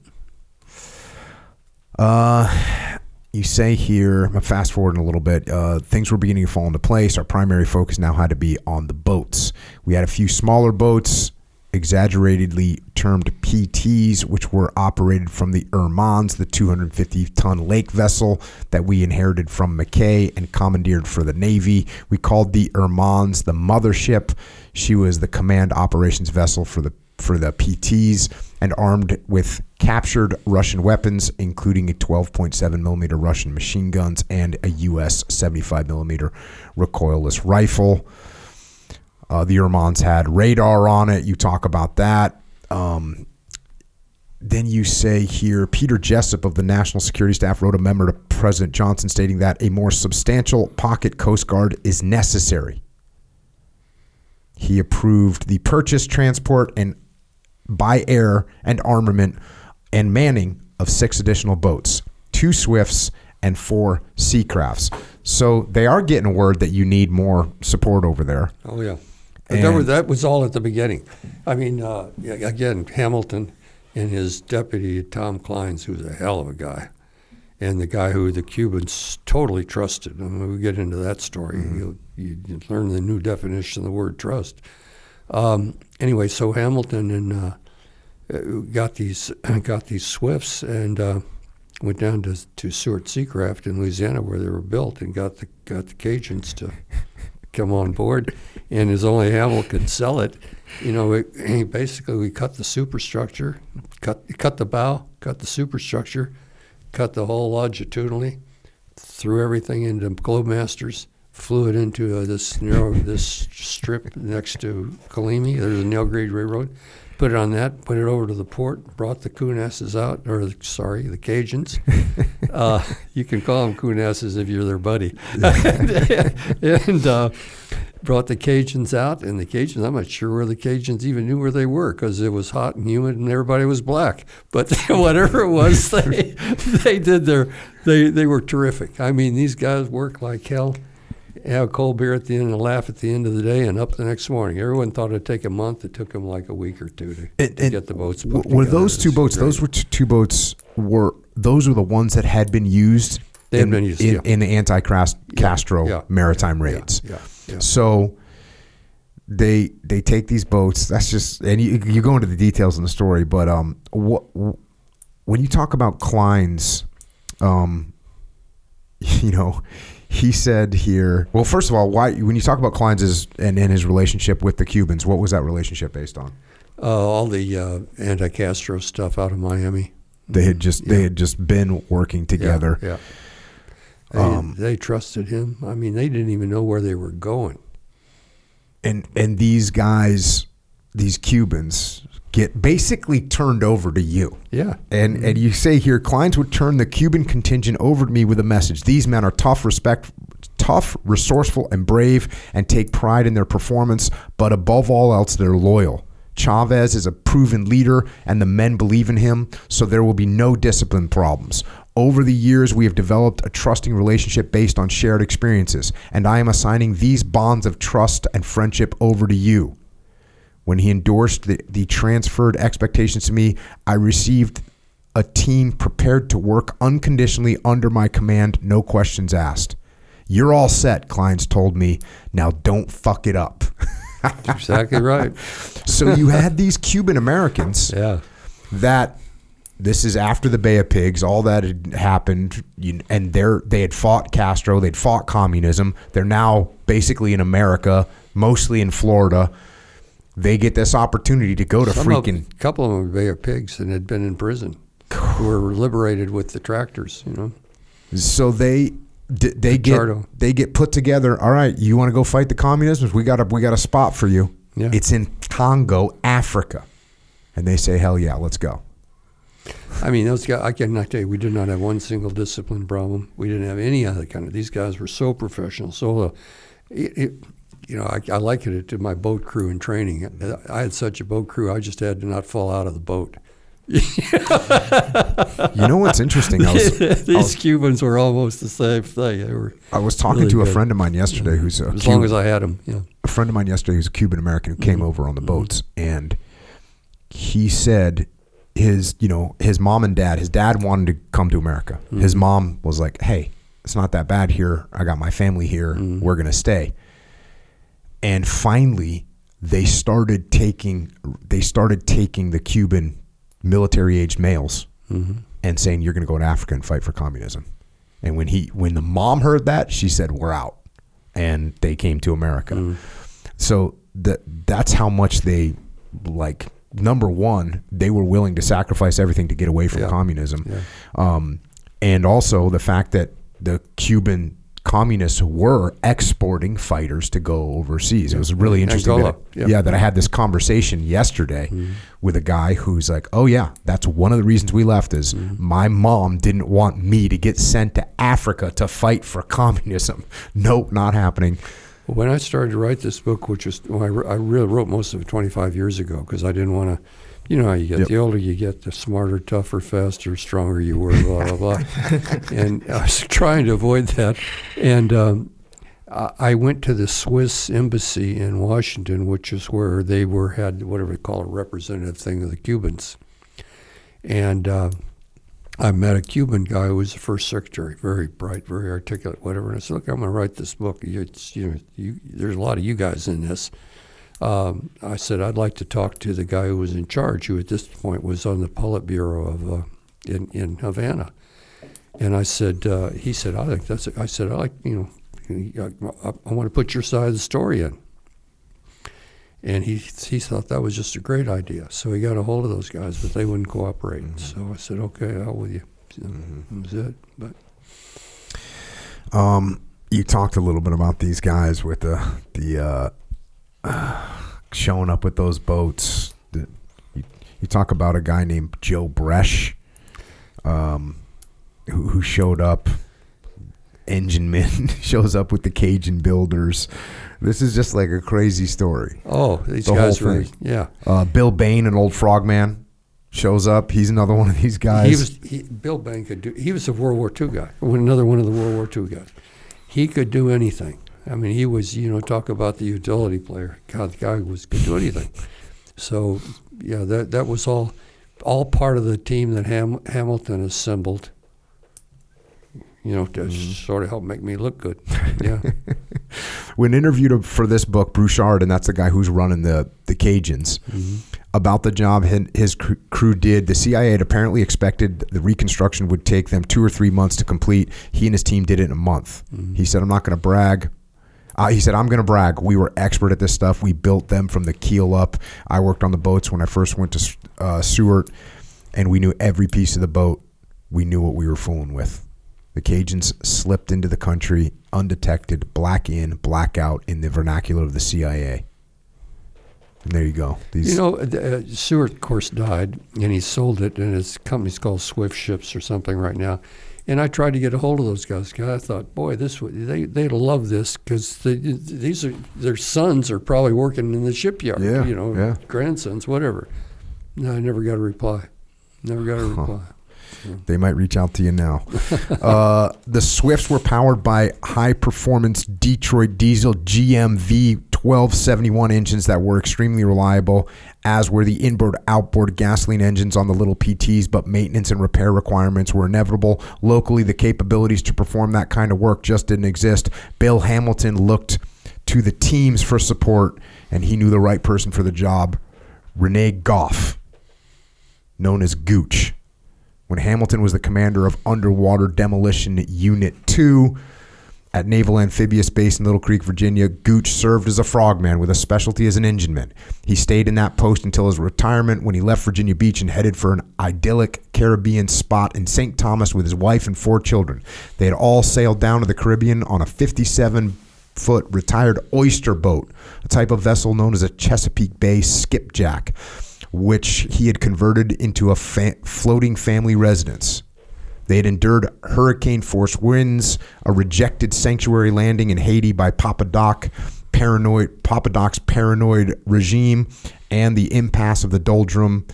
Uh, you say here, I'm fast forwarding a little bit, uh, things were beginning to fall into place. Our primary focus now had to be on the boats. We had a few smaller boats, exaggeratedly termed PTs, which were operated from the Ermans, the 250 ton lake vessel that we inherited from McKay and commandeered for the Navy. We called the Ermans the mothership. She was the command operations vessel for the for the PTs and armed with captured Russian weapons, including a 12.7 millimeter Russian machine guns and a U.S. 75 millimeter recoilless rifle. Uh, the Irmans had radar on it. You talk about that. Um, then you say here Peter Jessup of the National Security Staff wrote a memo to President Johnson stating that a more substantial pocket Coast Guard is necessary. He approved the purchase, transport, and by air and armament and manning of six additional boats, two Swifts, and four Seacrafts. So they are getting word that you need more support over there. Oh yeah, but that, was, that was all at the beginning. I mean, uh, again, Hamilton and his deputy Tom Clines, who's a hell of a guy, and the guy who the Cubans totally trusted. And when we get into that story, you'll, you, you learn the new definition of the word trust. Um, anyway, so Hamilton and uh, uh, got these got these Swifts and uh, went down to to Sewart Seacraft in Louisiana where they were built and got the got the Cajuns to come on board. And as only Hamill could sell it, you know, it, basically we cut the superstructure, cut cut the bow, cut the superstructure, cut the hull longitudinally, threw everything into Globemasters, flew it into uh, this narrow this strip next to Kalemie. There's a nail grade railroad. Put it on that. Put it over to the port. Brought the coonasses out, or sorry, the Cajuns. uh, you can call them coonasses if you're their buddy. and uh, brought the Cajuns out, and the Cajuns. I'm not sure where the Cajuns even knew where they were because it was hot and humid, and everybody was black. But whatever it was, they they did their they they were terrific. I mean, these guys worked like hell. Have a cold beer at the end and laugh at the end of the day, and up the next morning. Everyone thought it'd take a month. It took them like a week or two to, And- to and get the boats. Put were those two boats? great. Those were t- two boats. Were those were the ones that had been used? They had in, been used, in, yeah. in the anti-Castro yeah, maritime Yeah, raids. Yeah, yeah. So they they take these boats. That's just and you, you go into the details in the story, but um, what when you talk about Clines, um, you know, he said here. Well, first of all, why when you talk about Clines and, and his relationship with the Cubans, what was that relationship based on? Uh, all the uh, anti-Castro stuff out of Miami. They had just they had just been working together. Yeah. They, Um, they trusted him. I mean, they didn't even know where they were going. and and these guys, these Cubans, get basically turned over to you. Yeah. And mm-hmm. and you say here, Clines would turn the Cuban contingent over to me with a message. These men are tough, respect, tough, resourceful, and brave, and take pride in their performance. But above all else, they're loyal. Chavez is a proven leader, and the men believe in him. So there will be no discipline problems. Over the years, we have developed a trusting relationship based on shared experiences, and I am assigning these bonds of trust and friendship over to you. When he endorsed the, the transferred expectations to me, I received a team prepared to work unconditionally under my command, no questions asked. You're all set, Clines told me. Now don't fuck it up. Exactly right. so you had these Cuban Americans Yeah. that this is after the Bay of Pigs, all that had happened, and they're they had fought Castro, they'd fought communism. They're now basically in America, mostly in Florida. They get this opportunity to go to Some freaking A couple of them were Bay of Pigs and had been in prison. who were liberated with the tractors, you know. So they they get they get put together. All right, you want to go fight the communists? We got a we got a spot for you. Yeah. It's in Congo, Africa, and they say, "Hell yeah, let's go." I mean, those guys, I cannot tell you, we did not have one single discipline problem. We didn't have any other kind of, these guys were so professional. So, uh, it, it, you know, I, I liken it to my boat crew in training. I had such a boat crew, I just had to not fall out of the boat. You know what's interesting? I was These Cubans were almost the same thing. They were, I was talking Really to a good. friend of mine yesterday who's a as Cuban, long as I had him. yeah. a friend of mine yesterday who's a Cuban American who came mm-hmm. over on the mm-hmm. boats, and he said his you know his mom and dad. His dad wanted to come to America. His mm-hmm. mom was like, "Hey, it's not that bad here. I got my family here. We're gonna stay." And finally, they started taking they started taking the Cuban military age males and saying, "You're gonna go to Africa and fight for communism." And when he when the mom heard that, she said, "We're out," and they came to America. So that that's how much they like number one, they were willing to sacrifice everything to get away from Yeah. communism, Yeah. um, and also the fact that the Cuban communists were exporting fighters to go overseas. It was really interesting. That, yeah. Mm-hmm. yeah, that I had this conversation yesterday with a guy who's like, "Oh yeah, that's one of the reasons we left is Mm-hmm. my mom didn't want me to get sent to Africa to fight for communism. Nope, not happening." When I started to write this book, which was well, I, re- I really wrote most of it 25 years ago because I didn't want to, you know how you get. Yep. The older you get, the smarter, tougher, faster, stronger you were. Blah blah blah. and I was trying to avoid that. And um, I went to the Swiss embassy in Washington, which is where they were had whatever they call a representative thing of the Cubans, and. Uh, I met a Cuban guy who was the first secretary, very bright, very articulate, whatever. And I said, "Look, I'm going to write this book. You, it's, you know, you, there's a lot of you guys in this." Um, I said, "I'd like to talk to the guy who was in charge, who at this point was on the Politburo of uh, in in Havana." And I said, uh, "He said, I think that's." I said, "I like, you know, I, I want to put your side of the story in." And he he thought that was just a great idea. So he got a hold of those guys, but they wouldn't cooperate. So I said, okay, I'll with you. So That was it. But Um, you talked a little bit about these guys with the the uh, showing up with those boats. You, you talk about a guy named Joe Bresh, um, who, who showed up. Engine man shows up with the Cajun builders. This is just like a crazy story. oh, these The guys were thing. yeah. Uh, Bill Bain, an old frogman, shows up. He's another one of these guys. He was he, Bill Bain could do. He was a World War II guy. Another one of the World War II guys. He could do anything. I mean, he was you know talk about the utility player. God, the guy was could do anything. So yeah, that that was all all part of the team that Ham, Hamilton assembled. You know, to Mm-hmm. sort of help make me look good. Yeah. when interviewed for this book, Broussard, and that's the guy who's running the the Cajuns, about the job his crew did. The CIA had apparently expected the reconstruction would take them two or three months to complete. He and his team did it in a month. He said, "I'm not going to brag." Uh, he said, "I'm going to brag. We were expert at this stuff. We built them from the keel up. I worked on the boats when I first went to uh, Sewart, and we knew every piece of the boat. We knew what we were fooling with." The Cajuns slipped into the country undetected, black in, black out in the vernacular of the CIA. And there you go. These, You know, uh, Sewart, of course, died, and he sold it, and his company's called Swift Ships or something right now. And I tried to get a hold of those guys. 'cause I thought, boy, this would, they they'd love this because these are their sons are probably working in the shipyard. Yeah, you know, yeah. grandsons, whatever. No, I never got a reply. Never got a reply. they might reach out to you now. uh, the Swifts were powered by high performance Detroit diesel GMV 1271 engines that were extremely reliable, as were the inboard outboard gasoline engines on the little PTs, but maintenance and repair requirements were inevitable. Locally, the capabilities to perform that kind of work just didn't exist. Bill Hamilton looked to the teams for support, and he knew the right person for the job Renee Goff, known as Gooch when Hamilton was the commander of Underwater Demolition Unit 2 at Naval Amphibious Base in Little Creek, Virginia. Gooch served as a frogman with a specialty as an engineman. He stayed in that post until his retirement when he left Virginia Beach and headed for an idyllic Caribbean spot in St. Thomas with his wife and four children. They had all sailed down to the Caribbean on a 57 foot retired oyster boat, a type of vessel known as a Chesapeake Bay skipjack which he had converted into a fa- floating family residence. They had endured hurricane force winds, a rejected sanctuary landing in Haiti by Papa Doc, paranoid Papa Doc's paranoid regime, and the impasse of the doldrum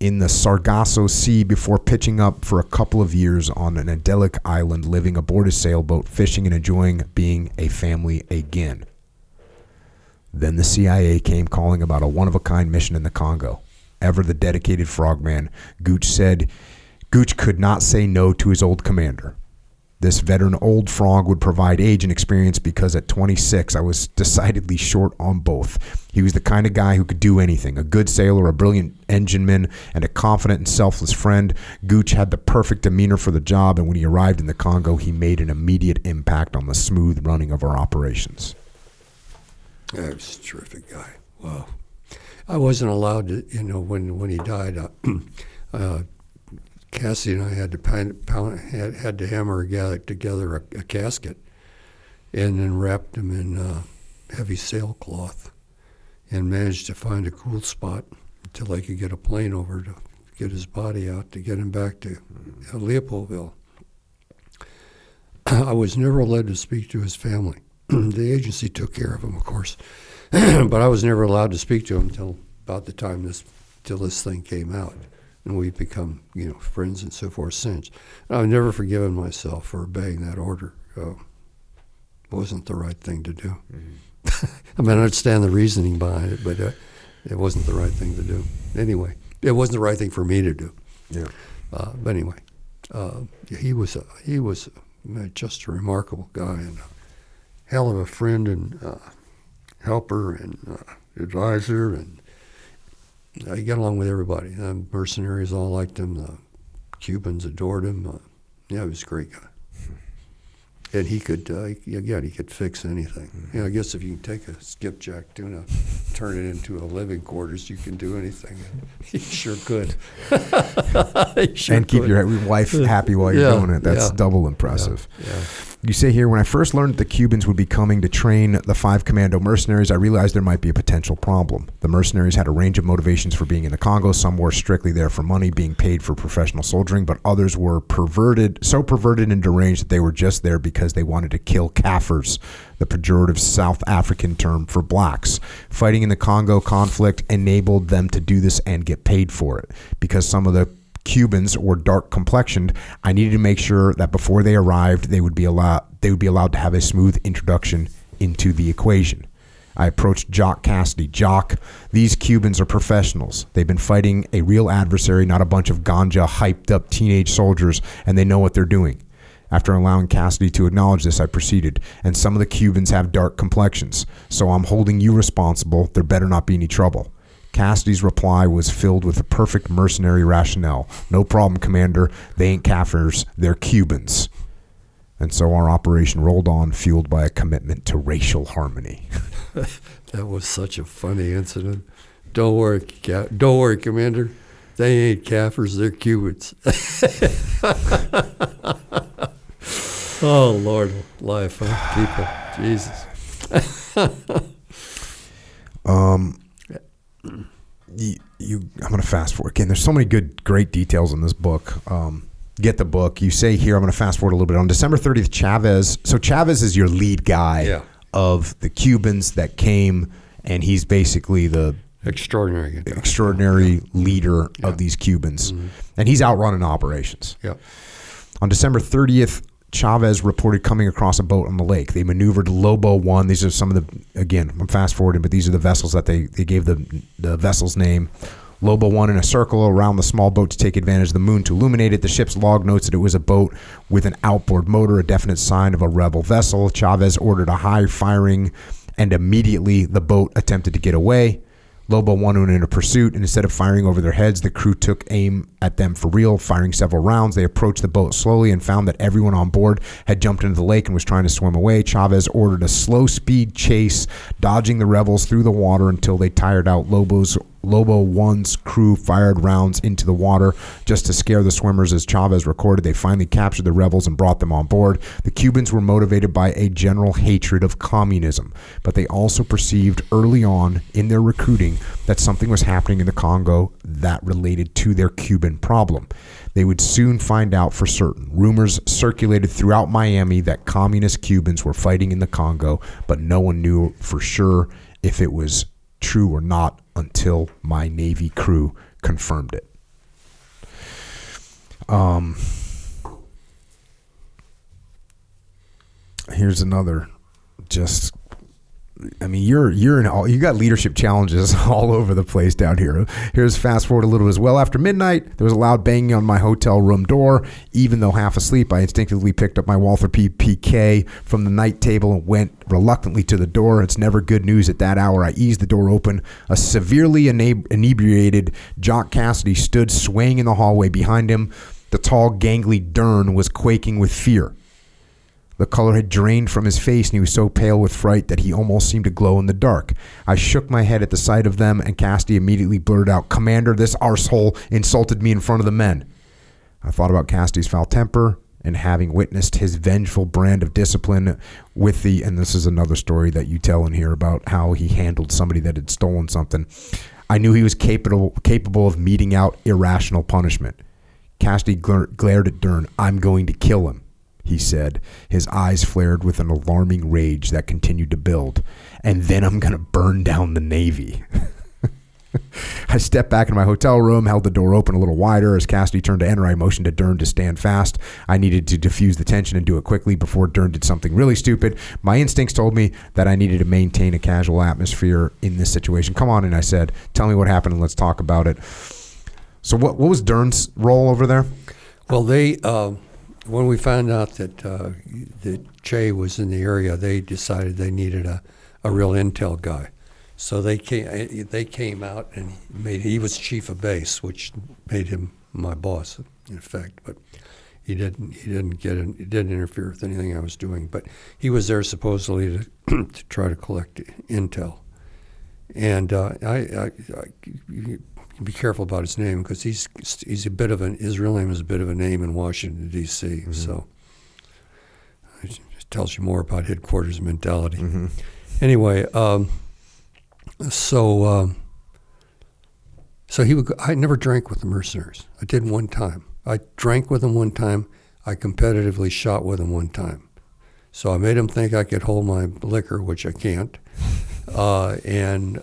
in the Sargasso Sea before pitching up for a couple of years on an idyllic island, living aboard a sailboat, fishing and enjoying being a family again. Then the CIA came calling about a one of a kind mission in the Congo. Ever the dedicated frogman, Gooch said Gooch could not say no to his old commander. This veteran old frog would provide age and experience because at 26 I was decidedly short on both. He was the kind of guy who could do anything a good sailor, a brilliant engineman, and a confident and selfless friend. Gooch had the perfect demeanor for the job, and when he arrived in the Congo, he made an immediate impact on the smooth running of our operations. Yeah, was a terrific guy. Wow. I wasn't allowed to, you know, when when he died. Uh, uh, Cassie and I had to pound, had, had to hammer together a, a, casket, and then wrapped him in uh, heavy sailcloth, and managed to find a cool spot until I could get a plane over to get his body out to get him back to uh, Leopoldville. I was never allowed to speak to his family. the agency took care of him, of course, but I was never allowed to speak to him until about the time this till this thing came out and we've become you know friends and so forth since. And I've never forgiven myself for obeying that order. Uh, wasn't the right thing to do. Mm-hmm. I mean, I understand the reasoning behind it, but uh, it wasn't the right thing to do. Anyway, it wasn't the right thing for me to do. Yeah. Uh, but anyway, uh, he was a, he was a, just a remarkable guy and a hell of a friend and uh, helper and uh, advisor and he got along with everybody. The mercenaries all liked him. The Cubans adored him. Uh, yeah, he was a great guy. And he could, uh, again, he could fix anything. Mm-hmm. You know, I guess if you can take a skipjack tuna, turn it into a living quarters, you can do anything. he sure could. he sure and keep could. your wife happy while you're yeah, doing it. That's yeah. double impressive. Yeah, you say here, when I first learned the Cubans would be coming to train the five commando mercenaries, I realized there might be a potential problem. The mercenaries had a range of motivations for being in the Congo. Some were strictly there for money, being paid for professional soldiering, but others were perverted, so perverted and deranged that they were just there because they wanted to kill Kaffirs, the pejorative South African term for blacks. Fighting in the Congo conflict enabled them to do this and get paid for it because some of the Cubans were dark complexioned, I needed to make sure that before they arrived, they would be allowed they would be allowed to have a smooth introduction into the equation. I approached Jock Cassidy. Jock, these Cubans are professionals. They've been fighting a real adversary, not a bunch of ganja hyped up teenage soldiers, and they know what they're doing. After allowing Cassidy to acknowledge this, I proceeded. And some of the Cubans have dark complexions, so I'm holding you responsible. There better not be any trouble. Cassidy's reply was filled with a perfect mercenary rationale. No problem, Commander. They ain't Kaffirs, they're Cubans. And so our operation rolled on, fueled by a commitment to racial harmony. that was such a funny incident. Don't worry, don't worry, Commander. They ain't Kaffirs, they're Cubans. oh Lord, life, huh? people, Jesus. um, you, you I'm going to fast forward again. There's so many good, great details in this book. Um, get the book. You say here, I'm going to fast forward a little bit. On December 30th, Chavez. So Chavez is your lead guy yeah. of the Cubans that came, and he's basically the extraordinary extraordinary yeah. leader yeah. of these Cubans, mm-hmm. and he's out running operations. Yeah. On December 30th, Chavez reported coming across a boat on the lake. They maneuvered Lobo One. These are some of the again. I'm fast forwarding, but these are the vessels that they they gave the the vessel's name. Lobo One in a circle around the small boat to take advantage of the moon to illuminate it. The ship's log notes that it was a boat with an outboard motor, a definite sign of a rebel vessel. Chavez ordered a high firing, and immediately the boat attempted to get away. Lobo one in a pursuit, and instead of firing over their heads, the crew took aim at them for real, firing several rounds. They approached the boat slowly and found that everyone on board had jumped into the lake and was trying to swim away. Chavez ordered a slow speed chase, dodging the rebels through the water until they tired out Lobo's Lobo One's crew fired rounds into the water just to scare the swimmers. As Chavez recorded, they finally captured the rebels and brought them on board. The Cubans were motivated by a general hatred of communism, but they also perceived early on in their recruiting that something was happening in the Congo that related to their Cuban problem. They would soon find out for certain. Rumors circulated throughout Miami that communist Cubans were fighting in the Congo, but no one knew for sure if it was true or not until my Navy crew confirmed it. Um, here's another just I mean, you're you're in all you got leadership challenges all over the place down here. Here's fast forward a little as well. After midnight, there was a loud banging on my hotel room door. Even though half asleep, I instinctively picked up my Walther PPK from the night table and went reluctantly to the door. It's never good news at that hour. I eased the door open. A severely inebriated Jock Cassidy stood swaying in the hallway behind him. The tall, gangly Dern was quaking with fear. The color had drained from his face, and he was so pale with fright that he almost seemed to glow in the dark. I shook my head at the sight of them, and Cassidy immediately blurted out, Commander, this arsehole insulted me in front of the men. I thought about Cassidy's foul temper and having witnessed his vengeful brand of discipline with the, and this is another story that you tell in here about how he handled somebody that had stolen something. I knew he was capable capable of meting out irrational punishment. Cassidy glared at Dern. I'm going to kill him, he said. His eyes flared with an alarming rage that continued to build. And then I'm going to burn down the Navy. I stepped back in my hotel room, held the door open a little wider. As Cassidy turned to enter, I motioned to Dern to stand fast. I needed to diffuse the tension and do it quickly before Dern did something really stupid. My instincts told me that I needed to maintain a casual atmosphere in this situation. Come on in, I said. Tell me what happened and let's talk about it. So, what, what was Dern's role over there? Well, they uh, when we found out that uh, that Che was in the area, they decided they needed a, a real intel guy. So they came they came out and made he was chief of base, which made him my boss in effect. But he didn't he didn't get in, he didn't interfere with anything I was doing. But he was there supposedly to to try to collect intel. And uh, I, I, I be careful about his name because he's he's a bit of an his real name is a bit of a name in Washington D.C. Mm-hmm. So it tells you more about headquarters mentality. Mm-hmm. Anyway, um, so um, so he would. Go, I never drank with the mercenaries. I did one time. I drank with them one time. I competitively shot with them one time. So I made them think I could hold my liquor, which I can't. Uh, and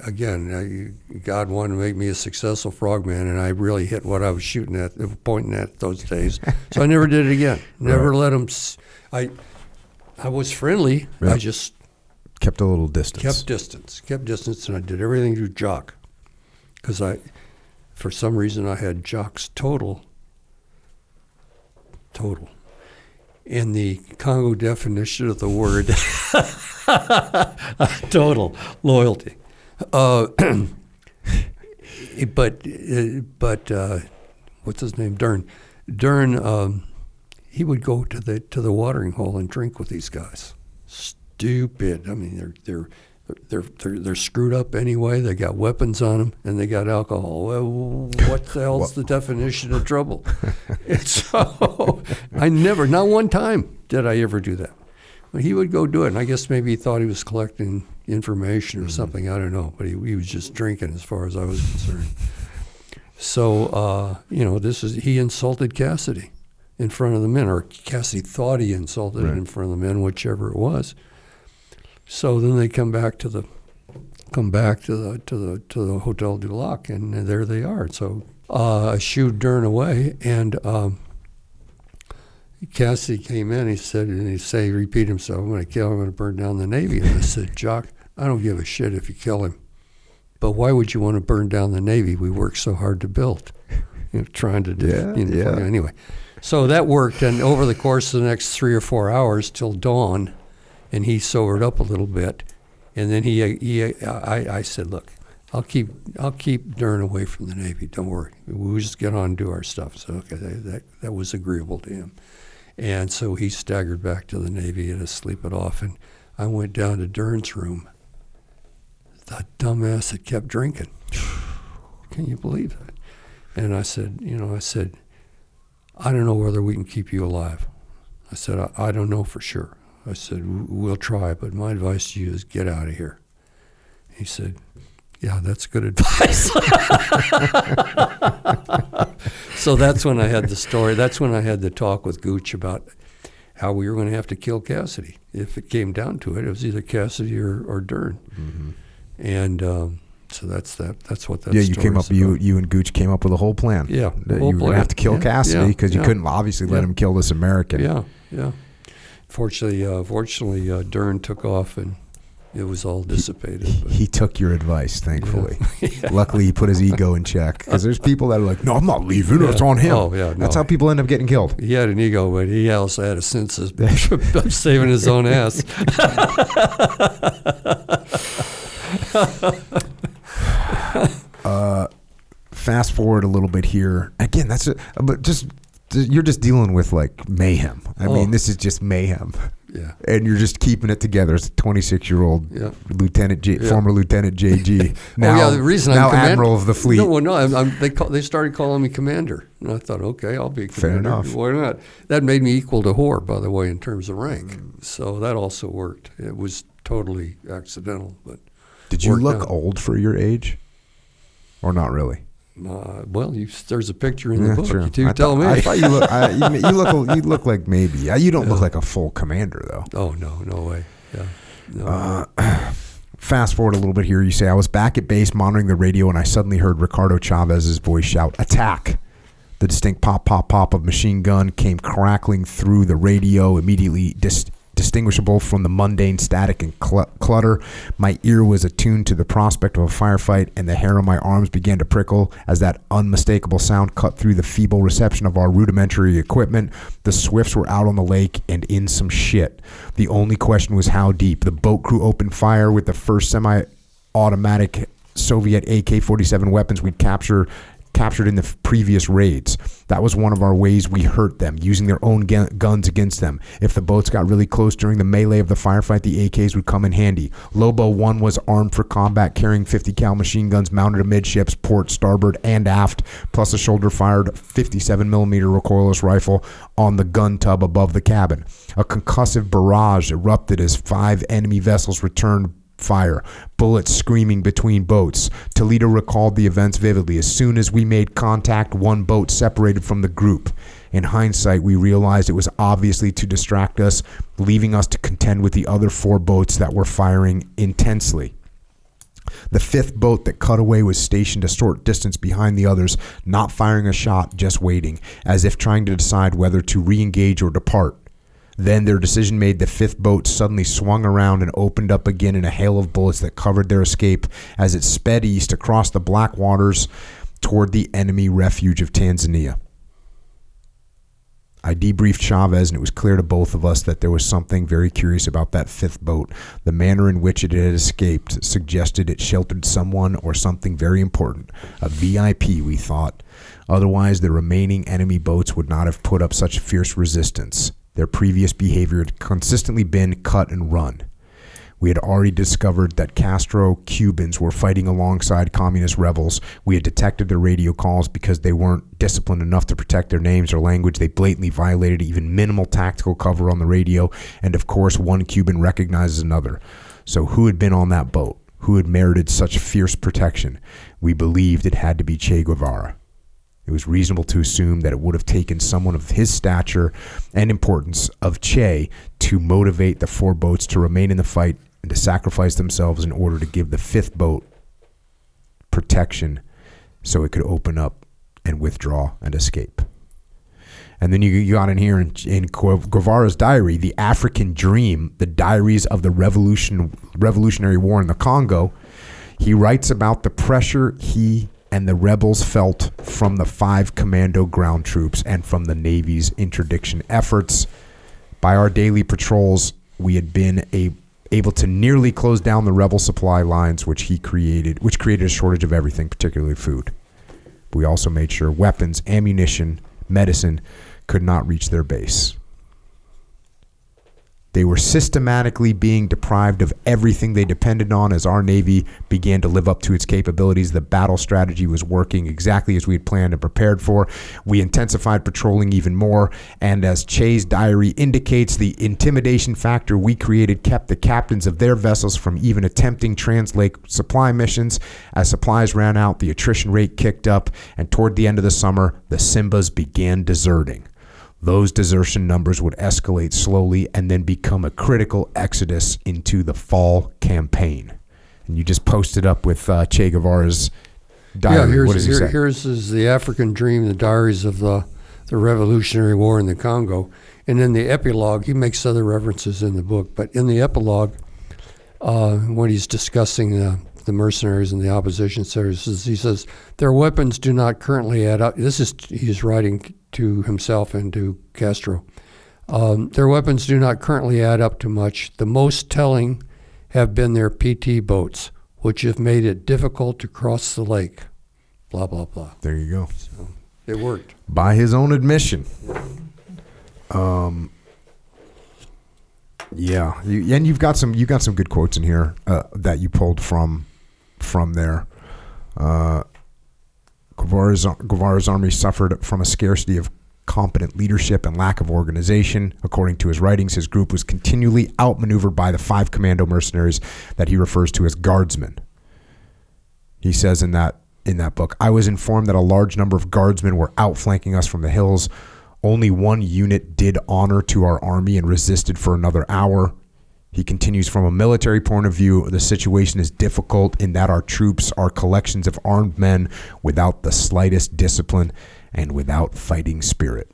again, God wanted to make me a successful frogman, and I really hit what I was shooting at, pointing at those days. so I never did it again. Never right. let them. I, I was friendly. Yep. I just kept a little distance. Kept distance. Kept distance, and I did everything to Jock, because I, for some reason, I had Jock's total. Total. In the Congo definition of the word, total loyalty. Uh, but uh, but uh, what's his name? Dern. Dern. Um, he would go to the to the watering hole and drink with these guys. Stupid. I mean, they're they're. They're, they're, they're screwed up anyway. They got weapons on them and they got alcohol. Well, what the hell's the definition of trouble? so I never, not one time did I ever do that. But he would go do it. And I guess maybe he thought he was collecting information or mm-hmm. something. I don't know. But he, he was just drinking as far as I was concerned. So, uh, you know, this is, he insulted Cassidy in front of the men, or Cassidy thought he insulted right. in front of the men, whichever it was. So then they come back to the, come back to the to the to the Hotel du Lac, and there they are. So uh, I shooed Dern away, and um, Cassidy came in. He said, and he say, repeat himself. I'm going to kill him. I'm going to burn down the Navy. And I said, Jock, I don't give a shit if you kill him, but why would you want to burn down the Navy? We worked so hard to build. You know, trying to do yeah, you know, yeah. anyway. So that worked, and over the course of the next three or four hours till dawn, and he sobered up a little bit, and then he, he I, I said, look, I'll keep I'll keep Dern away from the Navy. Don't worry. We'll just get on and do our stuff. So okay, that that was agreeable to him. And so he staggered back to the Navy to sleep it off. And I went down to Dern's room. The dumbass had kept drinking. Can you believe that? And I said, you know, I said, I don't know whether we can keep you alive. I said, I, I don't know for sure. I said, we'll try, but my advice to you is get out of here. He said, yeah, that's good advice. so that's when I had the story. That's when I had the talk with Gooch about how we were going to have to kill Cassidy. If it came down to it, it was either Cassidy or, or Dern. Mm-hmm. And um, so that's that. That's what that. Yeah, you came up. About. You you and Gooch came up with a whole plan. Yeah, that you were going to have to kill yeah, Cassidy because yeah, you couldn't obviously let him kill this American. Yeah, yeah. Fortunately, uh, fortunately, uh, Dern took off and it was all dissipated. He, he took your advice, thankfully. Yeah. yeah. Luckily, he put his ego in check because there's people that are like, "No, I'm not leaving. Yeah. It's on him." Oh yeah, no. that's how people end up getting killed. He had an ego, but he also had a sense of saving his own ass. uh, fast forward a little bit here. Again, that's it. But just you're just dealing with like mayhem. I Oh. mean, this is just mayhem, Yeah. and you're just keeping it together as a 26 year old Yeah. Lieutenant J, Yeah. former Lieutenant JG. Now, oh yeah, the reason now I'm command- Admiral of the fleet. No, well, no, I'm, I'm, they call, they started calling me commander, and I thought, okay, I'll be Fair commander. enough. Why not? That made me equal to Hoare, by the way, in terms of rank. Mm. So that also worked. It was totally accidental, but Did you look out. old for your age, or not really? Uh, well, you, there's a picture in the Yeah, book. true. You I tell thought- me. I thought you look. I, you, you look. You look like maybe. You don't look like a full commander though. oh no, no way. Yeah. No. Uh, Fast forward a little bit here. You say I was back at base monitoring the radio, and I suddenly heard Ricardo Chavez's voice shout, "Attack!" The distinct pop, pop, pop of machine gun came crackling through the radio, immediately dis- distinguishable from the mundane static and cl- clutter. My ear was attuned to the prospect of a firefight, and the hair on my arms began to prickle as that unmistakable sound cut through the feeble reception of our rudimentary equipment. The Swifts were out on the lake and in some shit. The only question was how deep. The boat crew opened fire with the first semi automatic Soviet AK 47 weapons we'd captured captured in the previous raids. That was one of our ways we hurt them, using their own gu- guns against them. If the boats got really close during the melee of the firefight, the AKs would come in handy. Lobo 1 was armed for combat, carrying 50 cal machine guns mounted amidships, port, starboard, and aft, plus a shoulder fired 57 millimeter recoilless rifle on the gun tub above the cabin. A concussive barrage erupted as five enemy vessels returned fire, bullets screaming between boats. Toledo recalled the events vividly. As soon as we made contact, one boat separated from the group. In hindsight, we realized it was obviously to distract us, leaving us to contend with the other four boats that were firing intensely. The fifth boat that cut away was stationed a short distance behind the others, not firing a shot, just waiting, as if trying to decide whether to re engage or depart. Then their decision made, the fifth boat suddenly swung around and opened up again in a hail of bullets that covered their escape as it sped east across the black waters toward the enemy refuge of Tanzania. I debriefed Chavez, and it was clear to both of us that there was something very curious about that fifth boat. The manner in which it had escaped suggested it sheltered someone or something very important. A VIP, we thought. Otherwise, the remaining enemy boats would not have put up such fierce resistance. Their previous behavior had consistently been cut and run. We had already discovered that Castro Cubans were fighting alongside communist rebels. We had detected their radio calls because they weren't disciplined enough to protect their names or language. They blatantly violated even minimal tactical cover on the radio. And of course, one Cuban recognizes another. So, who had been on that boat? Who had merited such fierce protection? We believed it had to be Che Guevara. It was reasonable to assume that it would have taken someone of his stature and importance of Che to motivate the four boats to remain in the fight and to sacrifice themselves in order to give the fifth boat protection so it could open up and withdraw and escape. And then you, you got in here in, in Guevara's diary, The African Dream, the diaries of the revolution, Revolutionary War in the Congo. He writes about the pressure he and the rebels felt from the five commando ground troops and from the Navy's interdiction efforts. By our daily patrols, we had been a, able to nearly close down the rebel supply lines, which he created, which created a shortage of everything, particularly food. We also made sure weapons, ammunition, medicine could not reach their base. They were systematically being deprived of everything they depended on as our Navy began to live up to its capabilities. The battle strategy was working exactly as we had planned and prepared for. We intensified patrolling even more, and as Che's diary indicates, the intimidation factor we created kept the captains of their vessels from even attempting translate supply missions. As supplies ran out, the attrition rate kicked up, and toward the end of the summer, the Simbas began deserting those desertion numbers would escalate slowly and then become a critical exodus into the fall campaign. And you just posted up with uh, Che Guevara's diary. Yeah, here's he here, here's is the African Dream, the diaries of the the Revolutionary War in the Congo, and in the epilogue, he makes other references in the book, but in the epilogue, uh, when he's discussing the the mercenaries and the opposition services, he says their weapons do not currently add up. This is he's writing to himself and to Castro. Um, their weapons do not currently add up to much. The most telling have been their PT boats, which have made it difficult to cross the lake. Blah blah blah. There you go. It worked. by his own admission. Um, yeah, you, and you've got some You've got some good quotes in here uh, that you pulled from from there. Uh, Guevara's, Guevara's army suffered from a scarcity of competent leadership and lack of organization. According to his writings, his group was continually outmaneuvered by the five commando mercenaries that he refers to as guardsmen. He says in that in that book, I was informed that a large number of guardsmen were outflanking us from the hills. Only one unit did honor to our army and resisted for another hour. He continues from a military point of view, the situation is difficult in that our troops are collections of armed men without the slightest discipline and without fighting spirit.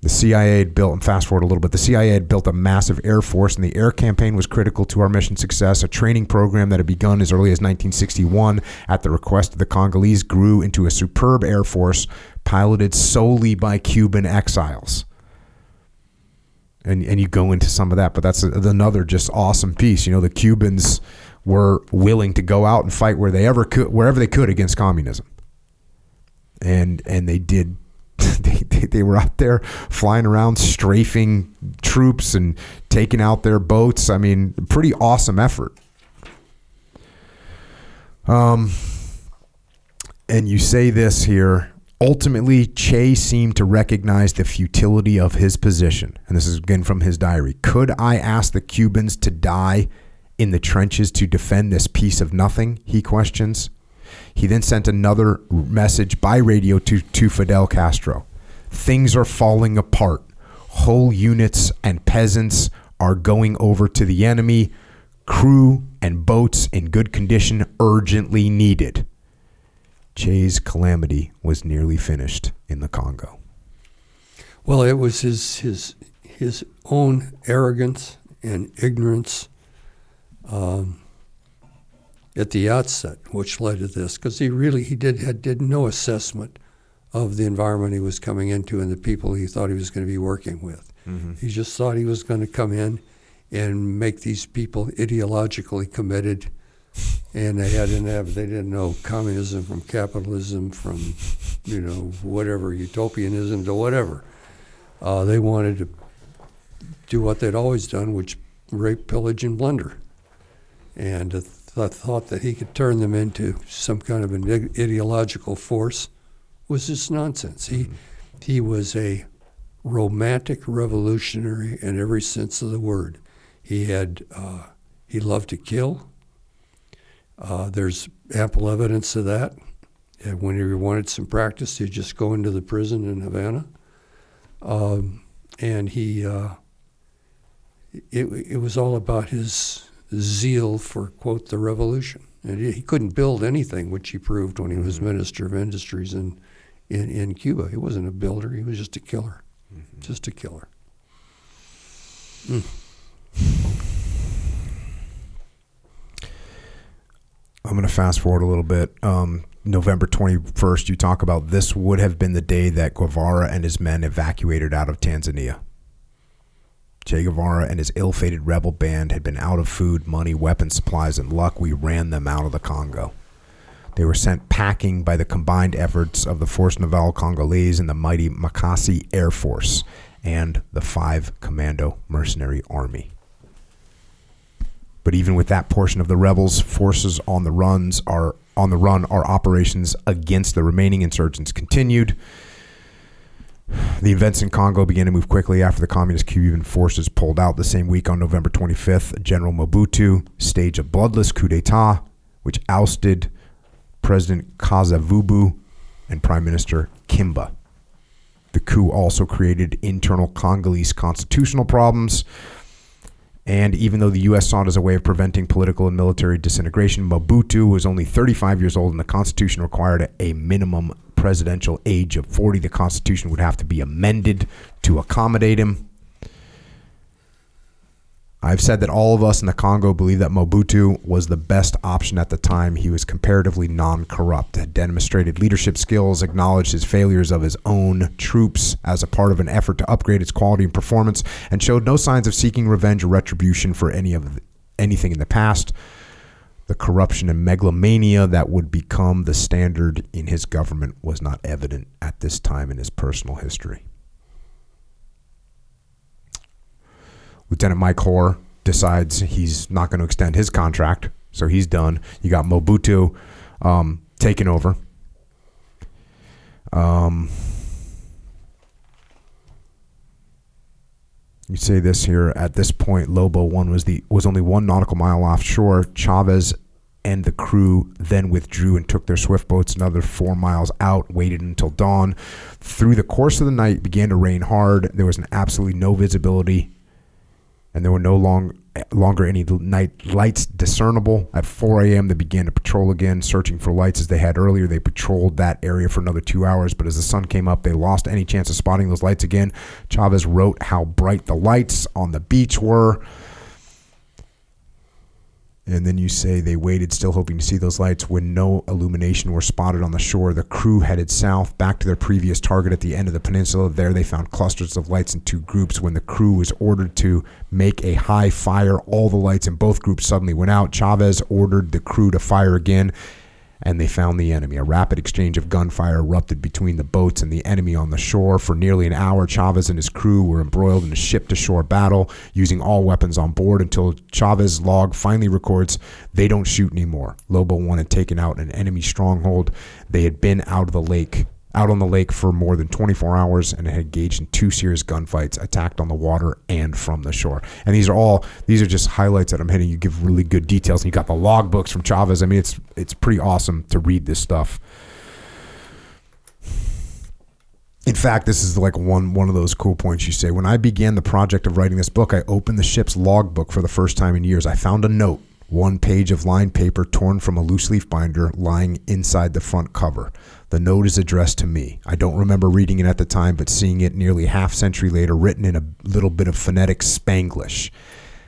The CIA had built, and fast forward a little bit, the CIA had built a massive air force, and the air campaign was critical to our mission success. A training program that had begun as early as 1961 at the request of the Congolese grew into a superb air force piloted solely by Cuban exiles. And, and you go into some of that, but that's a, another just awesome piece. You know, the Cubans were willing to go out and fight where they ever could, wherever they could against communism, and and they did they, they, they were out there flying around strafing troops and taking out their boats. I mean pretty awesome effort. Um and you say this here ultimately che seemed to recognize the futility of his position and this is again from his diary could i ask the cubans to die in the trenches to defend this piece of nothing he questions he then sent another message by radio to, to Fidel Castro. Things are falling apart. Whole units and peasants are going over to the enemy. Crew and boats in good condition urgently needed. Che's calamity was nearly finished in the Congo. Well, it was his his his own arrogance and ignorance um, at the outset, which led to this, because he really he did had, did no assessment of the environment he was coming into and the people he thought he was going to be working with. Mm-hmm. He just thought he was going to come in and make these people ideologically committed, and they hadn't have they didn't know communism from capitalism from you know whatever utopianism to whatever. Uh, they wanted to do what they'd always done, which rape, pillage, and plunder, and. The thought that he could turn them into some kind of an ideological force was just nonsense. He he was a romantic revolutionary in every sense of the word. He had uh, he loved to kill. Uh, there's ample evidence of that. And when he wanted some practice, he'd just go into the prison in Havana. Um, and he, uh, it, it was all about his zeal for, quote, the revolution. And he couldn't build anything, which he proved when he was mm-hmm. Minister of Industries in, in, in Cuba. He wasn't a builder, he was just a killer. Mm-hmm. Just a killer. Mm. I'm going to fast forward a little bit. Um, November 21st, you talk about this would have been the day that Guevara and his men evacuated out of Tanzania. Che Guevara and his ill fated rebel band had been out of food, money, weapons, supplies, and luck. We ran them out of the Congo. They were sent packing by the combined efforts of the Force Naval Congolese and the mighty Makasi Air Force and the five Commando Mercenary Army. But even with that portion of the rebels' forces on the runs, are on the run, our operations against the remaining insurgents continued. The events in Congo began to move quickly after the communist Cuban forces pulled out the same week on November 25th. General Mobutu staged a bloodless coup d'etat, which ousted President Kasavubu and Prime Minister Kimba. The coup also created internal Congolese constitutional problems. And even though the U.S. saw it as a way of preventing political and military disintegration, Mobutu was only 35 years old, and the Constitution required a minimum presidential age of 40, the Constitution would have to be amended to accommodate him. I've said that all of us in the Congo believe that Mobutu was the best option at the time. He was comparatively non corrupt, had demonstrated leadership skills, acknowledged his failures of his own troops as a part of an effort to upgrade its quality and performance, and showed no signs of seeking revenge or retribution for any of anything in the past. The corruption and megalomania that would become the standard in his government was not evident at this time in his personal history. Lieutenant Mike Hoare decides he's not going to extend his contract, so he's done. You got Mobutu um, taking over. Um, you say this here at this point lobo one was the was only one nautical mile offshore chavez and the crew then withdrew and took their swift boats another four miles out waited until dawn through the course of the night it began to rain hard there was an absolutely no visibility and there were no long, longer any night lights discernible. At 4 a.m., they began to patrol again, searching for lights as they had earlier. They patrolled that area for another two hours, but as the sun came up, they lost any chance of spotting those lights again. Chavez wrote how bright the lights on the beach were. And then you say they waited, still hoping to see those lights. When no illumination were spotted on the shore, the crew headed south back to their previous target at the end of the peninsula. There, they found clusters of lights in two groups. When the crew was ordered to make a high fire, all the lights in both groups suddenly went out. Chavez ordered the crew to fire again and they found the enemy. A rapid exchange of gunfire erupted between the boats and the enemy on the shore. For nearly an hour, Chavez and his crew were embroiled in a ship to shore battle, using all weapons on board until Chavez's log finally records they don't shoot anymore. Lobo 1 had taken out an enemy stronghold. They had been out of the lake out on the lake for more than 24 hours and had engaged in two serious gunfights, attacked on the water and from the shore. And these are all these are just highlights that I'm hitting. You give really good details. And you got the logbooks from Chavez. I mean, it's it's pretty awesome to read this stuff. In fact, this is like one one of those cool points you say. When I began the project of writing this book, I opened the ship's logbook for the first time in years. I found a note, one page of lined paper torn from a loose leaf binder lying inside the front cover. The note is addressed to me. I don't remember reading it at the time, but seeing it nearly half century later written in a little bit of phonetic Spanglish.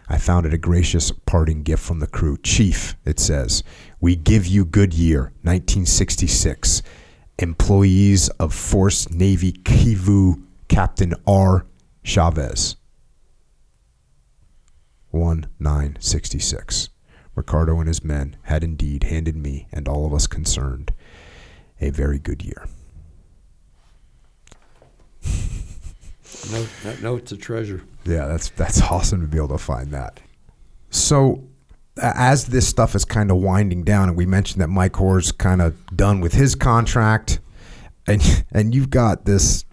I found it a gracious parting gift from the crew. Chief, it says, we give you good year, 1966. Employees of Force Navy Kivu, Captain R. Chavez. 1966. Ricardo and his men had indeed handed me and all of us concerned a very good year. Note, that note's a treasure. Yeah, that's that's awesome to be able to find that. So, as this stuff is kind of winding down, and we mentioned that Mike Hoare's kind of done with his contract, and and you've got this,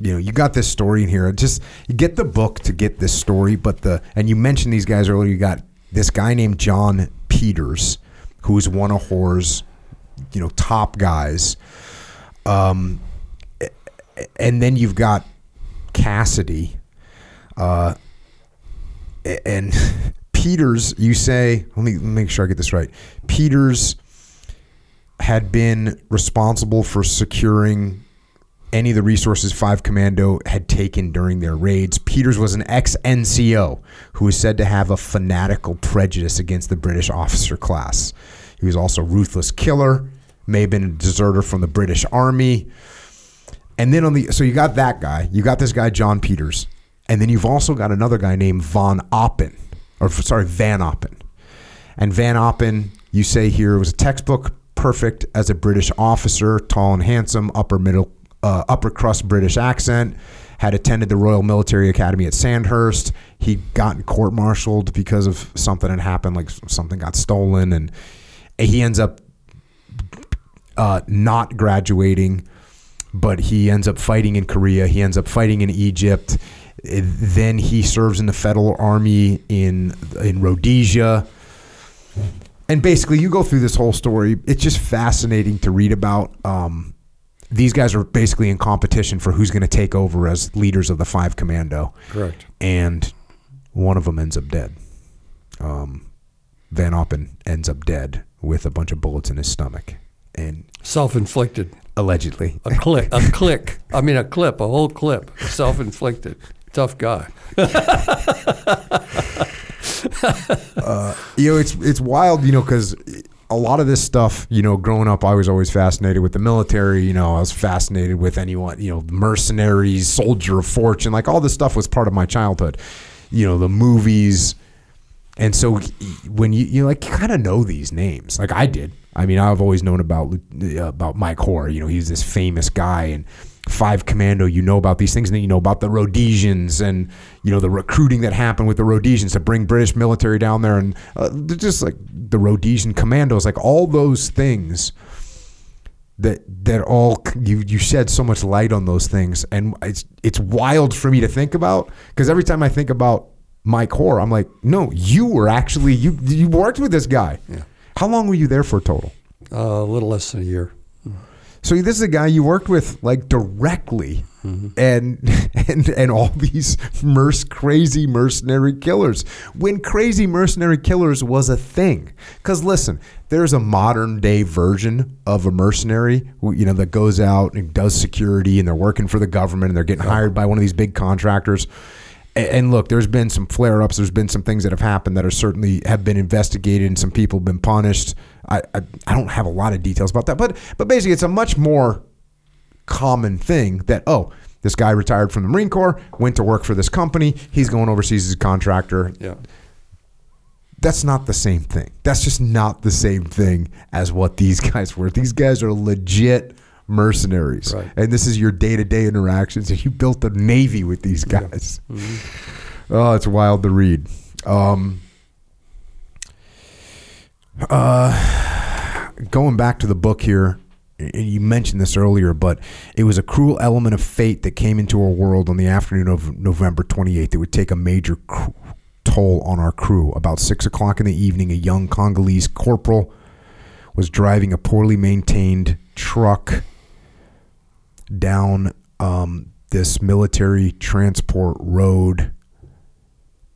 you know, you got this story in here. Just get the book to get this story, but the and you mentioned these guys earlier. You got this guy named John Peters, who's one of Hoare's, you know, top guys. Um, and then you've got Cassidy, uh, and Peters. You say, let me, make sure I get this right. Peters had been responsible for securing any of the resources Five Commando had taken during their raids. Peters was an ex NCO who was said to have a fanatical prejudice against the British officer class. He was also a ruthless killer, may have been a deserter from the British Army. And then on the so you got that guy, you got this guy John Peters, and then you've also got another guy named Von Oppen, or sorry Van Oppen. And Van Oppen, you say here was a textbook perfect as a British officer, tall and handsome, upper middle, uh, upper crust British accent. Had attended the Royal Military Academy at Sandhurst. He got court-martialed because of something that happened, like something got stolen, and he ends up uh, not graduating, but he ends up fighting in Korea. He ends up fighting in Egypt. Then he serves in the Federal Army in in Rhodesia. And basically, you go through this whole story. It's just fascinating to read about. Um, these guys are basically in competition for who's going to take over as leaders of the Five Commando Correct. and one of them ends up dead. Um, Van Oppen ends up dead with a bunch of bullets in his stomach, and Self-inflicted. allegedly, A click. A click. I mean, a clip. A whole clip. Self-inflicted. Tough guy. Uh, you know, it's it's wild, you know, because a lot of this stuff, you know, growing up, I was always fascinated with the military. You know, I was fascinated with anyone, you know, mercenaries, soldier of fortune, like all this stuff was part of my childhood. You know, the movies, and so when you you like kind of know these names, like I did. I mean, I've always known about uh, about Mike Hoare. You know, he's this famous guy and Five Commando. You know about these things, and then you know about the Rhodesians and you know the recruiting that happened with the Rhodesians to bring British military down there, and uh, just like the Rhodesian commandos, like all those things that that all you you shed so much light on those things and it's it's wild for me to think about because every time I think about Mike Hoare I'm like no you were actually you you worked with this guy. Yeah. how long were you there for total? Uh, a little less than a year. so this is a guy you worked with like directly. And and and all these merc crazy mercenary killers. When crazy mercenary killers was a thing cuz listen there's a modern day version of a mercenary who, you know that goes out and does security and they're working for the government and they're getting hired by one of these big contractors and look, there's been some flare ups. There's been some things that have happened that are certainly have been investigated, and some people have been punished. I, I I don't have a lot of details about that, but but basically, it's a much more common thing that oh, this guy retired from the Marine Corps, went to work for this company. He's going overseas as a contractor. Yeah. That's not the same thing. That's just not the same thing as what these guys were. These guys are legit mercenaries, Right. and this is your day to day interactions. And you built a navy with these guys. Oh, it's wild to read. Um, uh, going back to the book here, and you mentioned this earlier, but it was a cruel element of fate that came into our world on the afternoon of November 28th. It would take a major cr- toll on our crew. About six o'clock in the evening, a young Congolese corporal was driving a poorly maintained truck down um, this military transport road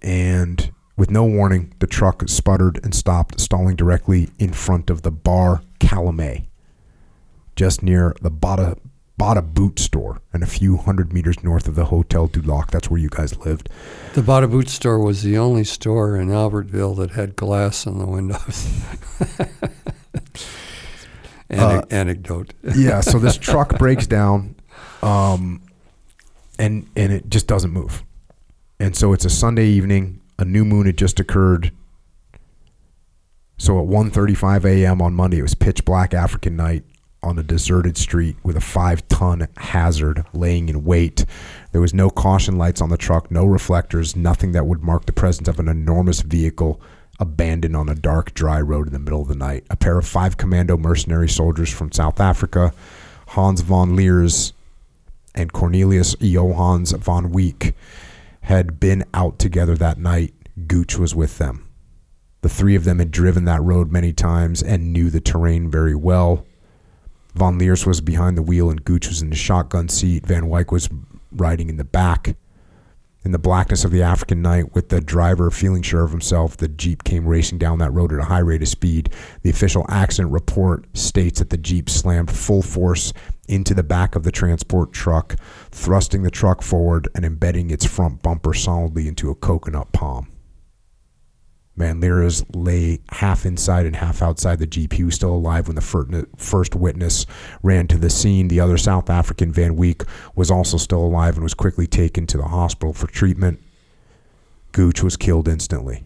and with no warning, the truck sputtered and stopped, stalling directly in front of the bar Calumet, just near the Bata Bata Boot store and a few hundred meters north of the Hotel du Lac. That's where you guys lived. The Bata Boot store was the only store in Albertville that had glass in the windows. Ane- anecdote. yeah, so this truck breaks down, um, and and it just doesn't move, and so it's a Sunday evening. A new moon had just occurred. So at 1:35 a.m. on Monday, it was pitch black African night on a deserted street with a five-ton hazard laying in wait. There was no caution lights on the truck, no reflectors, nothing that would mark the presence of an enormous vehicle abandoned on a dark, dry road in the middle of the night. A pair of five commando mercenary soldiers from South Africa, Hans von Leers and Cornelius Johannes von Week, had been out together that night. Gooch was with them. The three of them had driven that road many times and knew the terrain very well. Von Leers was behind the wheel and Gooch was in the shotgun seat. Van Wyck was riding in the back. In the blackness of the African night, with the driver feeling sure of himself, the Jeep came racing down that road at a high rate of speed. The official accident report states that the Jeep slammed full force into the back of the transport truck, thrusting the truck forward and embedding its front bumper solidly into a coconut palm. Van Leers lay half inside and half outside the was still alive when the first witness ran to the scene. The other South African, Van Week, was also still alive and was quickly taken to the hospital for treatment. Gooch was killed instantly.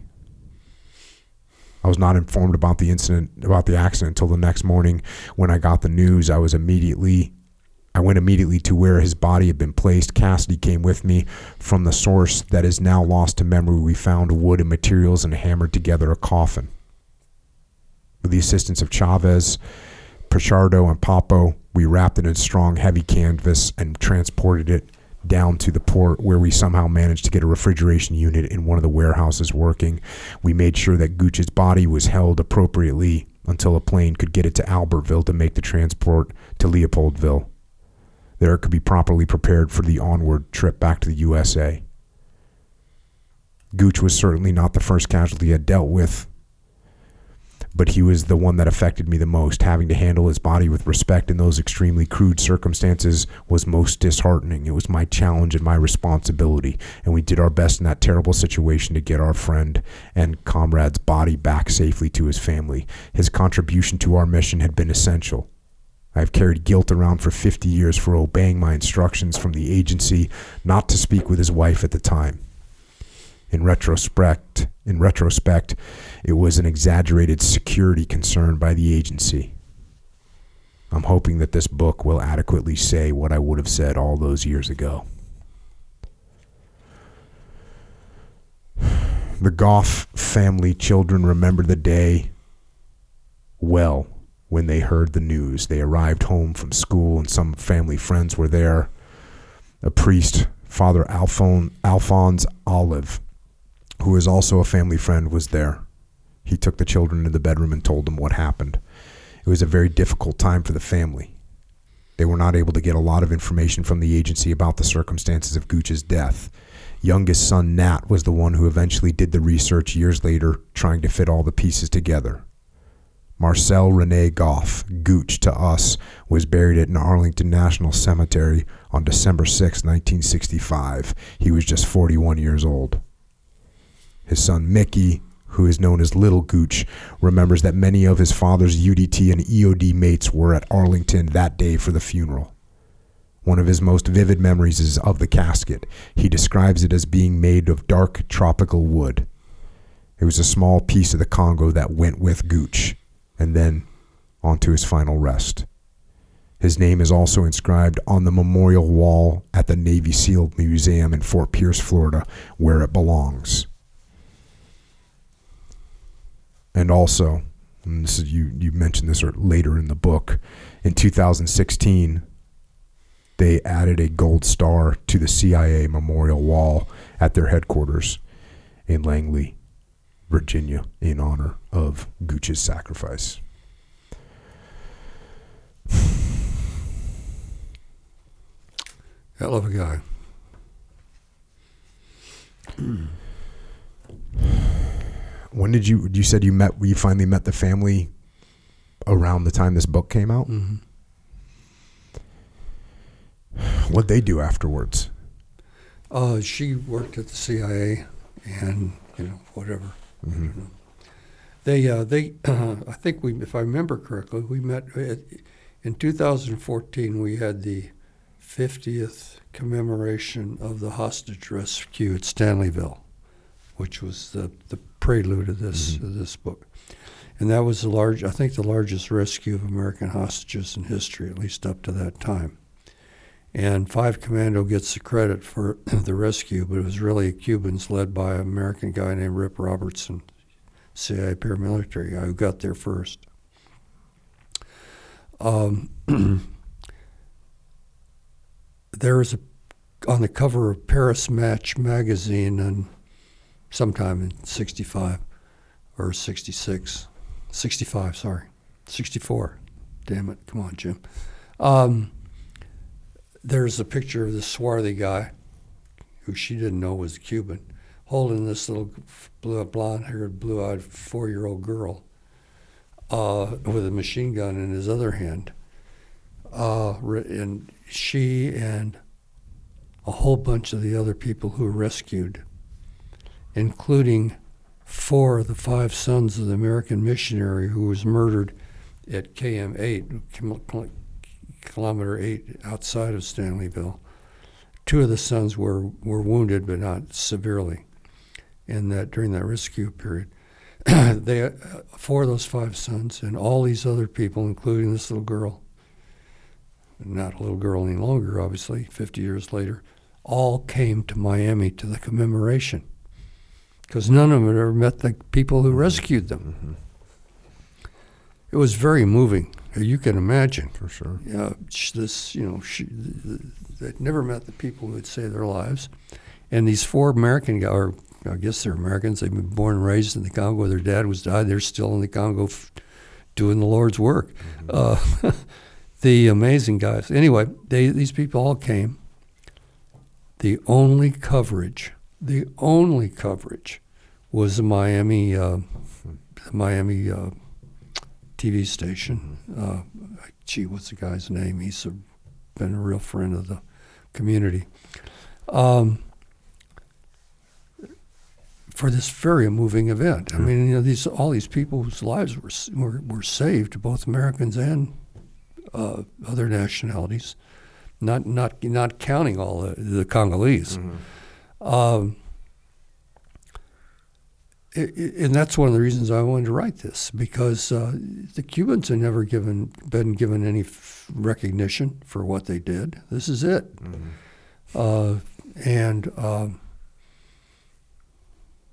I was not informed about the incident, about the accident, until the next morning when I got the news. I was immediately I went immediately to where his body had been placed. Cassidy came with me from the source that is now lost to memory. We found wood and materials and hammered together a coffin. With the assistance of Chavez, Pichardo, and Papo, we wrapped it in strong, heavy canvas and transported it down to the port where we somehow managed to get a refrigeration unit in one of the warehouses working. We made sure that Gooch's body was held appropriately until a plane could get it to Albertville to make the transport to Leopoldville. There it could be properly prepared for the onward trip back to the USA. Gooch was certainly not the first casualty I dealt with, but he was the one that affected me the most. Having to handle his body with respect in those extremely crude circumstances was most disheartening. It was my challenge and my responsibility, and we did our best in that terrible situation to get our friend and comrade's body back safely to his family. His contribution to our mission had been essential. I have carried guilt around for 50 years for obeying my instructions from the agency not to speak with his wife at the time. In retrospect, in retrospect, it was an exaggerated security concern by the agency. I'm hoping that this book will adequately say what I would have said all those years ago. The Goff family children remember the day well when they heard the news. They arrived home from school and some family friends were there. A priest, Father Alphon- Alphonse Olive, who is also a family friend, was there. He took the children into the bedroom and told them what happened. It was a very difficult time for the family. They were not able to get a lot of information from the agency about the circumstances of Gooch's death. Youngest son Nat was the one who eventually did the research years later, trying to fit all the pieces together. Marcel Rene Goff, Gooch to us, was buried at an Arlington National Cemetery on December 6, 1965. He was just 41 years old. His son Mickey, who is known as Little Gooch, remembers that many of his father's UDT and EOD mates were at Arlington that day for the funeral. One of his most vivid memories is of the casket. He describes it as being made of dark tropical wood. It was a small piece of the Congo that went with Gooch, and then onto his final rest. His name is also inscribed on the memorial wall at the Navy SEAL Museum in Fort Pierce, Florida, where it belongs. And also, and this is you you mentioned this er, later in the book, in 2016, they added a gold star to the CIA memorial wall at their headquarters in Langley, Virginia, in honor of Gooch's sacrifice. Hell of a guy. When did you? You said you met. You finally met the family around the time this book came out. Mm-hmm. What'd they do afterwards? Uh, she worked at the CIA, and you know whatever. Mm-hmm. They uh, they uh, I think we if I remember correctly we met at, in 2014 we had the 50th commemoration of the hostage rescue at Stanleyville, which was the the prelude of this Mhm. of this book, and that was the large I think the largest rescue of American hostages in history, at least up to that time. And Five Commando gets the credit for the rescue, but it was really Cubans led by an American guy named Rip Robertson, CIA paramilitary guy who got there first. Um, there is a on the cover of Paris Match magazine and sometime in 65 or 66 65 sorry 64 damn it. Come on Jim. Um, there's a picture of this swarthy guy who she didn't know was Cuban holding this little blue, blonde-haired, blue-eyed four-year-old girl uh, with a machine gun in his other hand. Uh, and she and a whole bunch of the other people who were rescued, including four of the five sons of the American missionary who was murdered at KM8, Kil- kilometer eight outside of Stanleyville. Two of the sons were, were wounded, but not severely, in that during that rescue period. they, uh, four of those five sons, and all these other people, including this little girl, not a little girl any longer, obviously, 50 years later, all came to Miami to the commemoration because none of them had ever met the people who rescued them. It was very moving. You can imagine. For sure. Yeah, this you know she, they'd never met the people who had saved their lives, and these four American guys, or I guess they're Americans. They've been born and raised in the Congo. Their dad was died. They're still in the Congo, f- doing the Lord's work. Uh, the amazing guys. Anyway, they these people all came. The only coverage, the only coverage, was the Miami, uh, the Miami uh, TV station. Uh, gee, what's the guy's name? He's a, been a real friend of the community. Um, for this very moving event, I mean, you know, these all these people whose lives were were, were saved, both Americans and uh, other nationalities, not not not counting all the, the Congolese. Um, and that's one of the reasons I wanted to write this because uh, the Cubans have never given been given any f- recognition for what they did. This is it, uh, and um,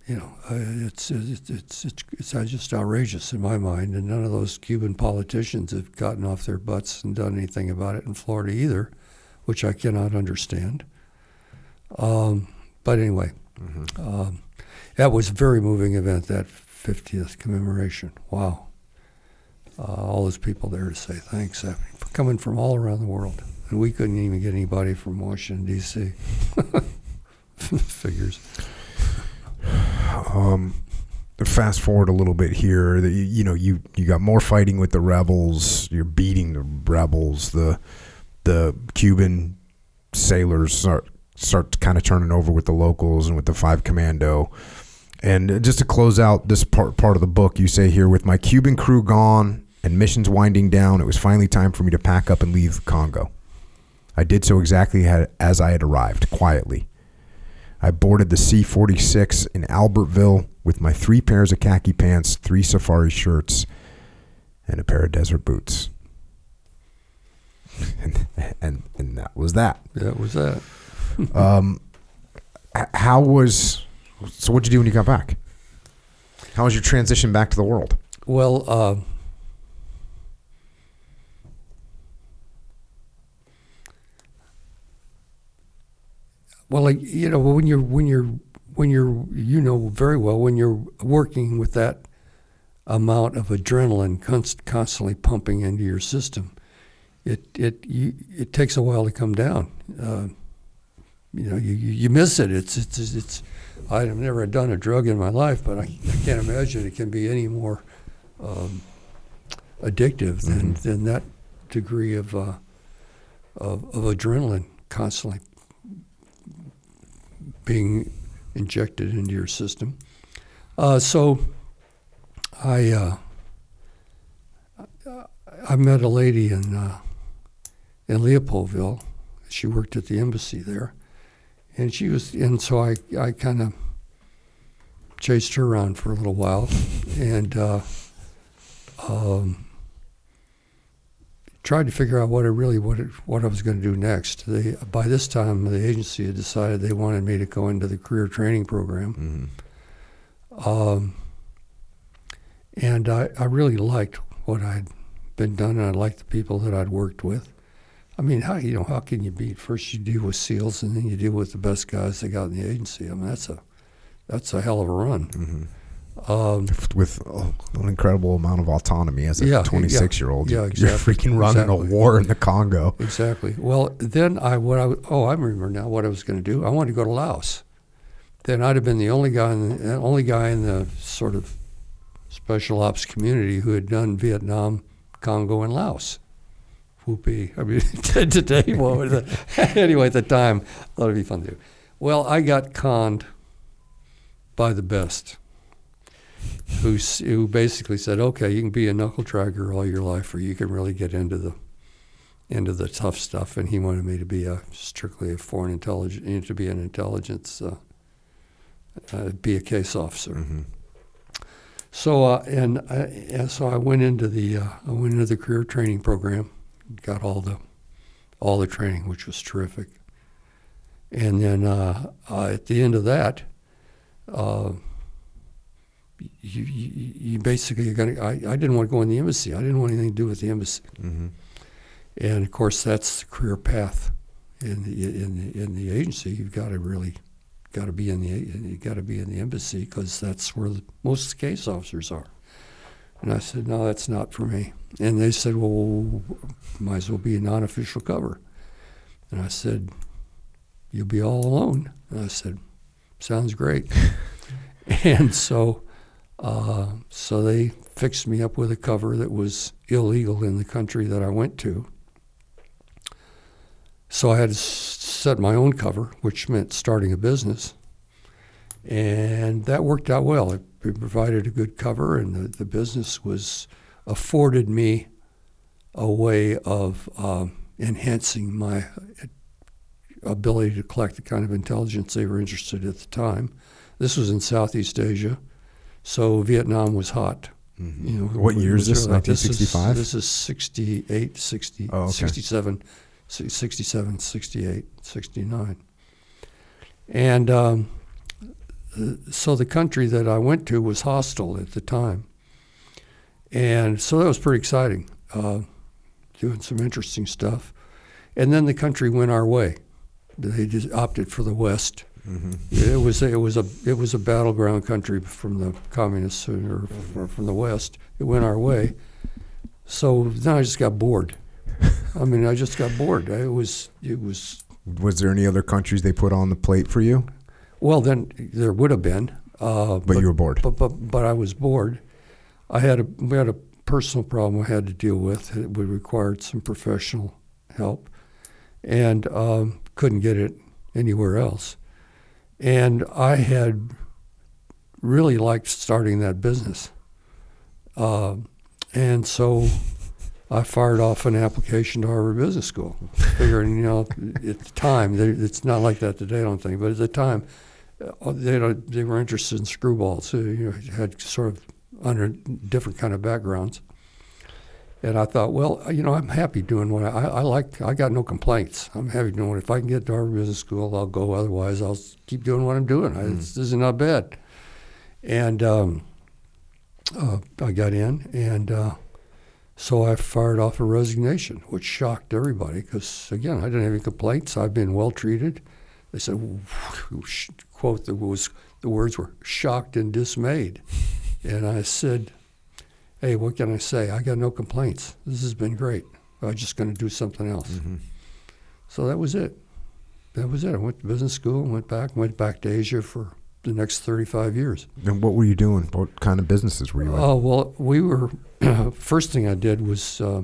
you know uh, it's it's it's it's, it's just outrageous in my mind. And none of those Cuban politicians have gotten off their butts and done anything about it in Florida either, which I cannot understand. Um, but anyway. Um, that was a very moving event, that 50th commemoration. Wow. Uh, all those people there to say thanks, I mean, coming from all around the world. And we couldn't even get anybody from Washington, D.C. Figures. Um, fast forward a little bit here. The, you know, you you got more fighting with the rebels. You're beating the rebels. The the Cuban sailors start start kind of turning over with the locals and with the five commando. And just to close out this part part of the book, you say here, with my Cuban crew gone and missions winding down, it was finally time for me to pack up and leave Congo. I did so exactly as I had arrived, quietly. I boarded the C 46 in Albertville with my three pairs of khaki pants, three safari shirts, and a pair of desert boots. And, and, and that was that. That was that. Um, how was, so what'd you do when you got back? How was your transition back to the world? Well, uh, well, like you know, when you're when you're when you're you know very well when you're working with that amount of adrenaline const- constantly pumping into your system, it it you, it takes a while to come down. Uh, you know, you you miss it. It's it's it's. I've never done a drug in my life, but I, I can't imagine it can be any more um, addictive than, Mhm. than that degree of, uh, of of adrenaline constantly being injected into your system. Uh, so, I uh, I met a lady in uh, in Leopoldville. She worked at the embassy there, and she was and so I I kind of chased her around for a little while, and uh, um, tried to figure out what I really what it, what I was going to do next. They by this time the agency had decided they wanted me to go into the career training program, Mm-hmm. um, and I, I really liked what I'd been done, and I liked the people that I'd worked with. I mean, how you know how can you beat? First you deal with SEALs, and then you deal with the best guys they got in the agency. I mean, that's a that's a hell of a run. Mm-hmm. Um, With oh, an incredible amount of autonomy as a Yeah, yeah. 26 year old. Yeah, exactly, You're freaking running Exactly. a war in the Congo. Exactly. Well, then I what I oh I remember now what I was going to do. I wanted to go to Laos. Then I'd have been the only guy in the only guy in the sort of special ops community who had done Vietnam, Congo, and Laos. Whoopee! I mean, today, what was it? anyway, at the time, thought it'd be fun to do. Well, I got conned by the best, who who basically said, "Okay, you can be a knuckle dragger all your life, or you can really get into the into the tough stuff." And he wanted me to be a strictly a foreign intelligence, to be an intelligence, uh, uh, be a case officer. Mm-hmm. So uh, and, I, and so I went into the uh, I went into the career training program, got all the all the training, which was terrific. And then uh, uh, at the end of that, uh, you, you, you basically got. I, I didn't want to go in the embassy. I didn't want anything to do with the embassy. Mm-hmm. And of course, that's the career path in the in the, in the agency. You've got to really got to be in the you got to be in the embassy because that's where the, most case officers are. And I said, no, that's not for me. And they said, well, might as well be a non-official cover. And I said, you'll be all alone. And I said, sounds great. and so, uh, so they fixed me up with a cover that was illegal in the country that I went to. So I had to set my own cover, which meant starting a business. And that worked out well. It it provided a good cover, and the, the business was afforded me a way of um, enhancing my ability to collect the kind of intelligence they were interested in at the time. This was in Southeast Asia, So Vietnam was hot. Mhm. You know, What year is this? really hot. This is- 1965? This is 68, 60, Oh, okay. 67, 67, 68, 69. And um, uh, so the country that I went to was hostile at the time. And so that was pretty exciting, uh, doing some interesting stuff. And then the country went our way. They just opted for the West. Mhm. It was it was a it was a battleground country from the communists or from, from the West. It went our way, so then I just got bored. I mean, I just got bored. It was it was Was there any other countries they put on the plate for you? well. Then there would have been, uh, But, you were bored. but, but but I was bored. I had a we had a personal problem I had to deal with. It required some professional help, and um, couldn't get it anywhere else. And I had really liked starting that business, uh, and so I fired off an application to Harvard Business School, figuring you know at the time it's not like that today, I don't think, but at the time uh, they they were interested in screwballs who you know, had sort of under different kind of backgrounds. And I thought, well, you know, I'm happy doing what I, I, like. I got no complaints. I'm happy doing it. If I can get to Harvard Business School, I'll go. Otherwise, I'll keep doing what I'm doing. I, This is not bad. And um, uh, I got in, and uh, so I fired off a resignation, which shocked everybody because, again, I didn't have any complaints. I've been well treated. They said, quote, the, was, the words were shocked and dismayed. And I said, hey, what can I say? I got no complaints. This has been great. I'm just going to do something else. Mhm. So that was it. That was it. I went to business school, went back, went back to Asia for the next 35 years. And what were you doing? What kind of businesses were you in? Oh, well, we were, first thing I did was uh,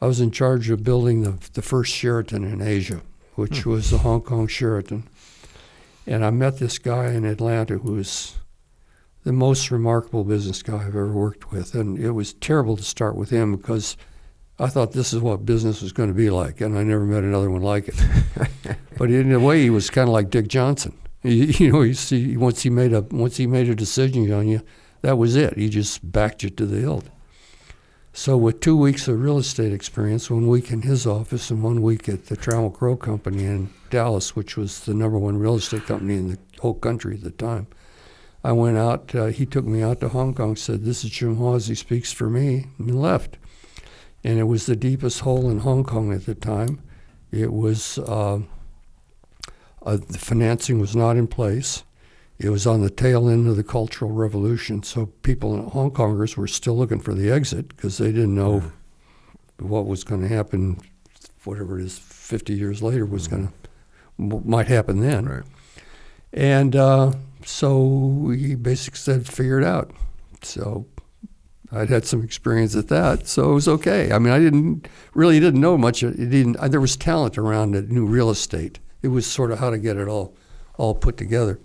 I was in charge of building the, the first Sheraton in Asia, which was the Hong Kong Sheraton. And I met this guy in Atlanta who was the most remarkable business guy I've ever worked with. And it was terrible to start with him because I thought this is what business was going to be like, and I never met another one like it. but in a way, he was kind of like Dick Johnson. You, you know, you see, once he made a once he made a decision on you, that was it. He just backed you to the hilt. So with two weeks of real estate experience, one week in his office and one week at the Trammell Crow Company in Dallas, which was the number one real estate company in the whole country at the time, I went out. Uh, he took me out to Hong Kong. Said, "This is Jim Hawes. He speaks for me," and left. And it was the deepest hole in Hong Kong at the time. It was uh, uh, the financing was not in place. It was on the tail end of the Cultural Revolution, so people in Hong Kongers were still looking for the exit because they didn't know what was going to happen. Whatever it is, 50 years later was going to might happen then. Right. And uh, so he basically said, figure it out. So I'd had some experience at that, so it was okay. I mean, I didn't really didn't know much. It didn't. There was talent around it, new real estate. It was sort of how to get it all, all put together.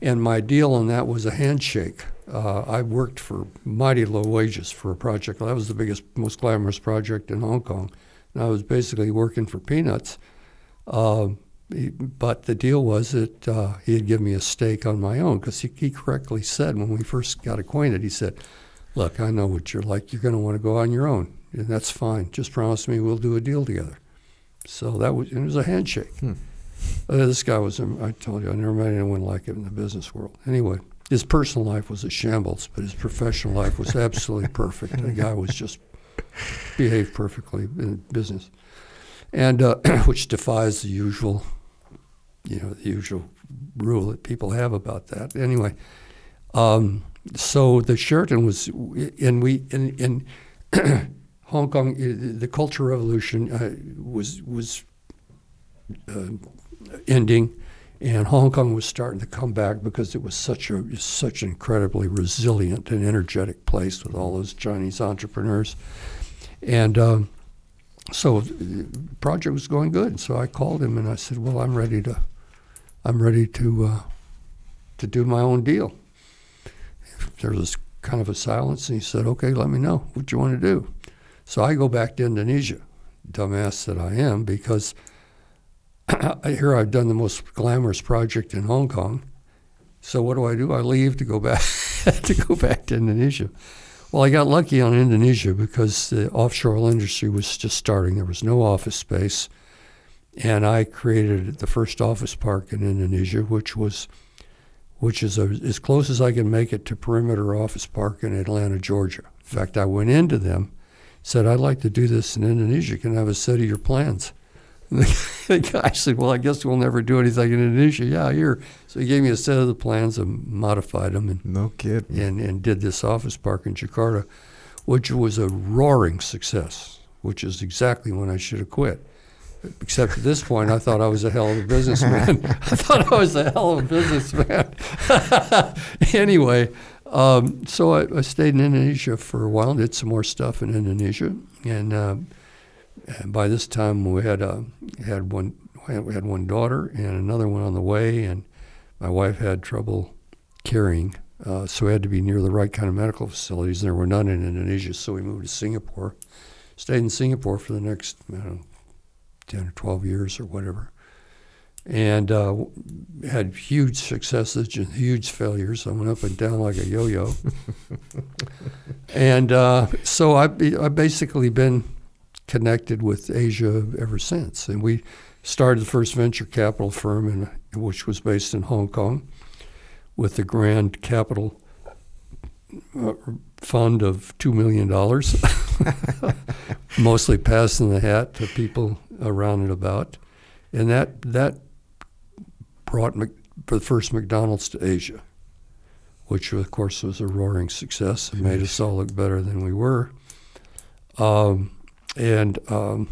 And my deal on that was a handshake. Uh, I worked for mighty low wages for a project. That was the biggest, most glamorous project in Hong Kong. And I was basically working for peanuts. Uh, he- but the deal was that uh, he had given me a stake on my own because he, he correctly said when we first got acquainted, he said, Look, I know what you're like. You're going to want to go on your own, and that's fine. Just promise me we'll do a deal together. So that was, and it was a handshake. Hmm. Uh, this guy was, um, I told you, I never met anyone like him in the business world. Anyway, his personal life was a shambles, but his professional life was absolutely perfect. The guy was just behaved perfectly in business, and uh, which defies the usual, you know, the usual rule that people have about that. Anyway, um, so the Sheraton was, and we in Hong Kong, the Cultural Revolution uh, was was uh, ending, and Hong Kong was starting to come back because it was such a such an incredibly resilient and energetic place with all those Chinese entrepreneurs, and um, so the project was going good. So I called him and I said, "Well, I'm ready to, I'm ready to, uh, to do my own deal." There was kind of a silence, and he said, "Okay, let me know what you want to do." So I go back to Indonesia, dumbass that I am, because here I've done the most glamorous project in Hong Kong. So what do I do? I leave to go back to go back to Indonesia. Well, I got lucky on Indonesia because the offshore industry was just starting. There was no office space, and I created the first office park in Indonesia, which was which is a, as close as I can make it to Perimeter Office Park in Atlanta, Georgia. In fact, I went into them, said, I'd like to do this in Indonesia. Can I have a set of your plans? And the guy said, Well, I guess we'll never do anything in Indonesia. Yeah, here. So he gave me a set of the plans and modified them and, No kid. and, and did this office park in Jakarta, which was a roaring success, which is exactly when I should have quit. Except at this point, I thought I was a hell of a businessman. I thought I was a hell of a businessman. anyway, um, so I, I stayed in Indonesia for a while, did some more stuff in Indonesia, and, uh, and by this time we had uh, had one we had one daughter and another one on the way, and my wife had trouble carrying, uh, so we had to be near the right kind of medical facilities, there were none in Indonesia, so we moved to Singapore. Stayed in Singapore for the next I don't know, 10 or 12 years or whatever. And uh, had huge successes and huge failures. I went up and down like a yo yo. and uh, so I've, I've basically been connected with Asia ever since. And we started the first venture capital firm, in, which was based in Hong Kong, with the grand capital uh, fund of $2 million, mostly passing the hat to people around and about. And that, that brought Mc, the first McDonald's to Asia, which of course was a roaring success and made us all look better than we were. Um, and um,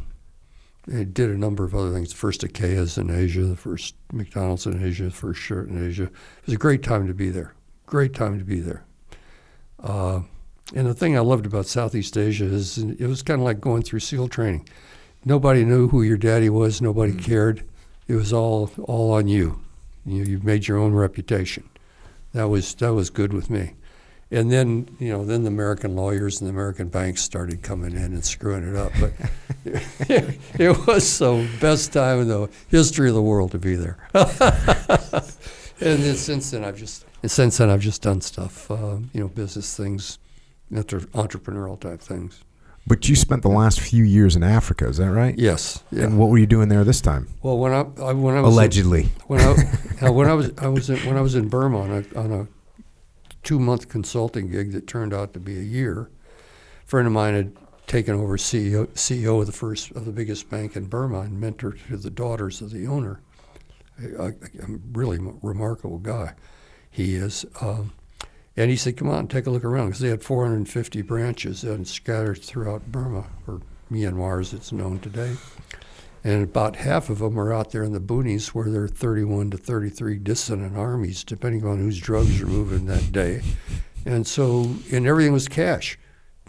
it did a number of other things. The first Ikeas in Asia, the first McDonald's in Asia, the first shirt in Asia. It was a great time to be there. Great time to be there. Uh, and the thing I loved about Southeast Asia is it was kind of like going through SEAL training. Nobody knew who your daddy was. Nobody Mm. cared. It was all all on you. You you made your own reputation. That was that was good with me. And then you know then the American lawyers and the American banks started coming in and screwing it up. But it, it was the best time in the history of the world to be there. and then since then I've just and since then I've just done stuff, uh, you know, business things, entre- entrepreneurial type things. But you spent the last few years in Africa, is that right? Yes. Yeah. And what were you doing there this time? well, when I, I when I was in- Allegedly. when I when I was I was in, when I was in Burma on a, on a two month consulting gig that turned out to be a year. A friend of mine had taken over CEO CEO of the first of the biggest bank in Burma and mentor to the daughters of the owner. A really remarkable guy, he is. Um, and he said, "Come on, take a look around," because they had 450 branches and scattered throughout Burma, or Myanmar as it's known today and about half of them are out there in the boonies where there are 31 to 33 dissident armies, depending on whose drugs are moving that day. And so, and everything was cash.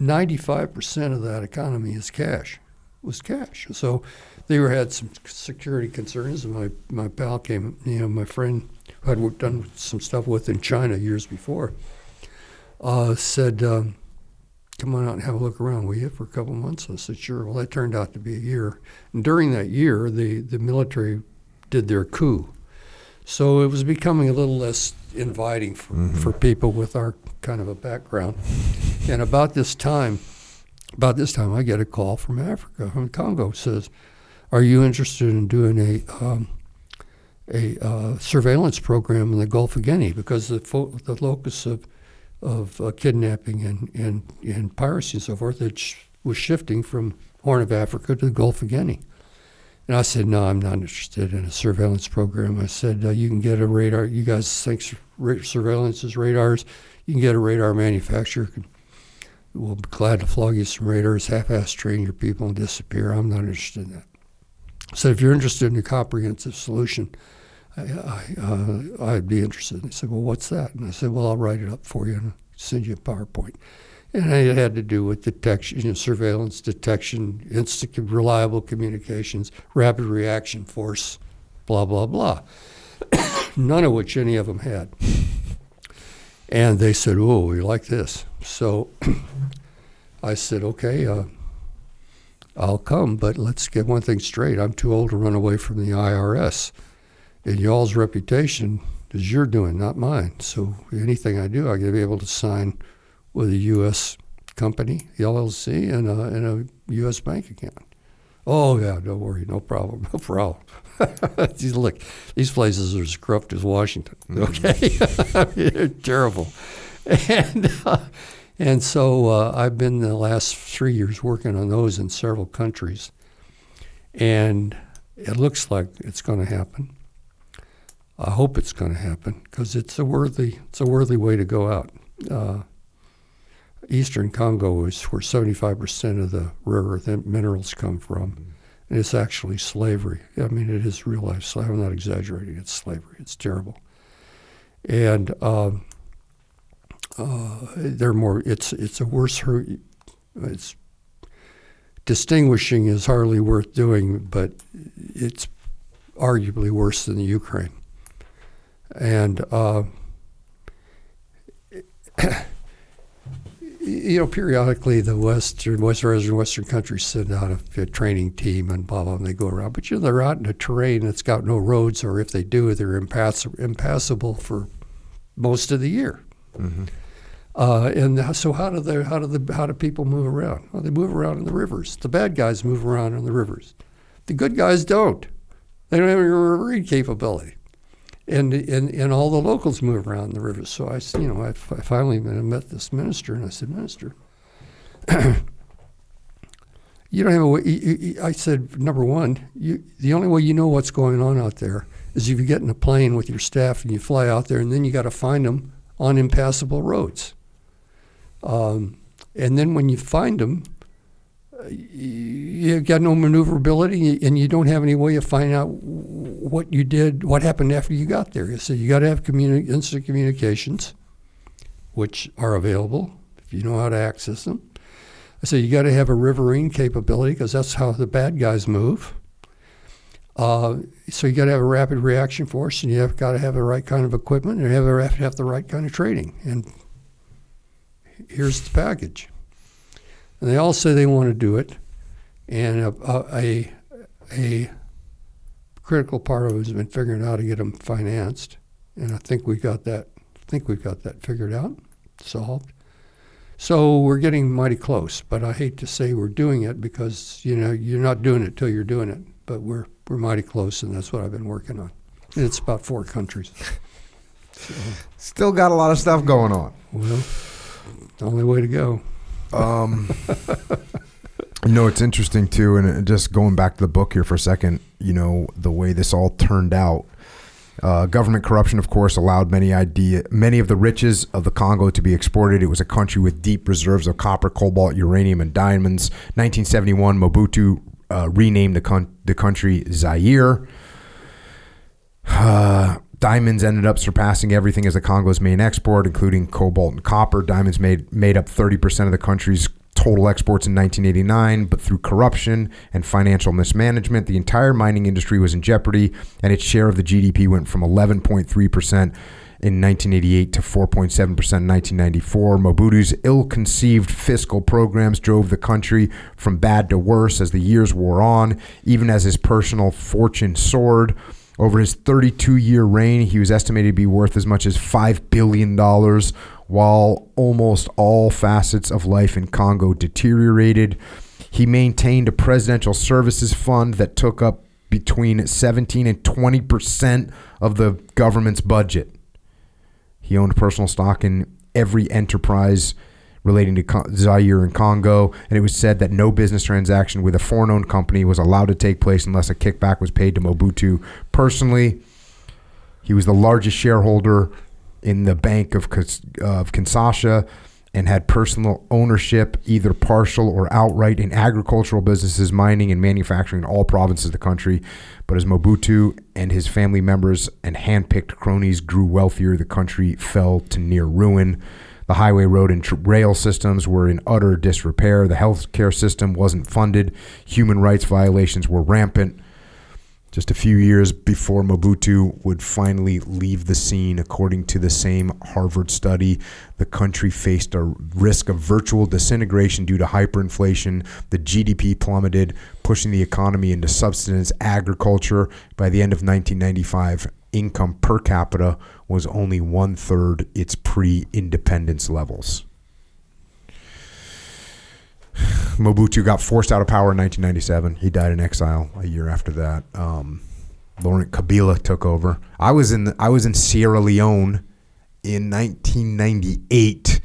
95% of that economy is cash, was cash. So they were had some security concerns, and my, my pal came, you know, my friend who I'd done some stuff with in China years before, uh, said, um, come on out and have a look around, will you, for a couple months? I said, sure. Well, that turned out to be a year. And during that year, the, the military did their coup. So it was becoming a little less inviting for, for people with our kind of a background. And about this time, about this time, I get a call from Africa, from Congo, says, "Are you interested in doing a um, a uh, surveillance program in the Gulf of Guinea because the fo- the locus of of uh, kidnapping and, and, and piracy and so forth it sh- was shifting from Horn of Africa to the Gulf of Guinea." And I said, "No, I'm not interested in a surveillance program." I said, uh, "You can get a radar. You guys think surveillance is radars? You can get a radar manufacturer." We'll be glad to flog you some radars, half-ass train your people and disappear. I'm not interested in that. So if you're interested in a comprehensive solution, I, uh, I'd be interested. And they said, well, what's that? And I said, well, I'll write it up for you and send you a PowerPoint. And it had to do with detection, you know, surveillance, detection, instant, reliable communications, rapid reaction force, blah, blah, blah. None of which any of them had. And they said, oh, we like this. So I said, okay, uh, I'll come, but let's get one thing straight. I'm too old to run away from the IRS. And y'all's reputation is your doing, not mine. So anything I do, I got to be able to sign with a U.S. company, LLC, and a, and a U.S. bank account. Oh yeah, don't worry, no problem, no problem. Look, these places are as corrupt as Washington. Mm-hmm. Okay, they're terrible, and uh, and so uh, I've been the last three years working on those in several countries, and it looks like it's going to happen. I hope it's going to happen because it's a worthy it's a worthy way to go out. Uh, Eastern Congo is where 75% of the rare earth minerals come from. And it's actually slavery. I mean, it is real life slavery. I'm not exaggerating. It's slavery. It's terrible. And um, uh, they're more. It's it's a worse. It's distinguishing is hardly worth doing, but it's arguably worse than the Ukraine. And uh, you know, periodically the Western, Western, Western countries send out a, a, training team and blah, blah, and they go around. But, you know, they're out in a terrain that's got no roads, or if they do, they're impass- impassable for most of the year. Mm-hmm. Uh, and so how do they, how do the, how do people move around? Well, they move around in the rivers. The bad guys move around in the rivers. The good guys don't. They don't have any river capability and, and and all the locals move around the rivers. So I, you know, I, I finally met this minister, and I said, Minister, you don't have a way. I said, number one, you, the only way you know what's going on out there is if you get in a plane with your staff and you fly out there, and then you got to find them on impassable roads. Um, and then when you find them, you got no maneuverability and you don't have any way of finding out what you did, what happened after you got there. So you got to have communi- instant communications, which are available if you know how to access them. I said you got to have a riverine capability because that's how the bad guys move. Uh, so you got to have a rapid reaction force, and you have got to have the right kind of equipment, and you have to have the right kind of training. And here's the package. And they all say they want to do it. And a, a, a critical part of it has been figuring out how to get them financed. And I think we got that. I think we've got that figured out, solved. So we're getting mighty close. But I hate to say we're doing it because you know you're not doing it till you're doing it. But we're we're mighty close, and that's what I've been working on. And it's about four countries. So, Still got a lot of stuff going on. Well, the only way to go. Um, no, it's interesting too, and just going back to the book here for a second. You know the way this all turned out. Uh, government corruption, of course, allowed many idea many of the riches of the Congo to be exported. It was a country with deep reserves of copper, cobalt, uranium, and diamonds. 1971, Mobutu uh, renamed the con- the country Zaire. Uh, diamonds ended up surpassing everything as the Congo's main export, including cobalt and copper. Diamonds made made up 30% of the country's total exports in 1989, but through corruption and financial mismanagement, the entire mining industry was in jeopardy, and its share of the GDP went from 11.3% in 1988 to 4.7% in 1994. Mobutu's ill conceived fiscal programs drove the country from bad to worse as the years wore on, even as his personal fortune soared. Over his 32 year reign, he was estimated to be worth as much as $5 billion, while almost all facets of life in Congo deteriorated. He maintained a presidential services fund that took up between 17 and 20 percent of the government's budget. He owned personal stock in every enterprise relating to Zaire and Congo, and it was said that no business transaction with a foreign owned company was allowed to take place unless a kickback was paid to Mobutu personally. He was the largest shareholder in the Bank of, of Kinshasa and had personal ownership, either partial or outright, in agricultural businesses, mining, and manufacturing in all provinces of the country. But as Mobutu and his family members and handpicked cronies grew wealthier, the country fell to near ruin. The highway, road, and tr- rail systems were in utter disrepair. The healthcare system wasn't funded. Human rights violations were rampant. Just a few years before Mobutu would finally leave the scene, according to the same Harvard study, the country faced a risk of virtual disintegration due to hyperinflation. The GDP plummeted, pushing the economy into subsistence agriculture. By the end of 1995, income per capita was only one third its pre independence levels. Mobutu got forced out of power in 1997. He died in exile a year after that. Um, Laurent Kabila took over. I was in I was in Sierra Leone in 1998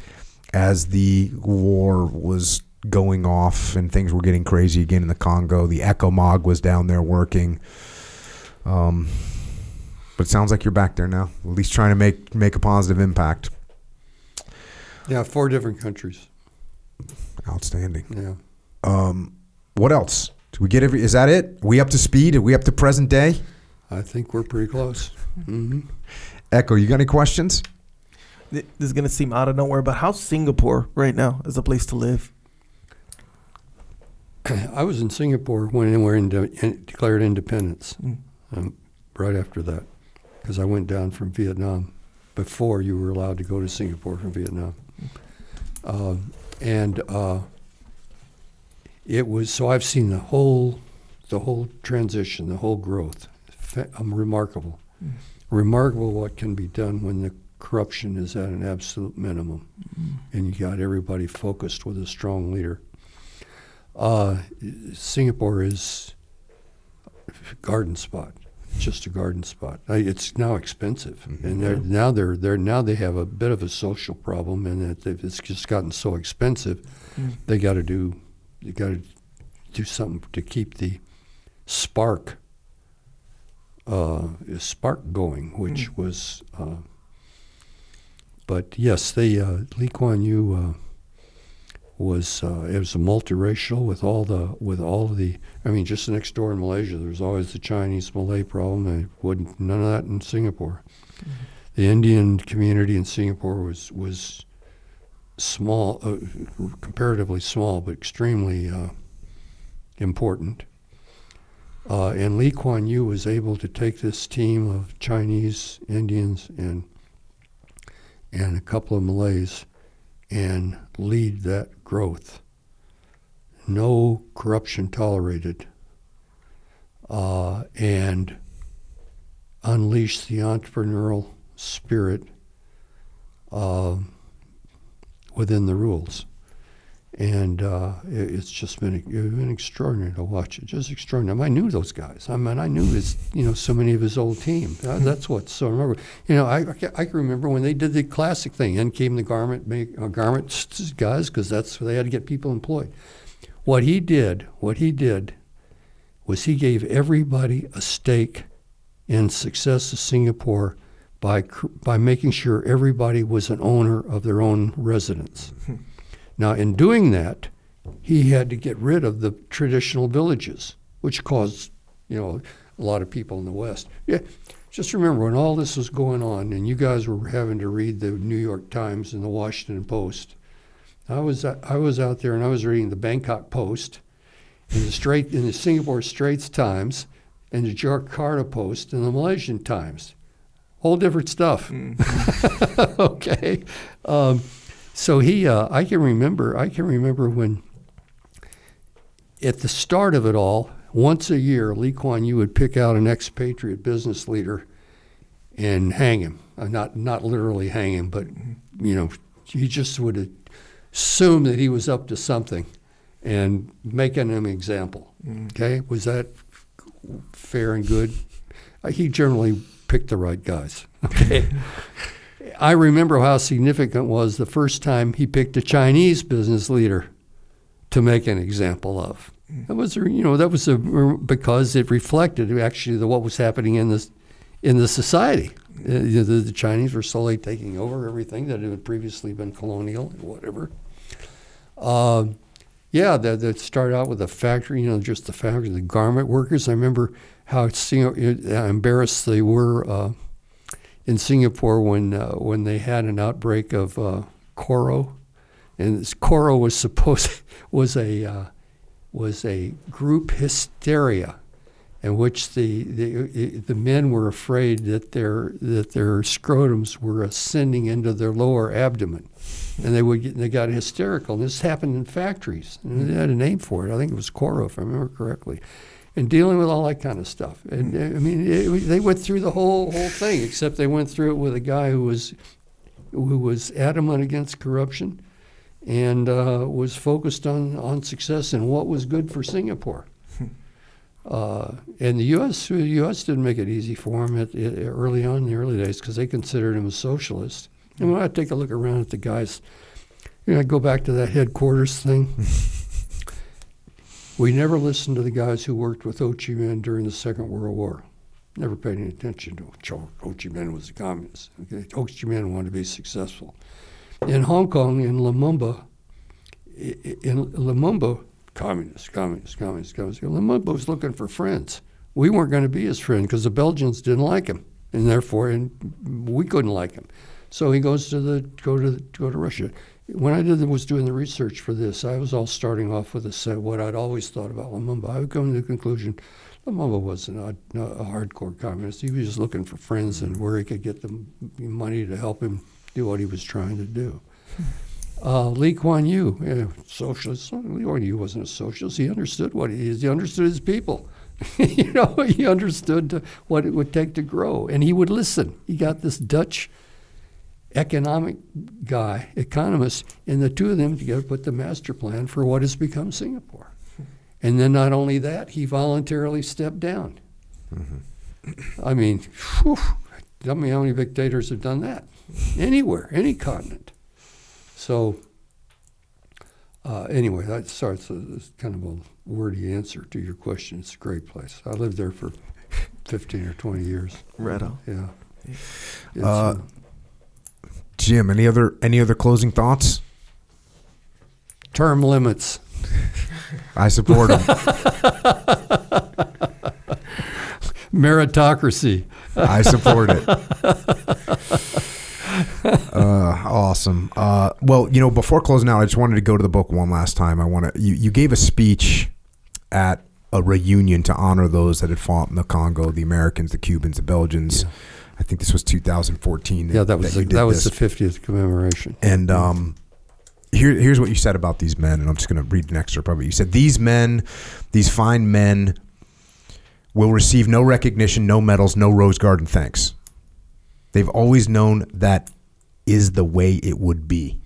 as the war was going off and things were getting crazy again in the Congo. The ECOMOG was down there working. Um, but it sounds like you're back there now, at least trying to make make a positive impact. Yeah, four different countries. Outstanding. Yeah. Um, what else? Do we get every? Is that it? Are we up to speed? Are we up to present day? I think we're pretty close. hmm Echo, you got any questions? This is gonna seem out of nowhere, but how's Singapore right now as a place to live? I was in Singapore when they were in in, declared independence. Mm. Um, right after that, because I went down from Vietnam before you were allowed to go to Singapore from Vietnam, um, and uh, it was so I've seen the whole the whole transition, the whole growth. Fa- um, remarkable, Mm. remarkable what can be done when the corruption is at an absolute minimum, and you got everybody focused with a strong leader. Uh, Singapore is a garden spot, just a garden spot. It's now expensive, and they're, now they're they're now they have a bit of a social problem, and they've- it's just gotten so expensive. Mm. They got to do they got to do something to keep the spark uh, spark going, which was. Uh, but yes, they uh, Lee Kuan Yew uh, was uh, it was multiracial with all the with all of the. I mean, just next door in Malaysia, there was always the Chinese Malay problem. and wouldn't none of that in Singapore. The Indian community in Singapore was was small, uh, comparatively small, but extremely uh, important. Uh, and Lee Kuan Yew was able to take this team of Chinese, Indians, and and a couple of Malays and lead that growth. No corruption tolerated, uh, and unleash the entrepreneurial spirit uh, within the rules. And uh, it, it's just been it's been extraordinary to watch it. Just extraordinary. I knew those guys. I mean, I knew his, you know, so many of his old team. That, that's what's so remember. You know, I, I I can remember when they did the classic thing. In came the garment make uh, garment guys because that's where they had to get people employed. What he did, what he did, was he gave everybody a stake in success of Singapore by by making sure everybody was an owner of their own residence. Now, in doing that, he had to get rid of the traditional villages, which caused, you know, a lot of people in the West. Yeah, just remember when all this was going on, and you guys were having to read the New York Times and the Washington Post. I was I was out there and I was reading the Bangkok Post, and the Strait in the Singapore Straits Times, and the Jakarta Post, and the Malaysian Times. Whole different stuff. okay, um, so he, uh, I can remember, I can remember when, at the start of it all, once a year, Lee Kuan Yew would pick out an expatriate business leader and hang him. Uh, not not literally hang him, but you know, he just would assume that he was up to something and making him an example. Okay, was that fair and good? Uh, he generally picked the right guys. Okay. I remember how significant was the first time he picked a Chinese business leader to make an example of. That was, you know, that was a, because it reflected actually the, what was happening in the in the society. Uh, the, the Chinese were slowly taking over everything that had previously been colonial, whatever. Um, yeah, that, that started out with a factory, you know, just the factory, the garment workers. I remember how Singa- uh, embarrassed they were uh, in Singapore when uh, when they had an outbreak of uh, koro, and this koro was supposed was a uh, was a group hysteria, in which the, the the men were afraid that their that their scrotums were ascending into their lower abdomen, and they would get, they got hysterical. And this happened in factories, and they had a name for it. I think it was koro, if I remember correctly. And dealing with all that kind of stuff. And uh, I mean, it, they went through the whole whole thing, except they went through it with a guy who was who was adamant against corruption and uh, was focused on on success and what was good for Singapore. Uh, and the U.S. The U.S. didn't make it easy for him at, at early on in the early days because they considered him a socialist. And when I take a look around at the guys, you know, I go back to that headquarters thing. we never listened to the guys who worked with Ho Chi Minh during the Second World War. Never paid any attention to Ho Chi Minh was a communist. Okay? Ho Chi Minh wanted to be successful. In Hong Kong, in Lumumba, in Lumumba, communist, communist, communist, communist. Lumumba was looking for friends. We weren't going to be his friend because the Belgians didn't like him, and therefore, and we couldn't like him. So he goes to the go to go to Russia. When I did was doing the research for this, I was all starting off with a, what I'd always thought about Lumumba. I would come to the conclusion Lumumba wasn't a, a hardcore communist. He was just looking for friends and where he could get the money to help him do what he was trying to do. Uh, Lee Kuan Yew, yeah, socialist. Lee Kuan Yew wasn't a socialist. He understood what he is. He understood his people. you know, he understood what it would take to grow, and he would listen. He got this Dutch economic guy, economist, and the two of them together put the master plan for what has become Singapore. And then not only that, he voluntarily stepped down. Mm-hmm. I mean, whew, tell me how many dictators have done that anywhere, any continent. So, uh, anyway, that starts as kind of a wordy answer to your question. It's a great place. I lived there for 15 or 20 years. Right on. Yeah. Uh, uh, Jim, any other any other closing thoughts? Term limits. I support them. Meritocracy. I support it. uh, awesome. Uh, well, you know, before closing out, I just wanted to go to the book one last time. I want to. You, you gave a speech at a reunion to honor those that had fought in the Congo, the Americans, the Cubans, the Belgians. Yeah. I think this was 2014. yeah, that was that, the, that was the 50th commemoration. And um, here, here's what you said about these men, and I'm just going to read an excerpt of it. You said these men, these fine men, will receive no recognition, no medals, no rose garden thanks. They've always known that is the way it would be.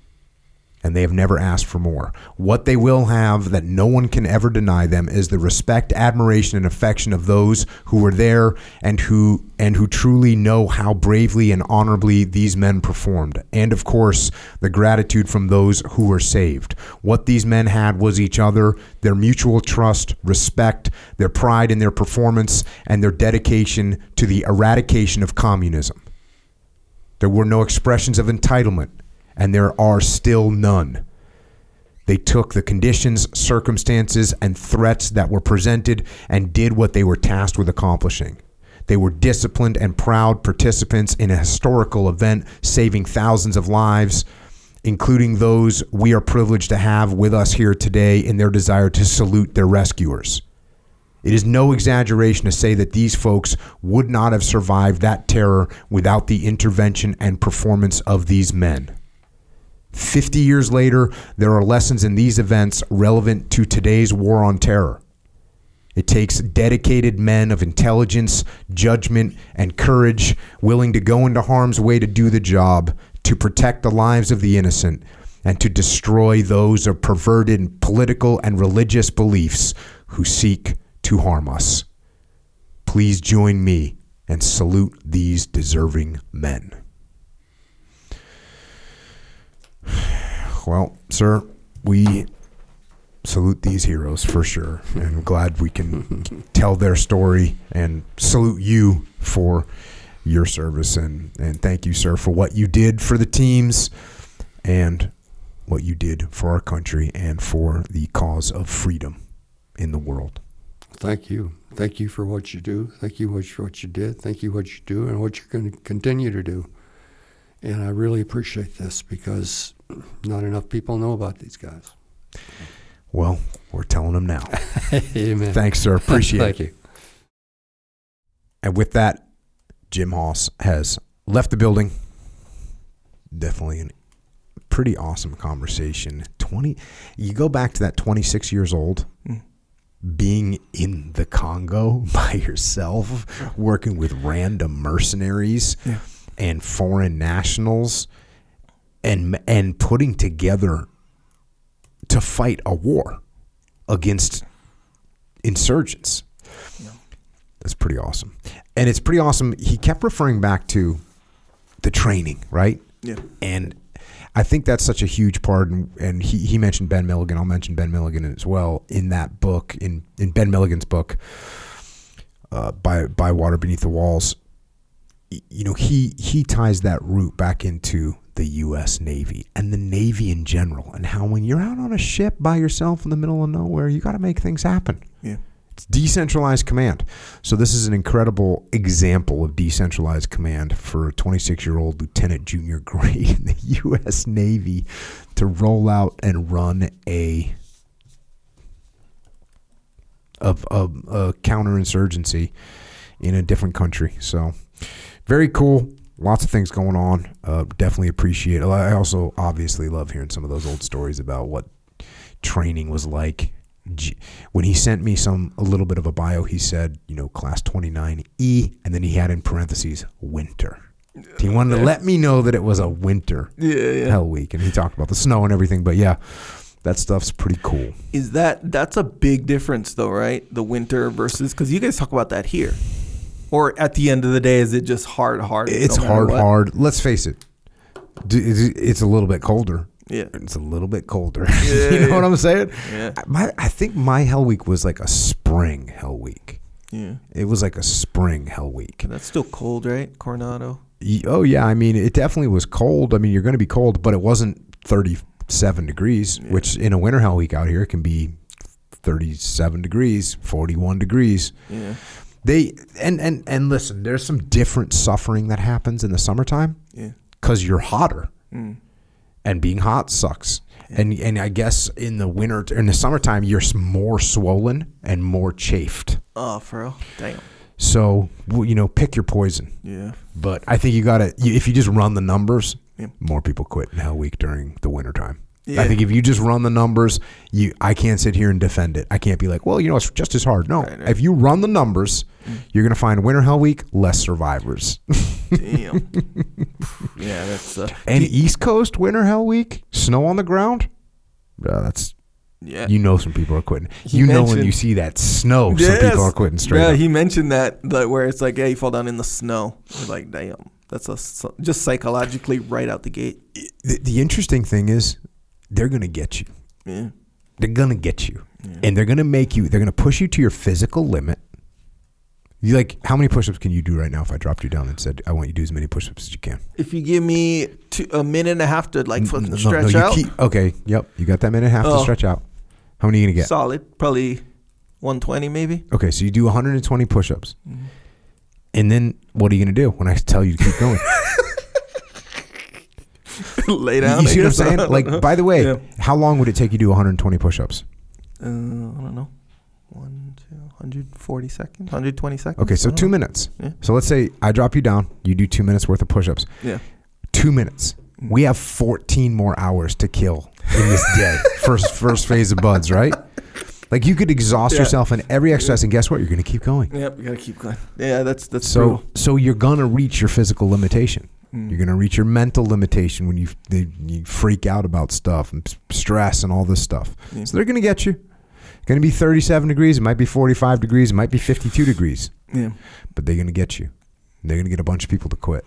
And they have never asked for more. What they will have that no one can ever deny them is the respect, admiration, and affection of those who were there and who and who truly know how bravely and honorably these men performed. And of course, the gratitude from those who were saved. What these men had was each other, their mutual trust, respect, their pride in their performance, and their dedication to the eradication of communism. There were no expressions of entitlement, and there are still none. They took the conditions, circumstances, and threats that were presented and did what they were tasked with accomplishing. They were disciplined and proud participants in a historical event, saving thousands of lives, including those we are privileged to have with us here today in their desire to salute their rescuers. It is no exaggeration to say that these folks would not have survived that terror without the intervention and performance of these men. 50 years later, there are lessons in these events relevant to today's war on terror. It takes dedicated men of intelligence, judgment, and courage willing to go into harm's way to do the job, to protect the lives of the innocent, and to destroy those of perverted political and religious beliefs who seek to harm us. Please join me and salute these deserving men. Well, sir, we salute these heroes for sure. And I'm glad we can tell their story and salute you for your service. And, and thank you, sir, for what you did for the teams and what you did for our country and for the cause of freedom in the world. Thank you. Thank you for what you do. Thank you for what you did. Thank you for what you do and what you're going to continue to do. And I really appreciate this because not enough people know about these guys. Well, we're telling them now. Amen. Thanks, sir. Appreciate Thank it. Thank you. And with that, Jim Hawes has left the building. Definitely a pretty awesome conversation. 20 you go back to that 26 years old. Mm being in the Congo by yourself, working with random mercenaries Yeah. and foreign nationals, and and putting together to fight a war against insurgents. That's pretty awesome, and it's pretty awesome. He kept referring back to the training, right? Yeah. And I think that's such a huge part. And, and he, he mentioned Ben Milligan. I'll mention Ben Milligan as well in that book, in, in Ben Milligan's book, uh, by, by Water Beneath the Walls. You know, he, he ties that root back into the U.S. Navy and the Navy in general, and how when you're out on a ship by yourself in the middle of nowhere, you got to make things happen. Yeah. It's decentralized command. So this is an incredible example of decentralized command for a 26-year-old lieutenant junior grade in the U.S. Navy to roll out and run a of a, a counterinsurgency in a different country. So very cool. Lots of things going on. Uh, definitely appreciate. it. I also obviously love hearing some of those old stories about what training was like. When he sent me some a little bit of a bio, he said, you know, class 29E, and then he had in parentheses winter. He wanted to let me know that it was a winter Yeah, yeah. hell week, and he talked about the snow and everything. But yeah, that stuff's pretty cool. Is that that's a big difference though, right? The winter versus because you guys talk about that here, or at the end of the day, is it just hard, hard? It's no hard, what? hard. Let's face it, it's a little bit colder. Yeah, It's a little bit colder. Yeah, you know yeah. what I'm saying? yeah, My, I think my hell week was like a spring hell week. yeah. It was like a spring hell week. And that's still cold, right? Coronado. Oh yeah, I mean it definitely was cold. I mean you're going to be cold, but it wasn't 37 degrees, Yeah. which in a winter hell week out here it can be 37 degrees, 41 degrees. Yeah, They and and and listen, there's some different suffering that happens in the summertime yeah. cuz you're hotter Mm. and being hot sucks. And and I guess in the winter in the summertime you're more swollen and more chafed. Oh, for real? Damn. So, well, you know, pick your poison. Yeah. But I think you got to if you just run the numbers, Yeah. more people quit in Hell Week during the wintertime. Yeah. I think if you just run the numbers, you I can't sit here and defend it. I can't be like, well, you know, it's just as hard. No, Right, right. if you run the numbers, you're gonna find Winter Hell Week less survivors. Damn. yeah, that's uh, and East Coast Winter Hell Week, snow on the ground. Uh, that's yeah. you know some people are quitting. He you know when you see that snow, some people are quitting straight Yeah, up. he mentioned that, like where it's like, yeah, you fall down in the snow. You're like, damn, that's a just psychologically right out the gate. the, the interesting thing is, they're gonna get you. Yeah. They're gonna get you, Yeah. and they're gonna make you. They're gonna push you to your physical limit. You like how many push-ups can you do right now? If I dropped you down and said, "I want you to do as many push-ups as you can," If you give me two, a minute and a half to like fucking No, no, stretch you out, keep- okay, yep, you got that minute and a half to Oh. stretch out. How many are you gonna get? solid, probably 120 maybe. Okay, so you do 120 push-ups, Mm-hmm. and then what are you gonna do when I tell you to keep going? Lay down. you see what I'm saying? Like, by the way, Yeah. how long would it take you to do 120 push-ups? Uh, I don't know. One, two, 140 seconds, 120 seconds. Okay, so I don't two know. minutes. Yeah. So let's say I drop you down, you do two minutes worth of push-ups. Yeah. Two minutes. We have 14 more hours to kill in this day. first first phase of BUD/S, right? Like you could exhaust Yeah. yourself in every exercise, and guess what? You're going to keep going. Yep, you gotta keep going. Yeah, that's that's So brutal. so you're going to reach your physical limitation. Mm. You're going to reach your mental limitation when you they, you freak out about stuff and stress and all this stuff. Yeah. So they're going to get you. Going to be 37 degrees. It might be 45 degrees. It might be 52 degrees. Yeah. but they're going to get you. They're going to get a bunch of people to quit.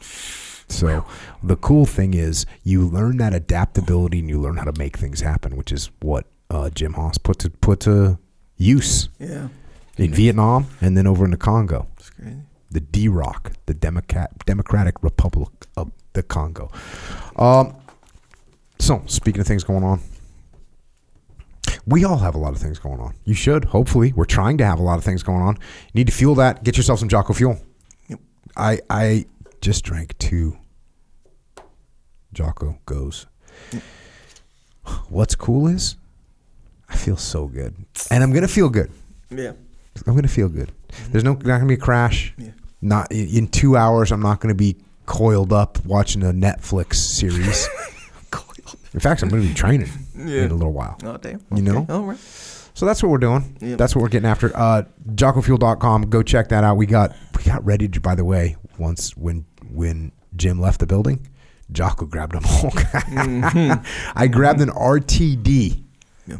So the cool thing is you learn that adaptability and you learn how to make things happen, which is what uh, Jim Hawes put to put to use Yeah. in Vietnam and then over in the Congo, It's crazy. the D-Rock, the Democrat Democratic Republic the Congo. Um, so speaking of things going on, we all have a lot of things going on. You should, hopefully. We're trying to have a lot of things going on. You need to fuel that. Get yourself some Jocko Fuel. I I just drank two Jocko Goes. What's cool is I feel so good. And I'm gonna feel good. Yeah. I'm gonna feel good. There's no not gonna be a crash. Yeah. Not in in two hours. I'm not gonna be coiled up watching a Netflix series. In fact, I'm going to be training Yeah. in a little while. Oh damn. You know? All right. So that's what we're doing. Yep. That's what we're getting after. Uh, JockoFuel.com. Go check that out. We got we got ready to. By the way, once when when Jim left the building, Jocko grabbed a Mulk. I grabbed an RTD, Yeah.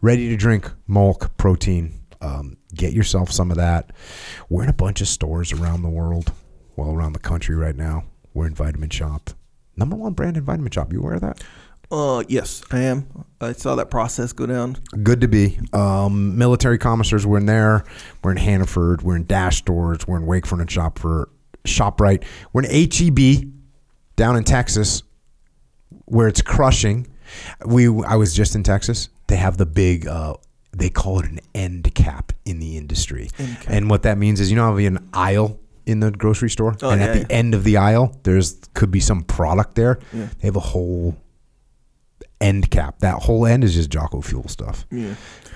ready to drink Mulk protein. Um, get yourself some of that. We're in a bunch of stores around the world, well around the country right now. We're in Vitamin Shoppe, number one brand in Vitamin Shoppe. You aware of that? Uh, yes, I am. I saw that process go down. Good to be. Um, military commissars, we're in there. We're in Hannaford. We're in Dash stores. We're in Wakefern and Shop for ShopRite. We're in HEB down in Texas, where it's crushing. We I was just in Texas. They have the big. Uh, they call it an end cap in the industry, and what that means is you know how an aisle in the grocery store, Oh, and yeah, at the yeah. end of the aisle, there's could be some product there. Yeah. They have a whole end cap. That whole end is just Jocko Fuel stuff Yeah.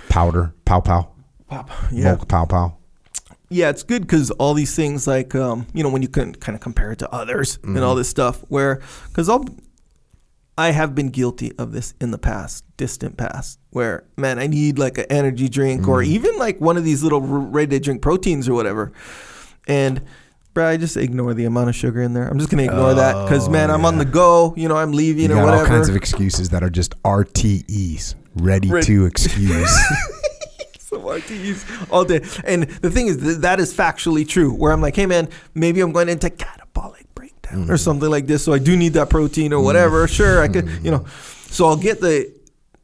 powder, pow pow, Pop. Yeah. Mulk, pow pow. Yeah, it's good because all these things, like um, you know, when you can kind of compare it to others and Mm-hmm. all this stuff, where because I'll, I have been guilty of this in the past, distant past, where man, I need like an energy drink or Mm. even like one of these little ready to drink proteins or whatever, and. Bro, I just ignore the amount of sugar in there. I'm just gonna ignore that because, Oh, man, I'm on the go. You know, I'm leaving You or got whatever. all kinds of excuses that are just RTEs, ready Ready- to excuse. some RTEs all day. And the thing is, th- that is factually true. Where I'm like, hey man, maybe I'm going into catabolic breakdown Mm-hmm. or something like this, so I do need that protein or whatever. Sure, I could, you know. So I'll get the,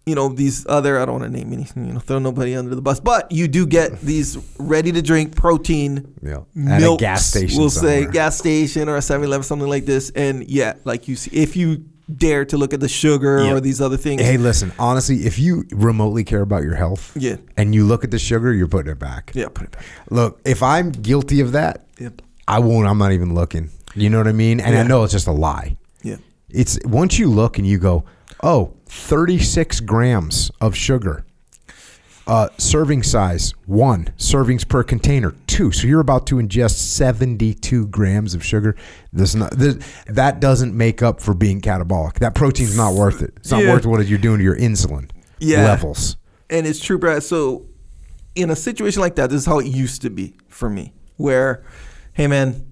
you know, these other. I don't want to name anything, you know, throw nobody under the bus, but you do get these ready to drink protein. yeah. At milks, a gas station. We'll say gas station or a 7-Eleven, something like this. And yeah, like you see, if you dare to look at the sugar Yeah. or these other things, Hey, listen, honestly, if you remotely care about your health yeah, and you look at the sugar, you're putting it back. yeah, put it back. Look, if I'm guilty of that, Yep. I won't, I'm not even looking. You know what I mean? And I know it's just a lie. Yeah. It's once you look and you go, oh, 36 grams of sugar. Uh, serving size one servings per container two. So you're about to ingest 72 grams of sugar. This not this, that doesn't make up for being catabolic. That protein's not worth it. It's not Yeah. worth what you're doing to your insulin Yeah. levels. And it's true, Brad. So, in a situation like that, this is how it used to be for me. Where, hey man,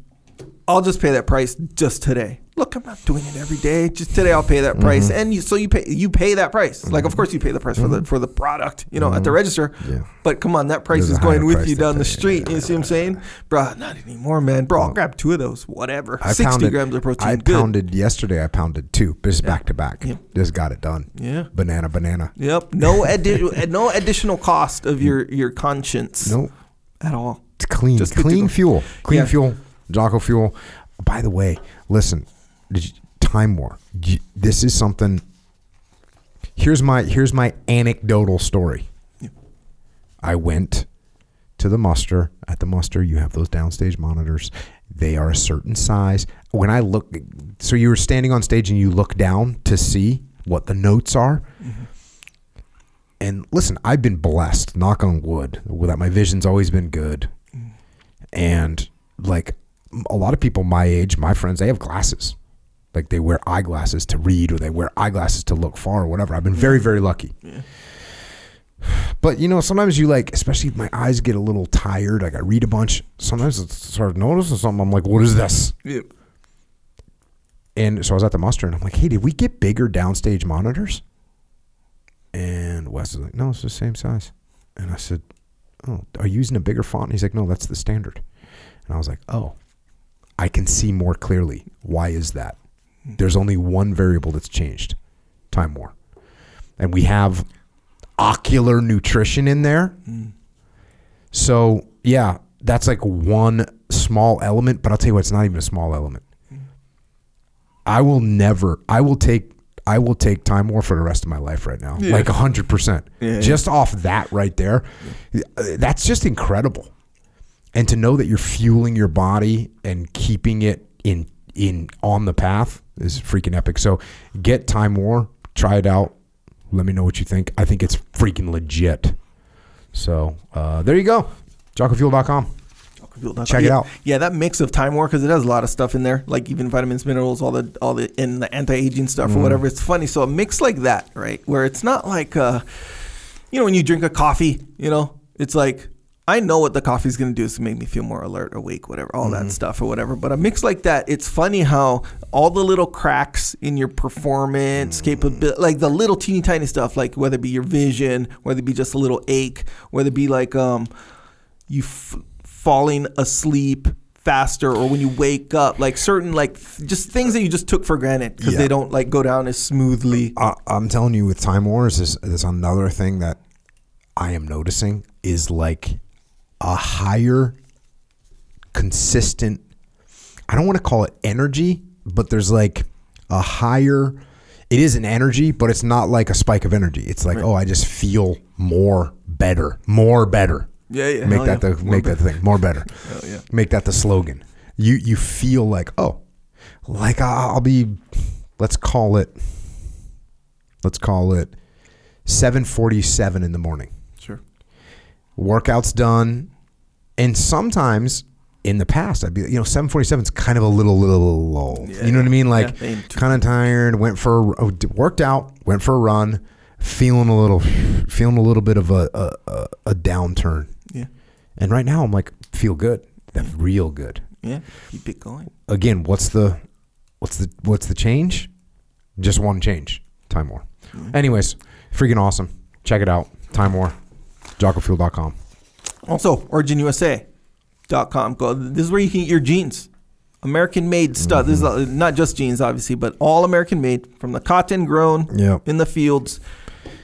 I'll just pay that price just today. Look, I'm not doing it every day. Just today, I'll pay that price, Mm-hmm. and you, so you pay you pay that price. Like, of course, you pay the price for the for the product, you know, at the register. Mm-hmm. Yeah. But come on, that price There's is going with you down the street. You see what I'm saying, bro? Not anymore, man. Bro, I'll grab two of those, whatever. I Sixty pounded, grams of protein. I good. pounded yesterday. I pounded two, just back to back. Just got it done. Yeah. Banana, banana. Yep. No addi- no additional cost of your your conscience. No, At all. It's clean, Just clean fuel, clean Yeah. fuel, Jocko fuel. By the way, listen, you- Time War. You- This is something. Here's my here's my anecdotal story. I went to the muster. At the muster, you have those downstage monitors. They are a certain size. When I look, so you were standing on stage and you look down to see what the notes are. Mm-hmm. And listen, I've been blessed, knock on wood, that my vision's always been good. Mm. And like a lot of people my age, my friends, they have glasses. Like they wear eyeglasses to read or they wear eyeglasses to look far or whatever. I've been very, very lucky. But you know, sometimes you like, especially if my eyes get a little tired, like I read a bunch, sometimes I start noticing something. I'm like, what is this? Yep. And so I was at the muster and I'm like, hey, did we get bigger downstage monitors? And Wes is like, no, it's the same size. And I said, oh, are you using a bigger font? And he's like, no, that's the standard. And I was like, oh, I can see more clearly. Why is that? There's only one variable that's changed time war. And we have ocular nutrition in there. Mm. So, yeah, that's like one small element, but I'll tell you what, it's not even a small element. Mm. I will never. I will take. I will take time war for the rest of my life right now. Yeah. Like hundred percent. Yeah. Just off that right there, that's just incredible. And to know that you're fueling your body and keeping it in in on the path is freaking epic. So get time war. Try it out. Let me know what you think. I think it's freaking legit. So uh, there you go. JockoFuel.com. Check it out. Yeah, that mix of Time War because it has a lot of stuff in there, like even vitamins, minerals, all the all the and the anti aging stuff Mm-hmm. or whatever. It's funny. So a mix like that, right, where it's not like, uh, you know, when you drink a coffee, you know, it's like. I know what the coffee's gonna do is make me feel more alert, awake, whatever, all Mm-hmm. that stuff or whatever. But a mix like that, it's funny how all the little cracks in your performance, Mm. capability, like the little teeny tiny stuff, like whether it be your vision, whether it be just a little ache, whether it be like um, you f- falling asleep faster or when you wake up like certain like th- just things that you just took for granted because Yeah. they don't like go down as smoothly I, I'm telling you, with Time Wars, is is another thing that I am noticing is like a higher, consistent. I don't want to call it energy, but there's like a higher. It is an energy, but it's not like a spike of energy. It's like, oh, I just feel more better, more better. Yeah, yeah, Make hell that yeah. the More make that the thing more better. Hell yeah. Make that the slogan. You you feel like oh, like I'll be. Let's call it. Let's call it. 7:47 in the morning. Workout's done, and sometimes in the past I'd be you know 7:47 is kind of a little little lull. Yeah, you know what I mean? Like yeah, kind of tired. Went for a, oh, worked out. Went for a run. Feeling a little, feeling a little bit of a a, a, downturn. yeah And right now I'm like feel good. That real good. yeah keep it going Again, what's the what's the what's the change? Just one change. Time War. Anyways, freaking awesome. Check it out. Time War. JockoFuel.com. also originusa.com go this is where you can get your jeans american made stuff this is uh, not just jeans obviously but all american made from the cotton grown Yep. in the fields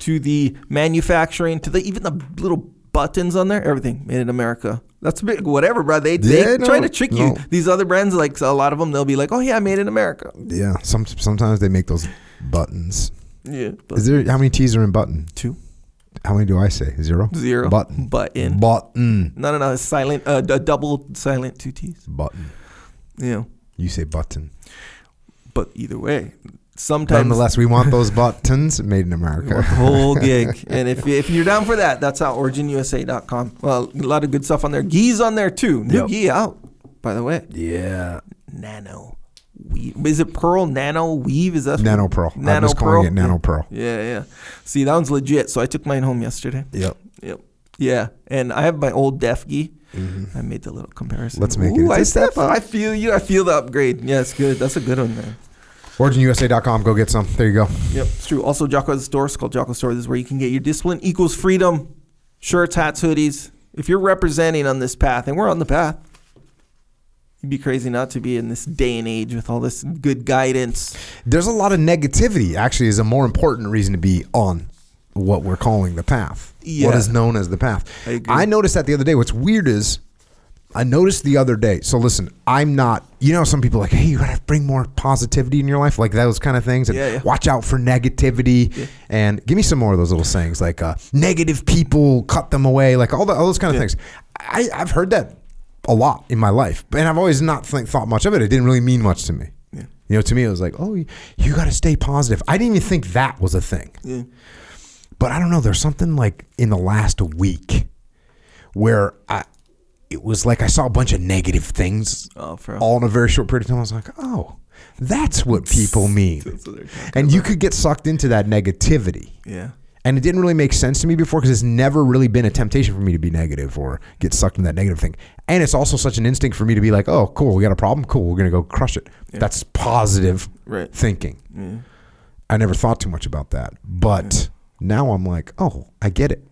to the manufacturing to the even the little buttons on there everything made in america that's big whatever bro they, they Yeah, try no, to trick you no. these other brands like a lot of them they'll be like oh yeah made in america Yeah. Some sometimes they make those buttons. yeah but Is there how many T's are in button? two How many do I say? Zero. zero Button. button Button. no no no it's silent uh, a double silent two t's Button. know You say button. but either way sometimes Nonetheless, we want those buttons made in America. whole gig. And if, if you're down for that, that's out originusa.com. Well, a lot of good stuff on there. Gi's on there too. New Yep. Gi out, by the way. yeah. Nano weave. Is it Pearl Nano Weave? Is that Nano Pearl. I'm Nano just calling it Nano Pearl. Yeah, yeah. See, that one's legit. So I took mine home yesterday. Yep. Yep. Yeah, and I have my old Def Gi. I made the little comparison. Mm-hmm. Let's make it. Ooh, It's I step up. I feel you. I feel the upgrade. Yeah, it's good. That's a good one, man. OriginUSA.com. Go get some. There you go. Yep, it's true. Also, Jocko has a store. It's called Jocko Store. This is where you can get your discipline equals freedom shirts, hats, hoodies. If you're representing on this path, and we're on the path, you'd be crazy not to be in this day and age with all this good guidance. There's a lot of negativity. Actually, is a more important reason to be on what we're calling the path. What Yeah. is known as the path. I agree. noticed that the other day. What's weird is I noticed the other day. So listen, I'm not. You know, some people like, hey, you gotta bring more positivity in your life, like those kind of things, and Yeah, yeah. watch out for negativity. And give me some more of those little sayings, like uh, negative people, cut them away, like all, the, all those kind of things. I, I've heard that a lot in my life, and I've always not think, thought much of it. It didn't really mean much to me. Yeah. You know, to me, it was like, oh, you, you got to stay positive. I didn't even think that was a thing. Yeah. But I don't know. There's something like in the last week where I, it was like I saw a bunch of negative things Oh, all in a very short period of time. I was like, oh, that's what people mean. That's what they're And you could get sucked into that negativity. Yeah. And it didn't really make sense to me before because it's never really been a temptation for me to be negative or get sucked in that negative thing. And it's also such an instinct for me to be like, oh, cool, we got a problem. Cool, we're going to go crush it. That's positive Right. thinking. Yeah. I never thought too much about that. But now I'm like, oh, I get it.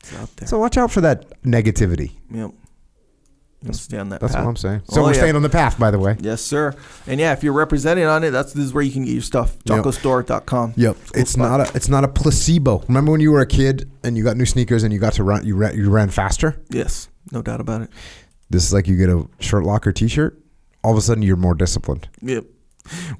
It's out there. So watch out for that negativity. yep. You'll stay on that That's path. what I'm saying. So Oh, we're yeah. staying on the path, by the way. Yes, sir. And yeah, if you're representing on it, that's this is where you can get your stuff. JockoStore.com. Yep. Cool It's not a it's not a placebo. Remember when you were a kid and you got new sneakers and you got to run you ran, you ran faster? Yes, no doubt about it. This is like you get a shirt locker t-shirt, all of a sudden you're more disciplined. Yep.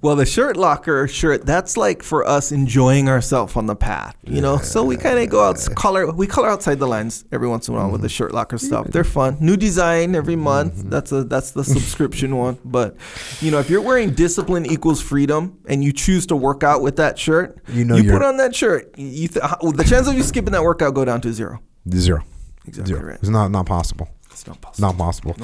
Well, the shirt locker shirt, that's like for us enjoying ourselves on the path, you know? So we kind of go out, color, we color outside the lines every once in a while Mm-hmm. with the shirt locker stuff. They're fun. New design every month. That's a, that's the subscription one. But, you know, if you're wearing discipline equals freedom and you choose to work out with that shirt, You know you put on that shirt, you th- the chance of you skipping that workout go down to zero. Zero. Exactly Zero. right. It's not not possible. It's not possible. Not possible.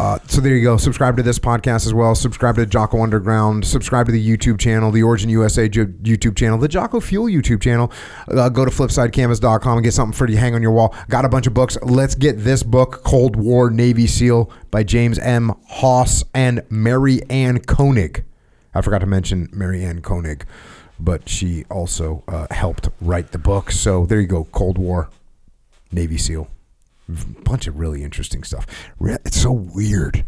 Uh, so there you go. Subscribe to this podcast as well. Subscribe to Jocko Underground. Subscribe to the YouTube channel, the Origin USA YouTube channel, the Jocko Fuel YouTube channel. Uh, go to flipsidecanvas.com and get something for you to hang on your wall. Got a bunch of books. Let's get this book, Cold War Navy SEAL by James M. Hawes and Mary Ann Koenig. I forgot to mention Mary Ann Koenig, but she also uh, helped write the book. So there you go. Cold War Navy SEAL bunch of really interesting stuff. It's so weird.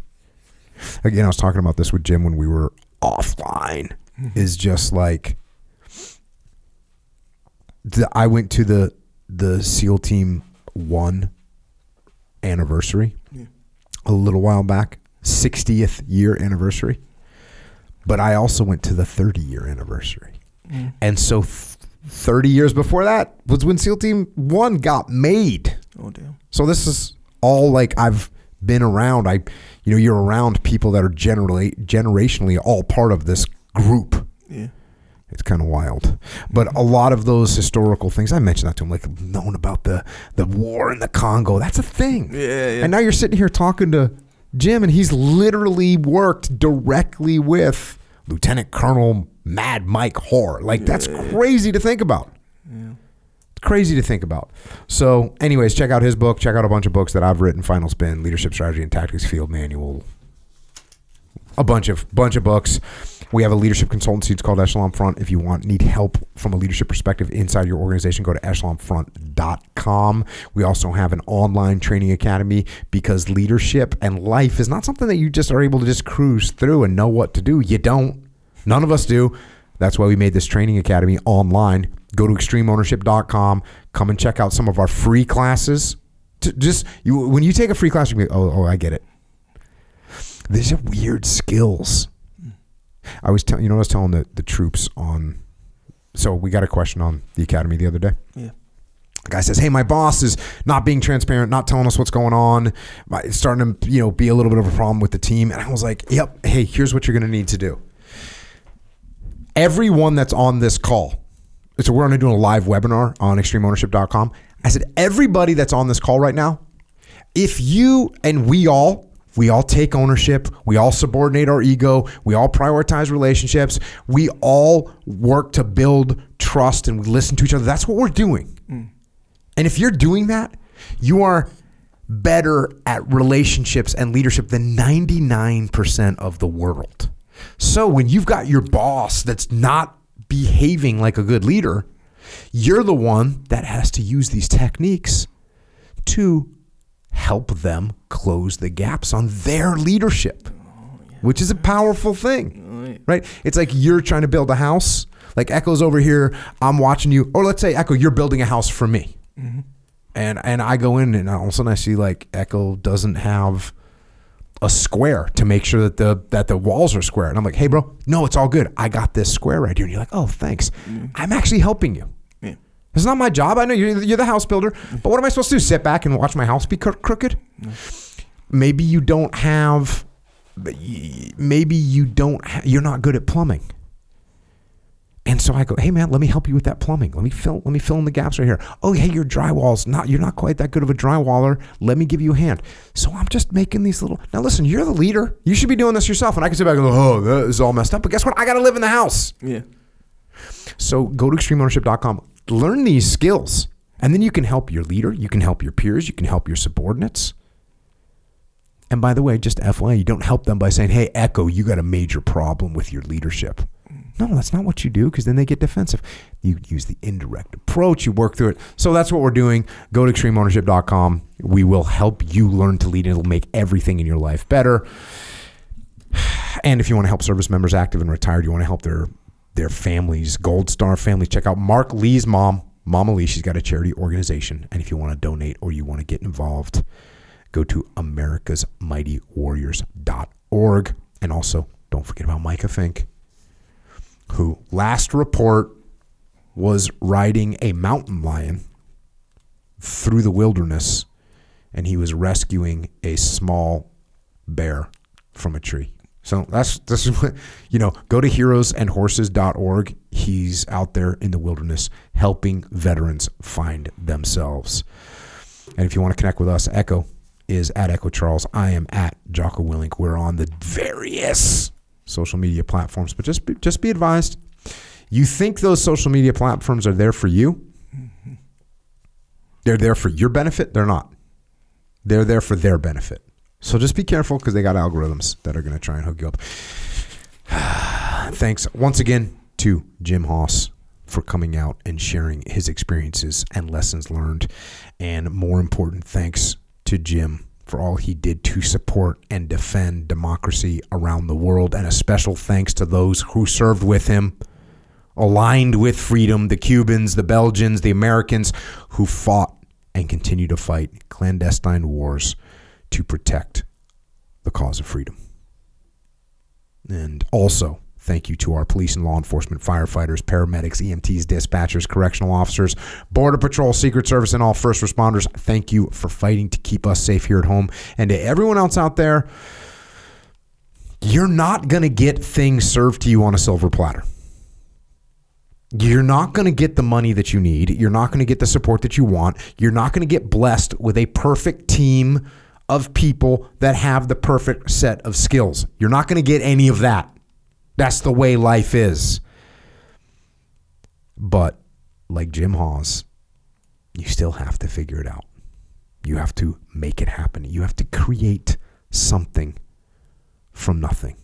Again, I was talking about this with Jim when we were offline. Mm-hmm. Is just like the, I went to the the SEAL Team One anniversary a little while back, 60th year anniversary. But I also went to the 30 year anniversary, mm. and so. th- 30 years before that was when SEAL Team 1 got made. Oh damn. So this is all like I've been around. I, you know, you're around people that are generally generationally all part of this group. Yeah. It's kind of wild, but a lot of those historical things I mentioned that to him, like known about the the war in the Congo. That's a thing. Yeah, yeah. And now you're sitting here talking to Jim, and he's literally worked directly with Lieutenant Colonel Mad Mike Hoare. Like that's crazy to think about crazy to think about. So, anyways, check out his book. Check out a bunch of books that I've written: Final Spin, Leadership Strategy and Tactics Field Manual. A bunch of bunch of books. We have a leadership consultancy. It's called Echelon Front. If you want need help from a leadership perspective inside your organization, go to echelonfront.com. We also have an online training academy because leadership and life is not something that you just are able to just cruise through and know what to do. You don't. None of us do. That's why we made this training academy online. Go to extremeownership.com. Come and check out some of our free classes. Just you, when you take a free class, you be, oh, oh, I get it. These are weird skills. I was telling, you know, I was telling the, the troops on. So we got a question on the academy the other day. Yeah. The guy says, "Hey, my boss is not being transparent, not telling us what's going on. It's starting to, you know, be a little bit of a problem with the team." And I was like, "Yep. Hey, here's what you're going to need to do. Everyone that's on this call, so we're going to do a live webinar on extremeownership.com. I said, everybody that's on this call right now, if you and we all we all take ownership we all subordinate our ego we all prioritize relationships we all work to build trust and we listen to each other that's what we're doing. Mm. And if you're doing that you are better at relationships and leadership than 99% of the world so when you've got your boss that's not behaving like a good leader you're the one that has to use these techniques to help them close the gaps on their leadership, which is a powerful thing, right? It's like you're trying to build a house. Like Echo's over here, I'm watching you, or let's say Echo, you're building a house for me, mm-hmm. and and I go in and all of a sudden I see like Echo doesn't have a square to make sure that the that the walls are square, and I'm like, hey bro, no, it's all good. I got this square right here, and you're like, oh thanks, mm-hmm. I'm actually helping you. Yeah. It's not my job. I know you're, you're the house builder, mm-hmm. but what am I supposed to do? Sit back and watch my house be cro- crooked? Maybe you don't have. Maybe you don't. Ha- you're not good at plumbing. And so I go, hey man, let me help you with that plumbing. Let me fill. Let me fill in the gaps right here. Oh hey, your drywall's not. You're not quite that good of a drywaller. Let me give you a hand. So I'm just making these little. Now listen, you're the leader. You should be doing this yourself. And I can sit back and go, oh, that is all messed up. But guess what? I got to live in the house. Yeah. So go to extremeownership.com, learn these skills, and then you can help your leader, you can help your peers, you can help your subordinates. And by the way, just FYI, you don't help them by saying, hey, Echo, you got a major problem with your leadership. No, that's not what you do because then they get defensive. You use the indirect approach, you work through it. So that's what we're doing. Go to extremeownership.com. We will help you learn to lead, and it'll make everything in your life better. And if you want to help service members active and retired, you want to help their their families, Gold Star family, check out Mark Lee's mom, Mama Lee. She's got a charity organization. And if you want to donate or you want to get involved, go to americasmightywarriors.org. And also, don't forget about Micah Fink, who last report was riding a mountain lion through the wilderness and he was rescuing a small bear from a tree. So that's this is what you know. Go to heroesandhorses.org. He's out there in the wilderness helping veterans find themselves. And if you want to connect with us, Echo is at Echo Charles. I am at Jocko Willink. We're on the various social media platforms, but just be, just be advised. You think those social media platforms are there for you? Mm-hmm. They're there for your benefit. They're not. They're there for their benefit. So just be careful because they got algorithms that are going to try and hook you up. Thanks once again to Jim Hawes for coming out and sharing his experiences and lessons learned. And more important, thanks to Jim for all he did to support and defend democracy around the world. And a special thanks to those who served with him, aligned with freedom the Cubans, the Belgians, the Americans who fought and continue to fight clandestine wars to protect the cause of freedom. And also, thank you to our police and law enforcement, firefighters, paramedics, EMTs, dispatchers, correctional officers, Border Patrol, Secret Service, and all first responders. Thank you for fighting to keep us safe here at home. And to everyone else out there, you're not going to get things served to you on a silver platter. You're not going to get the money that you need. You're not going to get the support that you want. You're not going to get blessed with a perfect team of people that have the perfect set of skills. You're not going to get any of that. That's the way life is. But like Jim Hawes, you still have to figure it out. You have to make it happen. You have to create something from nothing.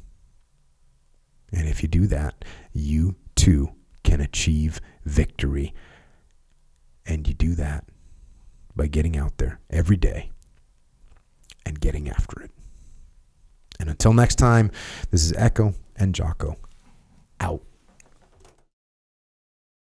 And if you do that, you too can achieve victory. And you do that by getting out there every day and getting after it. And until next time, this is Echo and Jocko out.